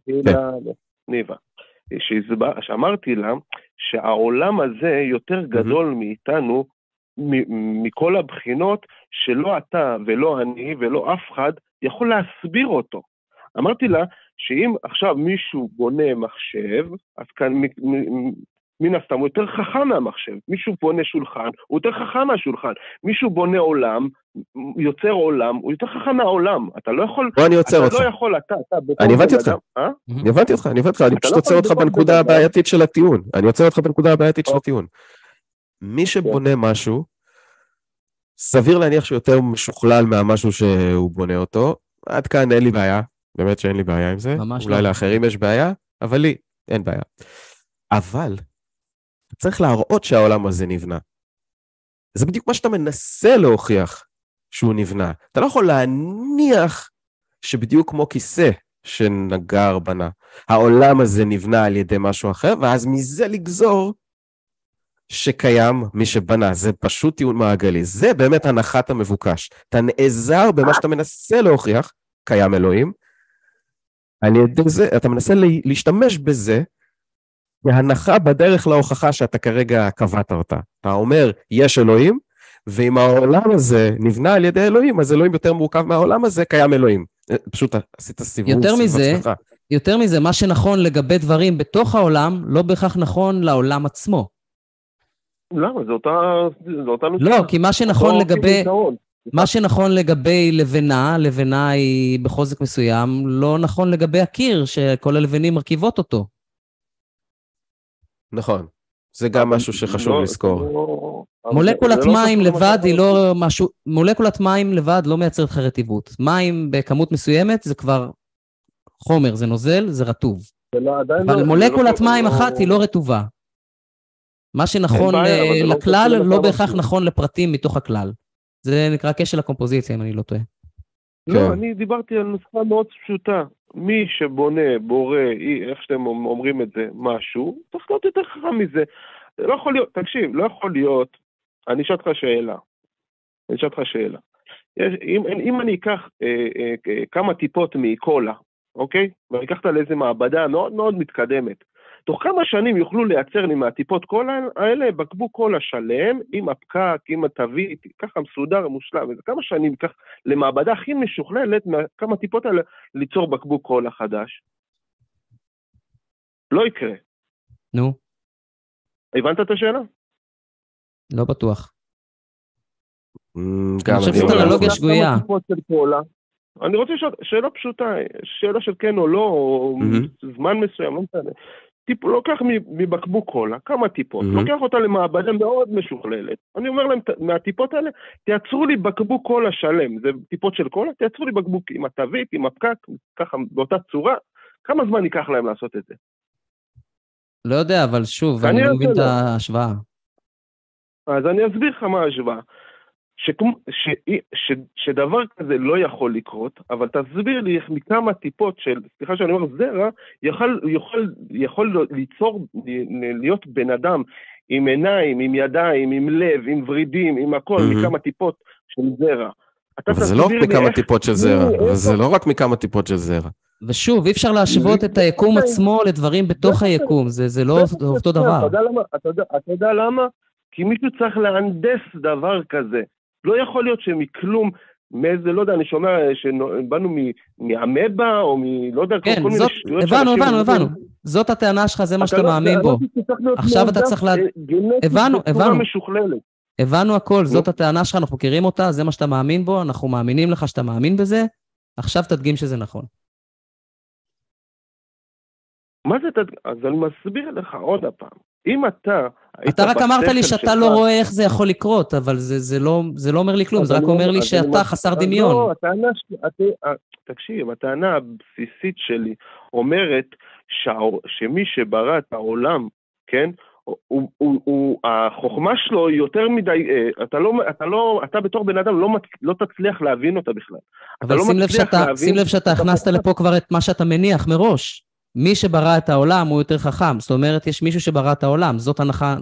ניבה, ניבה. שהסבר- שאמרתי לה שהעולם הזה יותר גדול מאיתנו מכל הבחינות שלא אתה ולא אני ולא אף אחד יכול להסביר אותו. אמרתי לה שאם עכשיו מישהו בונה מחשב, אז כאן מן הסתם הוא יותר חכם מהמחשב. מישהו בונה שולחן, הוא יותר חכם מהשולחן. מישהו בונה עולם, יוצר עולם, הוא יותר חכם מהעולם. אתה לא יכול... בוא אני עוצר אתה אותך, לא יכול, אתה, אתה בתור אני הבנתי אותך. אה? אני הבנתי אותך, אני הבנתי אותך, אני אתה פשוט לא עוצר אותך בנקודה. הבעייתית של הטיעון, אני עוצר אותך בנקודה הבעייתית של אוקיי. הטיעון. מי שבונה משהו, סביר להניח שהוא יותר משוכלל מהמשהו שהוא בונה אותו, עד כאן אין לי בעיה, באמת שאין לי בעיה עם זה, ממש אולי לא. לאחרים יש בעיה, אבל לי אין בעיה. אבל צריך להראות שהעולם הזה נבנה. זה בדיוק מה שאתה מנסה להוכיח שהוא נבנה. אתה לא יכול להניח שבדיוק כמו כיסא שנגר בנה, העולם הזה נבנה על ידי משהו אחר, ואז מזה לגזור שקיים מי שבנה, זה פשוט טיעון מעגלי, זה באמת הנחת המבוקש. אתה נעזר במה שאתה מנסה להוכיח, קיים אלוהים, על ידי זה, אתה מנסה להשתמש בזה כהנחה בדרך להוכחה שאתה כרגע קבעת אותה. אתה אומר, יש אלוהים, ואם העולם הזה נבנה על ידי אלוהים, אז אלוהים יותר מורכב מהעולם הזה, קיים אלוהים. פשוט עשית סיבוב יותר מזה, הצלחה. יותר מזה, מה שנכון לגבי דברים בתוך העולם, לא בהכרח נכון לעולם עצמו. למה? זה אותה... זה אותה לא, כי מה שנכון לגבי... מה שנכון לגבי לבנה, לבנה היא בחוזק מסוים, לא נכון לגבי הקיר, שכל הלבנים מרכיבות אותו. נכון. זה גם משהו שחשוב לא, לזכור. לא- מולקולת לא מים למה לבד היא. לא משהו... מולקולת מים לבד לא מייצרת לך רטיבות. מים בכמות מסוימת זה כבר חומר, זה נוזל, זה רטוב. לא- אבל לא- מולקולת זה לא- מים אחת היא לא רטובה. מה שנכון בעיה, אה, לא לכלל, לא בהכרח. נכון לפרטים מתוך הכלל. זה נקרא כשל הקומפוזיציה, אם אני לא טועה. לא, כן. אני דיברתי על נוסחה מאוד פשוטה. מי שבונה, בורא, אי- איך שאתם אומרים את זה, משהו, צריך להיות יותר חכם מזה. זה לא יכול להיות, תקשיב, לא יכול להיות, אני אשאל אותך שאלה. אני אשאל אותך שאלה. יש, אם, אם אני אקח אה, אה, כמה טיפות מקולה, אוקיי? ואני אקח אותה לאיזה מעבדה מאוד מאוד מתקדמת. תוך כמה שנים יוכלו לייצר לי מהטיפות קולה האלה בקבוק קולה שלם, עם הפקק, עם התווית, ככה מסודר, מושלם. וזה כמה שנים ייקח למעבדה הכי משוכללת, מכמה טיפות האלה, ליצור בקבוק קולה חדש. לא יקרה. נו, הבנת את השאלה? לא בטוח. אמ, גם חושב אני שזאת אומר אנלוגיה. שגויה. כמה טיפות של קולה. אני רוצה לשאול, שאלה פשוטה, שאלה של כן או לא, או. זמן מסוים, לא משנה. טיפ, לוקח מבקבוק קולה, כמה טיפות, מהמם. לוקח אותה למעבדה מאוד משוכללת. אני אומר להם, "ת- מהטיפות האלה, תייצרו לי בקבוק קולה שלם. זה טיפות של קולה, תייצרו לי בקבוק עם התווית, עם הפקק, ככה, באותה צורה. כמה זמן ייקח להם לעשות את זה? לא יודע, אבל שוב, אני לא מבין את. ההשוואה. אז אני אסביר לך מה ההשוואה. שכמו- ש, ש, שדבר כזה לא יכול לקרות, אבל תסביר לי איך מכמה טיפות של, סליחה שאני אומר זרע, יכול, יכול, יכול ליצור, להיות בן אדם עם עיניים, עם ידיים, עם לב, עם ורידים, עם הכל, מהמם. מכמה טיפות של זרע. אבל זה לא רק מכמה איך- טיפות של זרע, אבל זה לא רק מכמה טיפות של זרע. ושוב, אי אפשר להשוות את היקום עצמו לדברים בתוך היקום, זה זה לא אותו דבר. אתה יודע למה? אתה יודע, אתה יודע למה? כי מישהו צריך להנדס דבר כזה. לא יכול להיות שמכלום, מאיזה, לא יודע, אני שומע שבאנו מ- מאמבה, או מ... לא יודע, כן, כל מיני זאת, שטויות הבנו, הבנו, אומרים. הבנו. זאת הטענה שלך, זה מה אתה שאתה לא- מאמין בו. לא עכשיו אתה צריך לה- אה, הבנו, הבנו. הבנו הכל, זאת נו. הטענה שלך, אנחנו מכירים אותה, זה מה שאתה מאמין בו, אנחנו מאמינים לך שאתה מאמין בזה, עכשיו תדגים שזה נכון. מה זה, תד- אז אני מסביר לך עוד הפעם. אם אתה... אתה רק אמרת לי שאתה לא רואה איך זה יכול לקרות, אבל זה, זה, לא, זה לא אומר לי כלום, זה רק אני אומר לי שאתה חסר דמיון. לא, הטענה שלי, הת- ה- תקשיב, הטענה הבסיסית שלי אומרת שמי שברא את העולם, כן, הוא, הוא, הוא, החוכמה שלו היא יותר מדי, אה, אתה לא, אתה לא, אתה בתור בן אדם לא, מצ- לא תצליח להבין אותה בכלל. אבל לא שים לב, מצליח שאתה, להבין שים לב שאתה את הכנסת. לפה כבר את מה שאתה מניח מראש. מי שברא את העולם הוא יותר חכם. זאת אומרת, יש מישהו שברא את העולם. זאת הנחה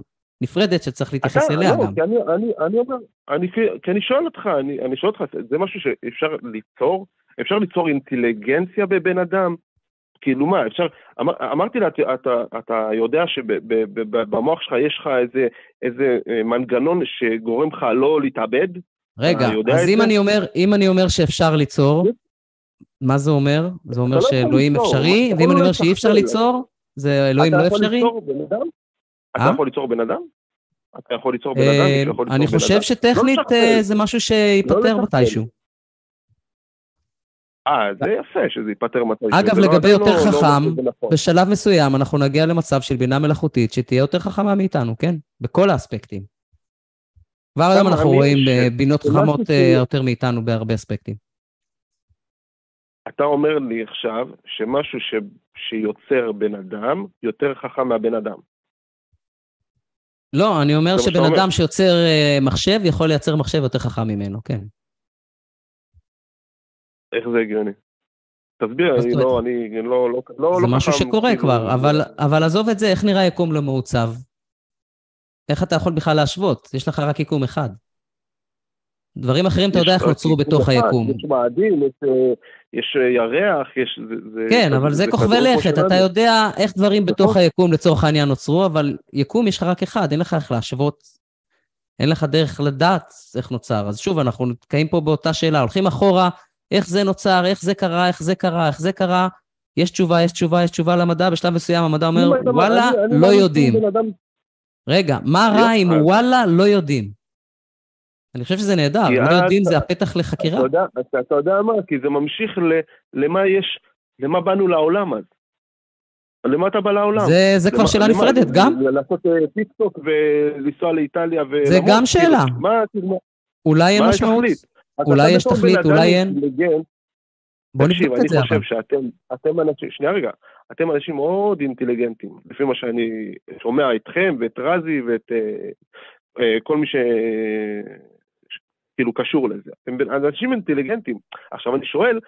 נפרדת שצריך להתייחס אתה- אליה לא, גם. כי אני, אני, אני אומר, אני, כי- אני שואל אותך, אני, אני שואל אותך, זה משהו שאפשר ליצור? אפשר ליצור אינטליגנציה בבן אדם? כאילו מה, אפשר, אמר, אמרתי לה, אתה, אתה, אתה יודע שבמוח שלך יש לך איזה, איזה אה, מנגנון שגורם לך לא להתאבד? רגע, אז אם זה? אני אומר, אם אני אומר שאפשר ליצור, מה זה אומר? זה אומר לא שאלוהים אפשרי, ואם אני אומר. שאי אפשר ליצור, זה אלוהים אתה לא יכול אפשרי? ליצור בן אדם? אתה אה? יכול ליצור בן אדם? אתה יכול ליצור בן אדם? אה, אני חושב? שטכנית לא. אה, זה משהו שייפתר לשכפל. מתישהו. אה, זה יפה שזה ייפתר מתישהו. אגב, לא- לגבי יותר לא- לא חכם, נכון. בשלב מסוים אנחנו נגיע למצב של בינה מלאכותית שתהיה יותר חכמה מאיתנו, כן? בכל האספקטים. כבר היום אנחנו רואים בינות חכמות יותר מאיתנו בהרבה אספקטים. אתה אומר לי עכשיו שמשהו ש... שיוצר בן אדם יותר חכם מהבן אדם. לא, אני אומר זה שבן אומר. אדם שיוצר אה, מחשב יכול לייצר מחשב יותר חכם ממנו, כן. איך זה הגיוני? תסביר, אני לא? אני לא, לא, לא, זה לא משהו חכם, שקורה כאילו, כבר, אבל, אבל עזוב את זה, איך נראה יקום לא מעוצב? איך אתה יכול בכלל להשוות? יש לך רק יקום אחד. דברים אחרים אתה יודע איך נוצרו בתוך היקום. יש מאדים, יש, אה, אה, ירח, יש... כן, אבל זה כוכבי לכת, אתה. יודע איך דברים נכון. בתוך היקום לצורך העניין נוצרו, אבל יקום יש לך רק אחד, אין לך איך להשוות, אין לך דרך לדעת איך נוצר. אז שוב, אנחנו נתקעים פה באותה שאלה, הולכים אחורה, איך זה נוצר, איך זה קרה, איך זה קרה, איך זה קרה, יש תשובה, יש תשובה, יש תשובה למדע, בשלב מסוים המדע אומר, וואלה, לא יודעים. רגע, מה רע אם וואלה, לא יודעים? אני חושב שזה נהדר, אז- יודעים זה הפתח לחקירה. אתה יודע, אתה, אתה יודע מה? כי זה ממשיך ל, למה יש, למה באנו לעולם אז. למה אתה בא לעולם? זה, זה כבר למה- שאלה למה- נפרדת, גם. לעשות אה, טיק טוק ולנסוע לאיטליה ולמות? זה גם כאילו, שאלה. מה, כאילו, אולי אין מה משמעות. אולי יש תכלית, אולי אין. אינטליגנט, בוא תקשיב, נבדוק אני את זה חושב אבל. שאתם, אתם אנשים, שנייה רגע, אתם אנשים מאוד אינטליגנטים, לפי מה שאני שומע אתכם ואת רזי ואת אה, אה, כל מי ש... ש- כאילו קשור לזה. בן- אנשים אינטליגנטים. עכשיו אני שואל,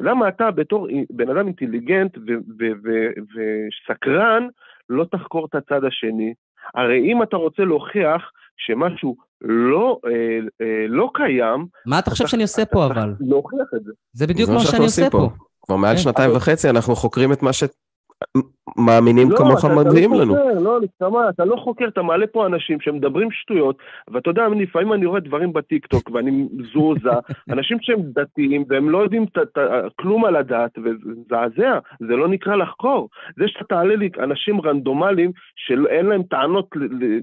למה אתה בתור בן אדם אינטליגנט ו- ו- ו- וסקרן, לא תחקור את הצד השני? הרי אם אתה רוצה להוכיח שמשהו לא, אה, אה, לא קיים, מה אתה חושב אתה- שאני עושה אתה פה אבל? להוכיח את זה. זה בדיוק זה מה שאני עושה פה. כבר מעל כן. שנתיים אבל- וחצי אנחנו חוקרים את מה שמאמינים לא, כמוך אתה- אתה מביאים לא לנו. חוקר, לא, נשמה, אתה לא חוקר, אתה מעלה פה אנשים שמדברים שטויות, ואתה יודע, לפעמים אני רואה דברים בטיקטוק ואני מזועזע, <laughs> אנשים שהם דתיים והם לא יודעים ת- ת- כלום על הדת, וזה מזעזע, זה לא נקרא לחקור. זה שאתה תעלה לי אנשים רנדומליים שאין להם טענות,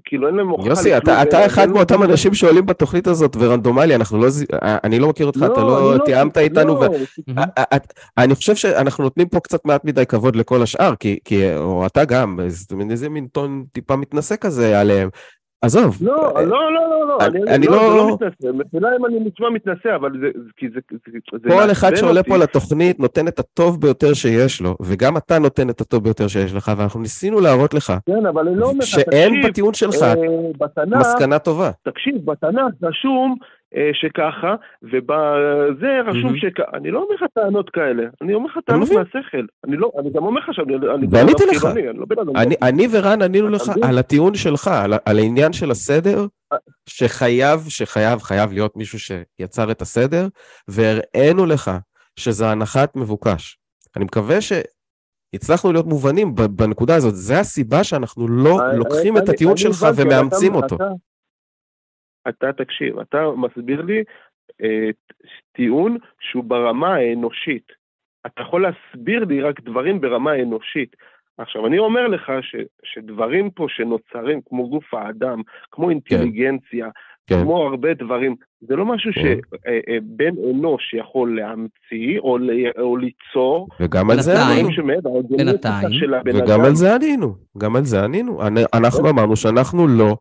כאילו אין להם הוכחה יוסי, אתה, ואין- אתה אחד מאותם כלום. אנשים שעולים בתוכנית הזאת ורנדומלי, אנחנו לא, ז- אני לא מכיר אותך, אתה לא אני תיאמת איתנו, ו- לא, מהמם. א- א- אני חושב שאנחנו נותנים פה קצת מעט מדי כבוד לכל השאר, כי, כי או אתה גם, איזה מין- איזה מין טון טיפה מתנשא כזה עליהם. עזוב, לא, אה, לא, לא, לא, לא, אני- אני לא, לא- זה לא מתנשא, מחילה אם אני נשמע מתנשא, אבל זה, זה- כי זה, זה, זה כל אחד שעולה אותי. פה לתוכנית נותן את הטוב ביותר שיש לו, וגם אתה נותן את הטוב ביותר שיש לך, ואנחנו ניסינו להראות לך כן, אבל אני לא אומר לך, שאין תקשיב, בטיעון שלך אה, בתנ"ך, מסקנה טובה. תקשיב, בתנ"ך רשום שככה, ובזה רשום מהמם. שככה. אני לא אומר לך טענות כאלה, אני אומר לך טענות מבין. מהשכל. אני לא, אני גם אומר לך שאני אני ועניתי לך. אני לא. אני, ורן ענינו לך? על הטיעון שלך, על, העניין של הסדר, אה. שחייב, שחייב, חייב להיות מישהו שיצר את הסדר, והראינו לך שזה הנחת מבוקש. אני מקווה שהצלחנו להיות מובנים בנקודה הזאת. זה הסיבה שאנחנו לא אה, לוקחים אה, את הטיעון שלך ומאמצים אותו. אתה- תקשיב, אתה מסביר לי אה, טיעון שהוא ברמה האנושית. אתה יכול להסביר לי רק דברים ברמה האנושית. עכשיו, אני אומר לך ש, שדברים פה שנוצרים, כמו גוף האדם, כמו אינטליגנציה, כן. כמו הרבה דברים, זה לא משהו כן. שבן אנוש יכול להמציא או, ל, או ליצור. וגם על זה ענינו. הגנטיקה בינתיים. וגם. על זה ענינו. גם על זה ענינו. אנחנו אמרנו שאנחנו לא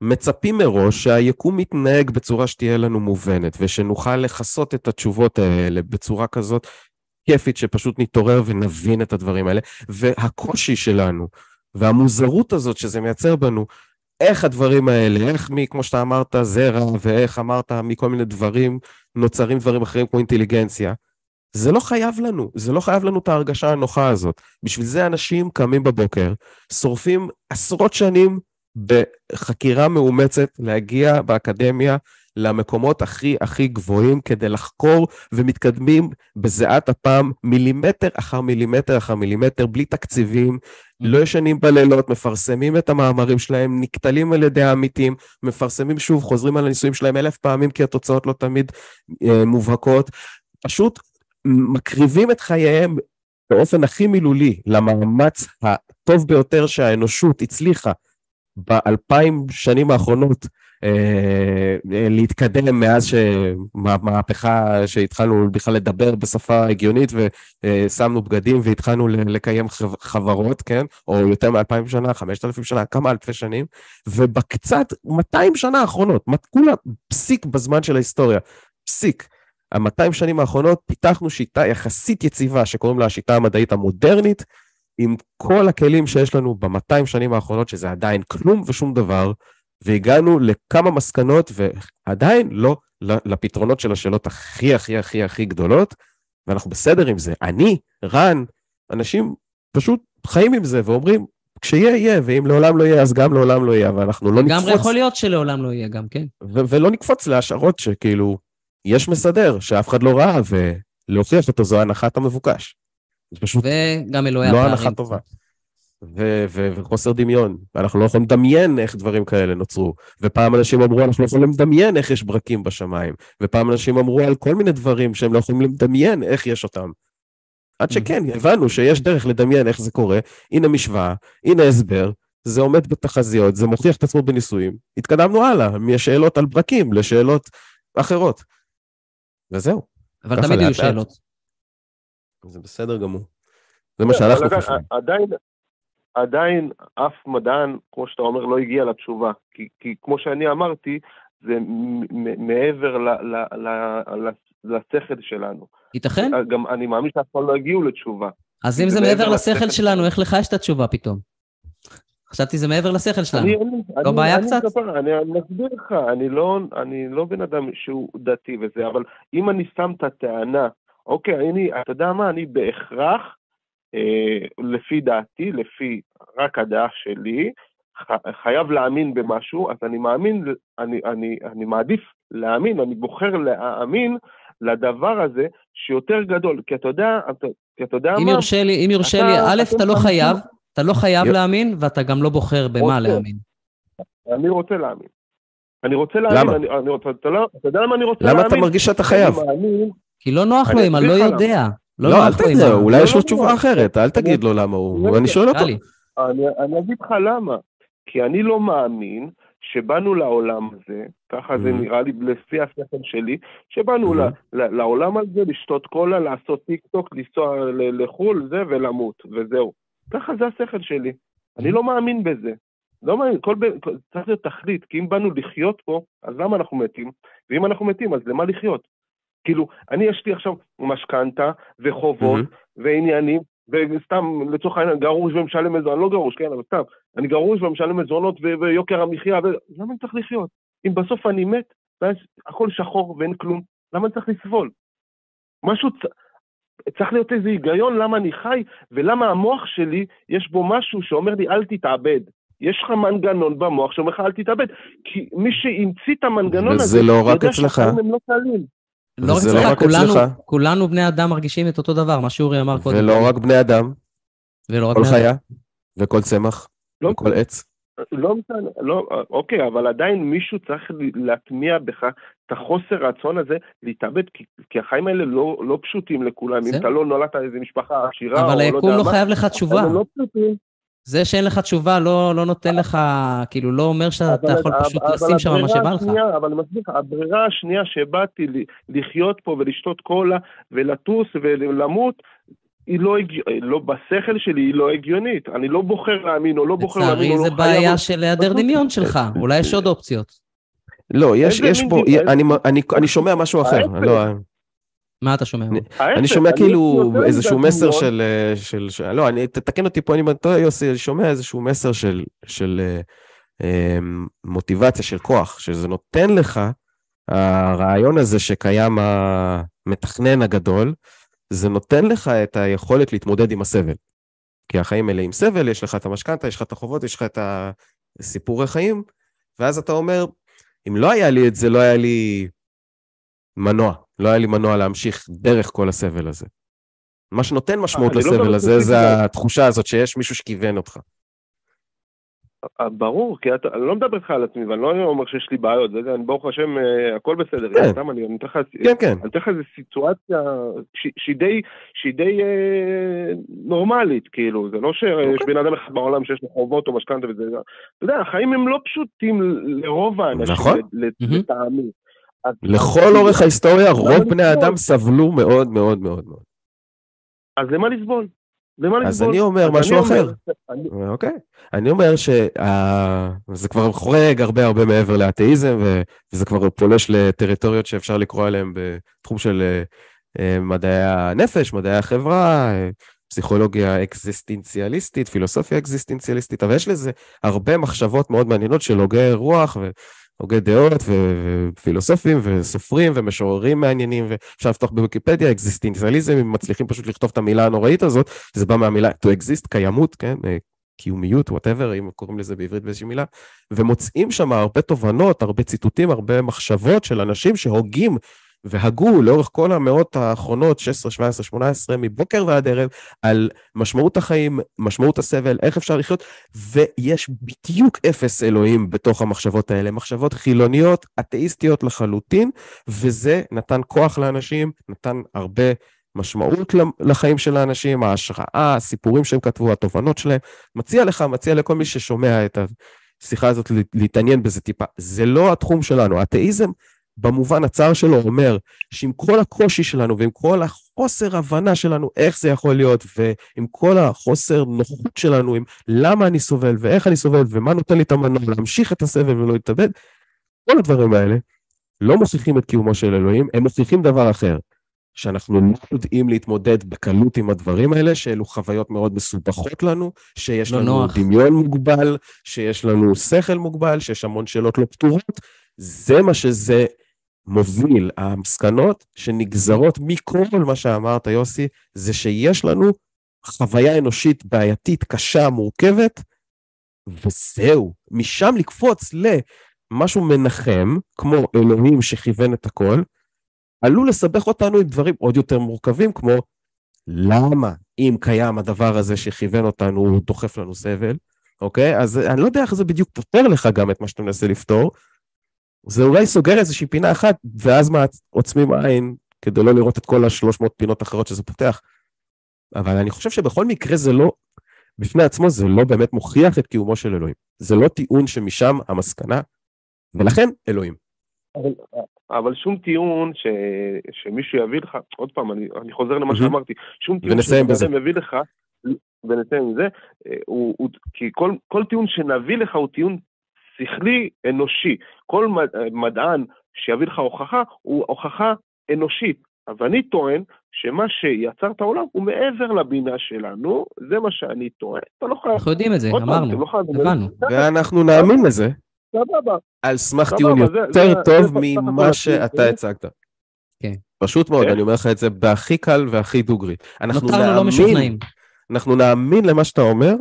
מצפים מראש שהיקום יתנהג בצורה שתהיה לנו מובנת, ושנוכל לכסות את התשובות האלה בצורה כזאת כיפית, שפשוט נתעורר ונבין את הדברים האלה. והקושי שלנו, והמוזרות הזאת שזה מייצר בנו, איך הדברים האלה, איך מי, כמו שאתה אמרת, זרע, ואיך אמרת, מכל מיני דברים, נוצרים דברים אחרים כמו אינטליגנציה. זה לא חייב לנו, זה לא חייב לנו את ההרגשה הנוחה הזאת. בשביל זה אנשים קמים בבוקר, שורפים עשרות שנים בחקירה מאומצת להגיע באקדמיה למקומות הכי הכי גבוהים כדי לחקור ומתקדמים בזיעת אפם מילימטר אחר מילימטר אחר מילימטר בלי תקציבים, לא ישנים בלילות, מפרסמים את המאמרים שלהם, נקטלים על ידי העמיתים, מפרסמים שוב, חוזרים על הניסויים שלהם אלף פעמים כי התוצאות לא תמיד אה, מובהקות. פשוט מקריבים את חייהם באופן הכי מילולי למאמץ הטוב ביותר שהאנושות הצליחה באלפיים שנים האחרונות אה, אה, להתקדם מאז שמהפכה שהתחלנו בכלל לדבר בשפה הגיונית ושמנו בגדים והתחלנו לקיים חב- חברות, כן? או יותר מאלפיים שנה, חמשת אלפים שנה, כמה אלפי שנים, ובקצת 200 שנה האחרונות, כולה פסיק בזמן של ההיסטוריה, פסיק. ה-200 שנים האחרונות פיתחנו שיטה יחסית יציבה שקוראים לה השיטה המדעית המודרנית, עם כל הכלים שיש לנו ב-200 שנים האחרונות, שזה עדיין כלום ושום דבר, והגענו לכמה מסקנות, ועדיין לא לפתרונות של השאלות הכי הכי הכי הכי גדולות, ואנחנו בסדר עם זה. אני, רן, אנשים פשוט חיים עם זה ואומרים, כשיהיה, יהיה, ואם לעולם לא יהיה, אז גם לעולם לא יהיה, אבל אנחנו לא לגמרי נקפוץ, יכול להיות שלעולם לא יהיה גם, כן. ו- ולא נקפוץ להשערות שכאילו, יש מסדר שאף אחד לא ראה, ולהוכיח אותו זו הנחת המבוקש. זה פשוט וגם אלוהי לא הפערים. הנחה טובה. ו- ו- וחוסר דמיון. אנחנו לא יכולים לדמיין איך דברים כאלה נוצרו. ופעם אנשים אמרו, אנחנו לא יכולים לדמיין איך יש ברקים בשמיים. ופעם אנשים אמרו על כל מיני דברים שהם לא יכולים לדמיין איך יש אותם. עד שכן, הבנו שיש דרך לדמיין איך זה קורה. הנה משוואה, הנה הסבר, זה עומד בתחזיות, זה מוכיח את עצמו בניסויים. התקדמנו הלאה, משאלות על ברקים לשאלות אחרות. וזהו, אבל תמיד יהיו. שאלות. זה בסדר גמור. זה מה שאנחנו חושבים. עדיין, עדיין אף מדען, כמו שאתה אומר, לא הגיע לתשובה. כי, כי כמו שאני אמרתי, זה מ- מ- מעבר ל, ל, ל, ל, לשכל שלנו. ייתכן? גם אני מאמין שאף פעם לא הגיעו לתשובה. אז אם זה זה מעבר מעבר לשכל לשכל שלנו. איך לך יש את התשובה פתאום? חשבתי זה מעבר לשכל שלנו. אני, אני, לא אני, בעיה אני קצת? מדבר, אני, אני מסביר לך, אני לא, אני לא בן אדם שהוא דתי וזה, אבל אם אני שם את הטענה, אוקיי, אני, אתה יודע מה, אני בהכרח, אה, לפי דעתי, לפי רק הדעה שלי, ח, חייב להאמין במשהו, אז אני מאמין, אני, אני, אני מעדיף להאמין, אני בוחר להאמין לדבר הזה שיותר גדול, כי אתה יודע, אתה, כי אתה יודע אם מה, יורשה לי, אם יורשה אתה- לי, א', אתם אתה לא חייב, אתה לא חייב. להאמין, ואתה גם לא בוחר במה רוצה. להאמין. אני רוצה להאמין. אני רוצה להאמין, למה? אני, אני, אתה, אתה, לא, אתה יודע למה אני רוצה למה להאמין? אתה מרגיש שאתה חייב? אני מאמין, כי לא נוח לו אם אני לא יודע. לא לא, אל נוח לו ה... אולי לא, יש לו לא, תשובה לא. אחרת, אל תגיד לו למה הוא, לא, אני שואל אותו. אני, אני אגיד לך למה. כי אני לא מאמין שבאנו לעולם הזה, ככה זה Mhm. נראה לי לפי השכל שלי, שבאנו Mhm. ל- ל- לעולם הזה לשתות קולה, לעשות טיק טוק, לנסוע לחו"ל, זה, ולמות, וזהו. ככה זה השכל שלי. אני לא מאמין בזה. לא מאמין, כל ב... כל- צריך להיות תכלית, כי אם באנו לחיות פה, אז למה אנחנו מתים? ואם אנחנו מתים, אז למה לחיות? כאילו, אני יש לי עכשיו משכנתה וחובות מהמם. ועניינים, וסתם לצורך העניין גרוש ומשלם מזונות, לא גרוש, כן, אבל סתם, אני גרוש ומשלם מזונות ו- ויוקר המחיה, ו... למה אני צריך לחיות? אם בסוף אני מת, ואז הכל שחור ואין כלום, למה אני צריך לסבול? משהו, צ... צריך להיות איזה היגיון למה אני חי, ולמה המוח שלי, יש בו משהו שאומר לי אל תתאבד. יש לך מנגנון במוח שאומר לך אל תתאבד, כי מי שהמציא את המנגנון הזה, וזה לא רק אצלך. הם לא קלים. לא רק לא אצלך, כולנו- אצלך. כולנו בני אדם מרגישים את אותו דבר, מה שאורי אמר קודם. ולא רק בני אדם, ולא רק כל בני אדם. חיה וכל צמח לא וכל עץ. לא משנה, לא, אוקיי, אבל עדיין מישהו צריך להטמיע בך את החוסר רצון הזה להתאבד, כי, כי החיים האלה לא, לא פשוטים לכולם. בסדר. אם אתה לא נולדת איזה משפחה עשירה, או אבל לא היקום יודע לא מה, חייב לך תשובה. הם לא פשוטים. זה שאין לך תשובה לא לא נותן לך, כאילו, לא אומר שאתה אבל- יכול פשוט אבל לשים שם מה שבא לך. אבל אני מסביר לך, הברירה השנייה שבאתי ל- לחיות פה ולשתות קולה ולטוס ולמות, היא לא, הגיע, לא בשכל שלי, היא לא הגיונית. אני לא בוחר להאמין או לא בוחר להאמין לצערי או לא זה חייב. בעיה של היעדר דמיון שלך, אולי יש עוד אופציות. לא, יש, יש פה, אני, אני, אני שומע משהו אחר. ההפך. לא, מה אתה שומע? אני- שומע כאילו איזשהו מסר. של, אה, לא, אני, תתקן אותי פה, אני טועה, יוסי, אני שומע איזשהו מסר של, של אה, אה, מוטיבציה, של כוח, שזה נותן לך, הרעיון הזה שקיים המתכנן הגדול, זה נותן לך את היכולת להתמודד עם הסבל. כי החיים מלאים סבל, יש לך את המשכנתה, יש לך את החובות, יש לך את הסיפורי חיים, ואז אתה אומר, אם לא היה לי את זה, לא היה לי מנוע, לא היה לי מנוע להמשיך דרך כל הסבל הזה. מה שנותן משמעות אני לא לסבל גם הזה, זה. התחושה הזאת שיש מישהו שכיוון אותך. אה, ברור, כי אתה, אני לא מדבר איתך על עצמי, ואני לא אומר שיש לי בעיות, זה, אני ברוך השם, אה, הכל בסדר, כן. סתם אני אתן לך, כן, כן. אני אתן לך איזו סיטואציה שהיא די, שהיא די אה, נורמלית, כאילו, זה לא שיש אוקיי. בן אדם אחד בעולם שיש לו חובות או משכנתה וזה, אתה יודע, החיים הם לא פשוטים לרוב האנשים, נכון. לטעמי. אז- לכל אורך ההיסטוריה, רוב בני? האדם סבלו מאוד מאוד מאוד מאוד. אז למה לסבול? למה לסבול? אז אני אומר משהו אחר. אני- אוקיי. אני אומר שזה כבר חורג הרבה הרבה מעבר לאתאיזם, וזה כבר פולש לטריטוריות שאפשר לקרוא עליהן בתחום של אה, אה, מדעי הנפש, מדעי החברה, אה, פסיכולוגיה אקזיסטנציאליסטית, פילוסופיה אקזיסטנציאליסטית, אבל יש לזה הרבה מחשבות מאוד מעניינות של הוגי רוח והוגי דעות ופילוסופים וסופרים ומשוררים מעניינים, ואפשר לפתוח בוויקיפדיה, אקזיסטנציאליזם, אם מצליחים פשוט לכתוב את המילה הנוראית הזאת, זה בא מהמילה to exist, קיימות, כן? אה, קיומיות, וואטאבר, אם קוראים לזה בעברית באיזושהי מילה, ומוצאים שם הרבה תובנות, הרבה ציטוטים, הרבה מחשבות של אנשים שהוגים והגו לאורך כל המאות האחרונות, 16, 17, 18, מבוקר ועד ערב, על משמעות החיים, משמעות הסבל, איך אפשר לחיות, ויש בדיוק אפס אלוהים בתוך המחשבות האלה, מחשבות חילוניות, אתאיסטיות לחלוטין, וזה נתן כוח לאנשים, נתן הרבה משמעות לחיים של האנשים, ההשראה, הסיפורים שהם כתבו, התובנות שלהם. מציע לך, מציע לכל מי ששומע את השיחה הזאת להתעניין בזה טיפה. זה לא התחום שלנו, אתאיזם במובן הצר שלו אומר שעם כל הקושי שלנו ועם כל החוסר הבנה שלנו איך זה יכול להיות ועם כל החוסר נוחות שלנו עם למה אני סובל ואיך אני סובל ומה נותן לי את המנוע להמשיך את הסבל ולא להתאבד, כל הדברים האלה לא מוכיחים את קיומו של אלוהים, הם מוכיחים דבר אחר, שאנחנו לא יודעים להתמודד בקלות עם הדברים האלה, שאלו חוויות מאוד מסובכות לנו, שיש לא לנו נוח. דמיון מוגבל, שיש לנו שכל מוגבל, שיש המון שאלות לא פתורות, זה מה שזה מוביל, המסקנות שנגזרות מכל מה שאמרת, יוסי, זה שיש לנו חוויה אנושית בעייתית, קשה, מורכבת, וזהו. משם לקפוץ למשהו מנחם, כמו אלוהים שכיוון את הכל, עלול לסבך אותנו עם דברים עוד יותר מורכבים, כמו למה, אם קיים הדבר הזה שכיוון אותנו, הוא דוחף לנו סבל, אוקיי? אז אני לא יודע איך זה בדיוק פותר לך גם את מה שאתה מנסה לפתור, זה אולי סוגר איזושהי פינה אחת, ואז מה, עוצמים עין כדי לא לראות את כל השלוש מאות פינות אחרות שזה פותח. אבל אני חושב שבכל מקרה זה לא, בפני עצמו זה לא באמת מוכיח את קיומו של אלוהים. זה לא טיעון שמשם המסקנה, ולכן אלוהים. אבל, אבל שום טיעון ש, שמישהו יביא לך, עוד פעם, אני, אני חוזר למה שאמרתי, שום טיעון שבן יביא לך, ונסיים עם זה, אה, הוא, הוא, כי כל, כל טיעון שנביא לך הוא טיעון שכלי אנושי. כל מדען שיביא לך הוכחה, הוא הוכחה אנושית. אבל אני טוען שמה שיצר את העולם הוא מעבר לבינה שלנו, זה מה שאני טוען. אתה לא חייב... אנחנו יודעים את זה, אמרנו, לא הבנו. ואנחנו נאמין לזה. סבבה. על סמך טיעון יותר טוב ממה שאתה הצגת. כן. פשוט מאוד, כן. אני אומר לך את זה בהכי קל והכי דוגרי. אנחנו לא נאמין, אנחנו נאמין למה שאתה אומר,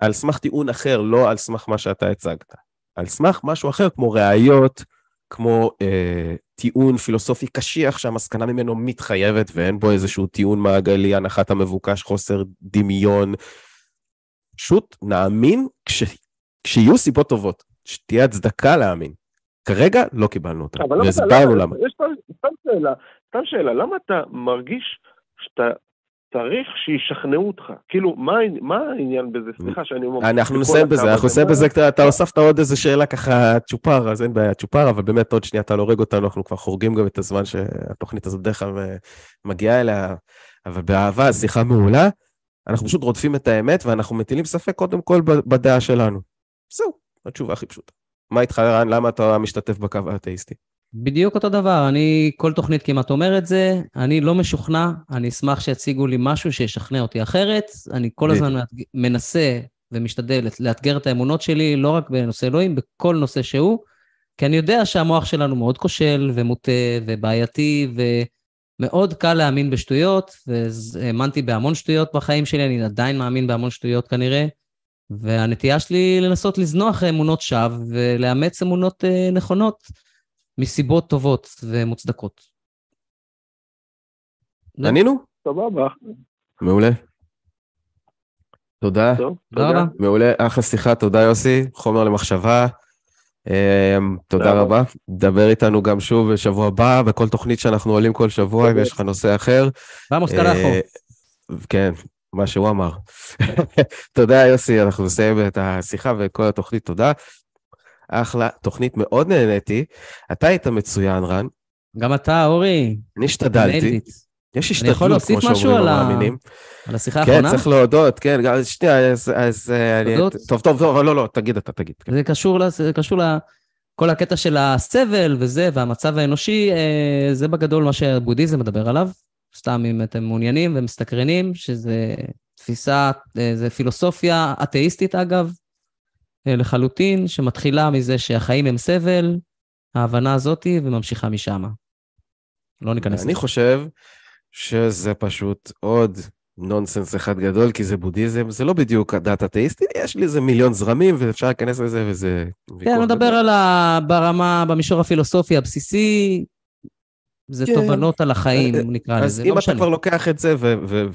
על סמך טיעון אחר, לא על סמך מה שאתה הצגת. על סמך משהו אחר, כמו ראיות, כמו אה, טיעון פילוסופי קשיח שהמסקנה ממנו מתחייבת ואין בו איזשהו טיעון מעגלי, הנחת המבוקש, חוסר דמיון. פשוט נאמין כש, כשיהיו סיבות טובות, שתהיה הצדקה להאמין. כרגע לא קיבלנו אותה, והסברנו למה. יש סתם שאלה, סתם שאלה, למה אתה מרגיש שאתה צריך שישכנעו אותך. כאילו, מה, מה העניין בזה? סליחה שאני אומר... אנחנו נסיים בזה, אנחנו נסיים בזה, אתה הוספת עוד איזה שאלה ככה צ'ופר, אז אין בעיה צ'ופר, אבל באמת עוד שנייה אתה לא הורג אותנו, אנחנו כבר חורגים גם את הזמן שהתוכנית הזאת בדרך כלל אה, מגיעה אליה, אבל באהבה, שיחה מעולה. אנחנו פשוט רודפים את האמת, ואנחנו מטילים ספק קודם כל בדעה שלנו. זהו, התשובה הכי פשוטה. מה איתך, רן? למה אתה משתתף בקו האתאיסטי? בדיוק אותו דבר, אני כל תוכנית כמעט אומר את זה, אני לא משוכנע, אני אשמח שיציגו לי משהו שישכנע אותי אחרת, אני כל הזמן מנסה ומשתדל לאתגר את האמונות שלי, לא רק בנושא אלוהים, בכל נושא שהוא, כי אני יודע שהמוח שלנו מאוד כושל ומוטה ובעייתי, ומאוד קל להאמין בשטויות, והאמנתי בהמון שטויות בחיים שלי, אני עדיין מאמין בהמון שטויות כנראה, והנטייה שלי לנסות לזנוח אמונות שווא ולאמץ אמונות אה, נכונות. מסיבות טובות ומוצדקות. ענינו? סבבה. מעולה. תודה. תודה רבה. מעולה, אחלה שיחה, תודה יוסי, חומר למחשבה. אמ, תודה רבה. דבר איתנו גם שוב בשבוע הבא, בכל תוכנית שאנחנו עולים כל שבוע, אם יש לך נושא אחר. vamos carajo. אה, כן, מה שהוא אמר. <laughs> תודה יוסי, אנחנו נסיים את השיחה וכל התוכנית, תודה. אחלה, תוכנית מאוד נהניתי. אתה היית מצוין, רן. גם אתה, אורי. אני השתדלתי. יש השתדלות, כמו שאומרים המאמינים. על השיחה כן, האחרונה? כן, צריך להודות, כן, שנייה, אז... אז אה, אני, טוב, טוב, טוב, לא, לא, תגיד אתה, תגיד. כן. זה קשור, זה קשור לכל הקטע של הסבל וזה, והמצב האנושי, אה, זה בגדול מה שהבודהיזם מדבר עליו. סתם אם אתם מעוניינים ומסתקרנים, שזה תפיסה, אה, זה פילוסופיה אתאיסטית אגב, לחלוטין, שמתחילה מזה שהחיים הם סבל, ההבנה הזאתי, וממשיכה משם. לא ניכנס לזה. אני חושב שזה פשוט עוד נונסנס אחד גדול, כי זה בודהיזם, זה לא בדיוק הדת אתאיסטית, יש לי איזה מיליון זרמים ואפשר להיכנס לזה וזה... כן, מדבר גדול. על ה... ברמה, במישור הפילוסופי הבסיסי, זה כן. תובנות על החיים, אה, נקרא אז לזה, אם לא אתה משנה. כבר לוקח את זה,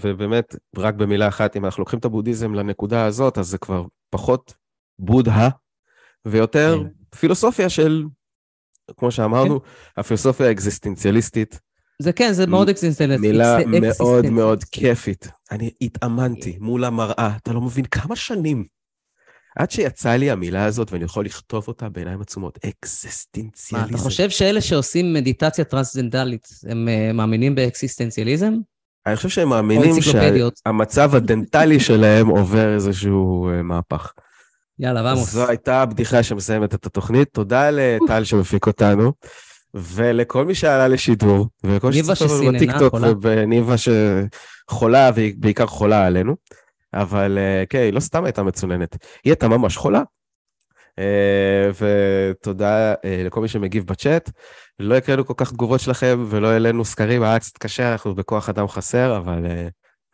ובאמת, רק במילה אחת, אם אנחנו לוקחים את הבודהיזם לנקודה הזאת, אז זה כבר פחות בודהה, ויותר כן. פילוסופיה של, כמו שאמרנו, הפילוסופיה האקזיסטנציאליסטית, זה כן, זה מאוד אקסיסטנציאליסט. מילה מאוד. מאוד כיפית. אני התאמנתי מול המראה, אתה לא מבין כמה שנים. עד שיצאה לי המילה הזאת, ואני יכול לכתוב אותה בעיניים עצומות, מה, אקזיסטנציאליזם. אתה חושב שאלה שעושים מדיטציה טרנסצנדלית, הם אה, מאמינים באקסיסטנציאליזם? אני חושב שהם מאמינים. שהמצב הדנטלי שלהם עובר איזשהו אה, מהפך. יאללה, אז ועמוס. זו הייתה הבדיחה שמסיימת את התוכנית. תודה לטל שמפיק אותנו, ולכל מי שעלה לשידור, ולכל מי שצופה לנו בטיקטוק, חולה. ובניבה שחולה, והיא בעיקר חולה עלינו. אבל אה, כן, היא לא סתם הייתה מצוננת, היא הייתה ממש חולה. אה, ותודה אה, לכל מי שמגיב בצ'אט. לא הקראנו כל כך תגובות שלכם ולא העלינו סקרים, היה קצת קשה, אנחנו בכוח אדם חסר, אבל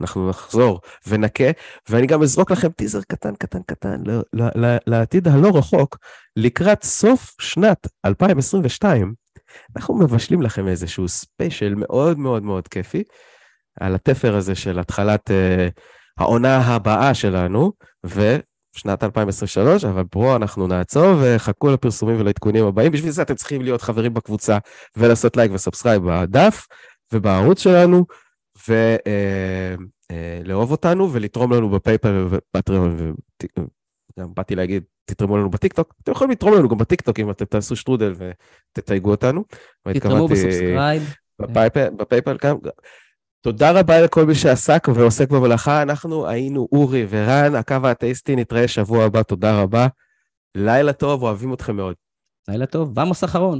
אנחנו נחזור ונכה. ואני גם אזרוק לכם טיזר קטן, קטן, קטן, ל- ל- ל- לעתיד הלא רחוק, לקראת סוף שנת 2022, אנחנו מבשלים לכם איזשהו special מאוד מאוד מאוד כיפי, על התפר הזה של התחלת אה, העונה הבאה שלנו, ושנת 2023, אבל פה אנחנו נעצור וחכו לפרסומים ולעדכונים הבאים. בשביל זה אתם צריכים להיות חברים בקבוצה ולעשות לייק ו subscribe בדף ובערוץ שלנו, ולאהוב אותנו ולתרום לנו בפייפל ובפטריון, וגם באתי להגיד, תתרמו לנו בטיקטוק, אתם יכולים לתרום לנו גם בטיקטוק אם אתם תעשו שטרודל ותתייגו אותנו. תתרמו ב subscribe. בפייפל, בפייפל גם. תודה רבה לכל מי שעסק ועוסק במלאכה. אנחנו היינו אורי ורן, הקו האתאיסטי, נתראה שבוע הבא, תודה רבה. לילה טוב, אוהבים אתכם מאוד. לילה טוב, ועמוס אחרון.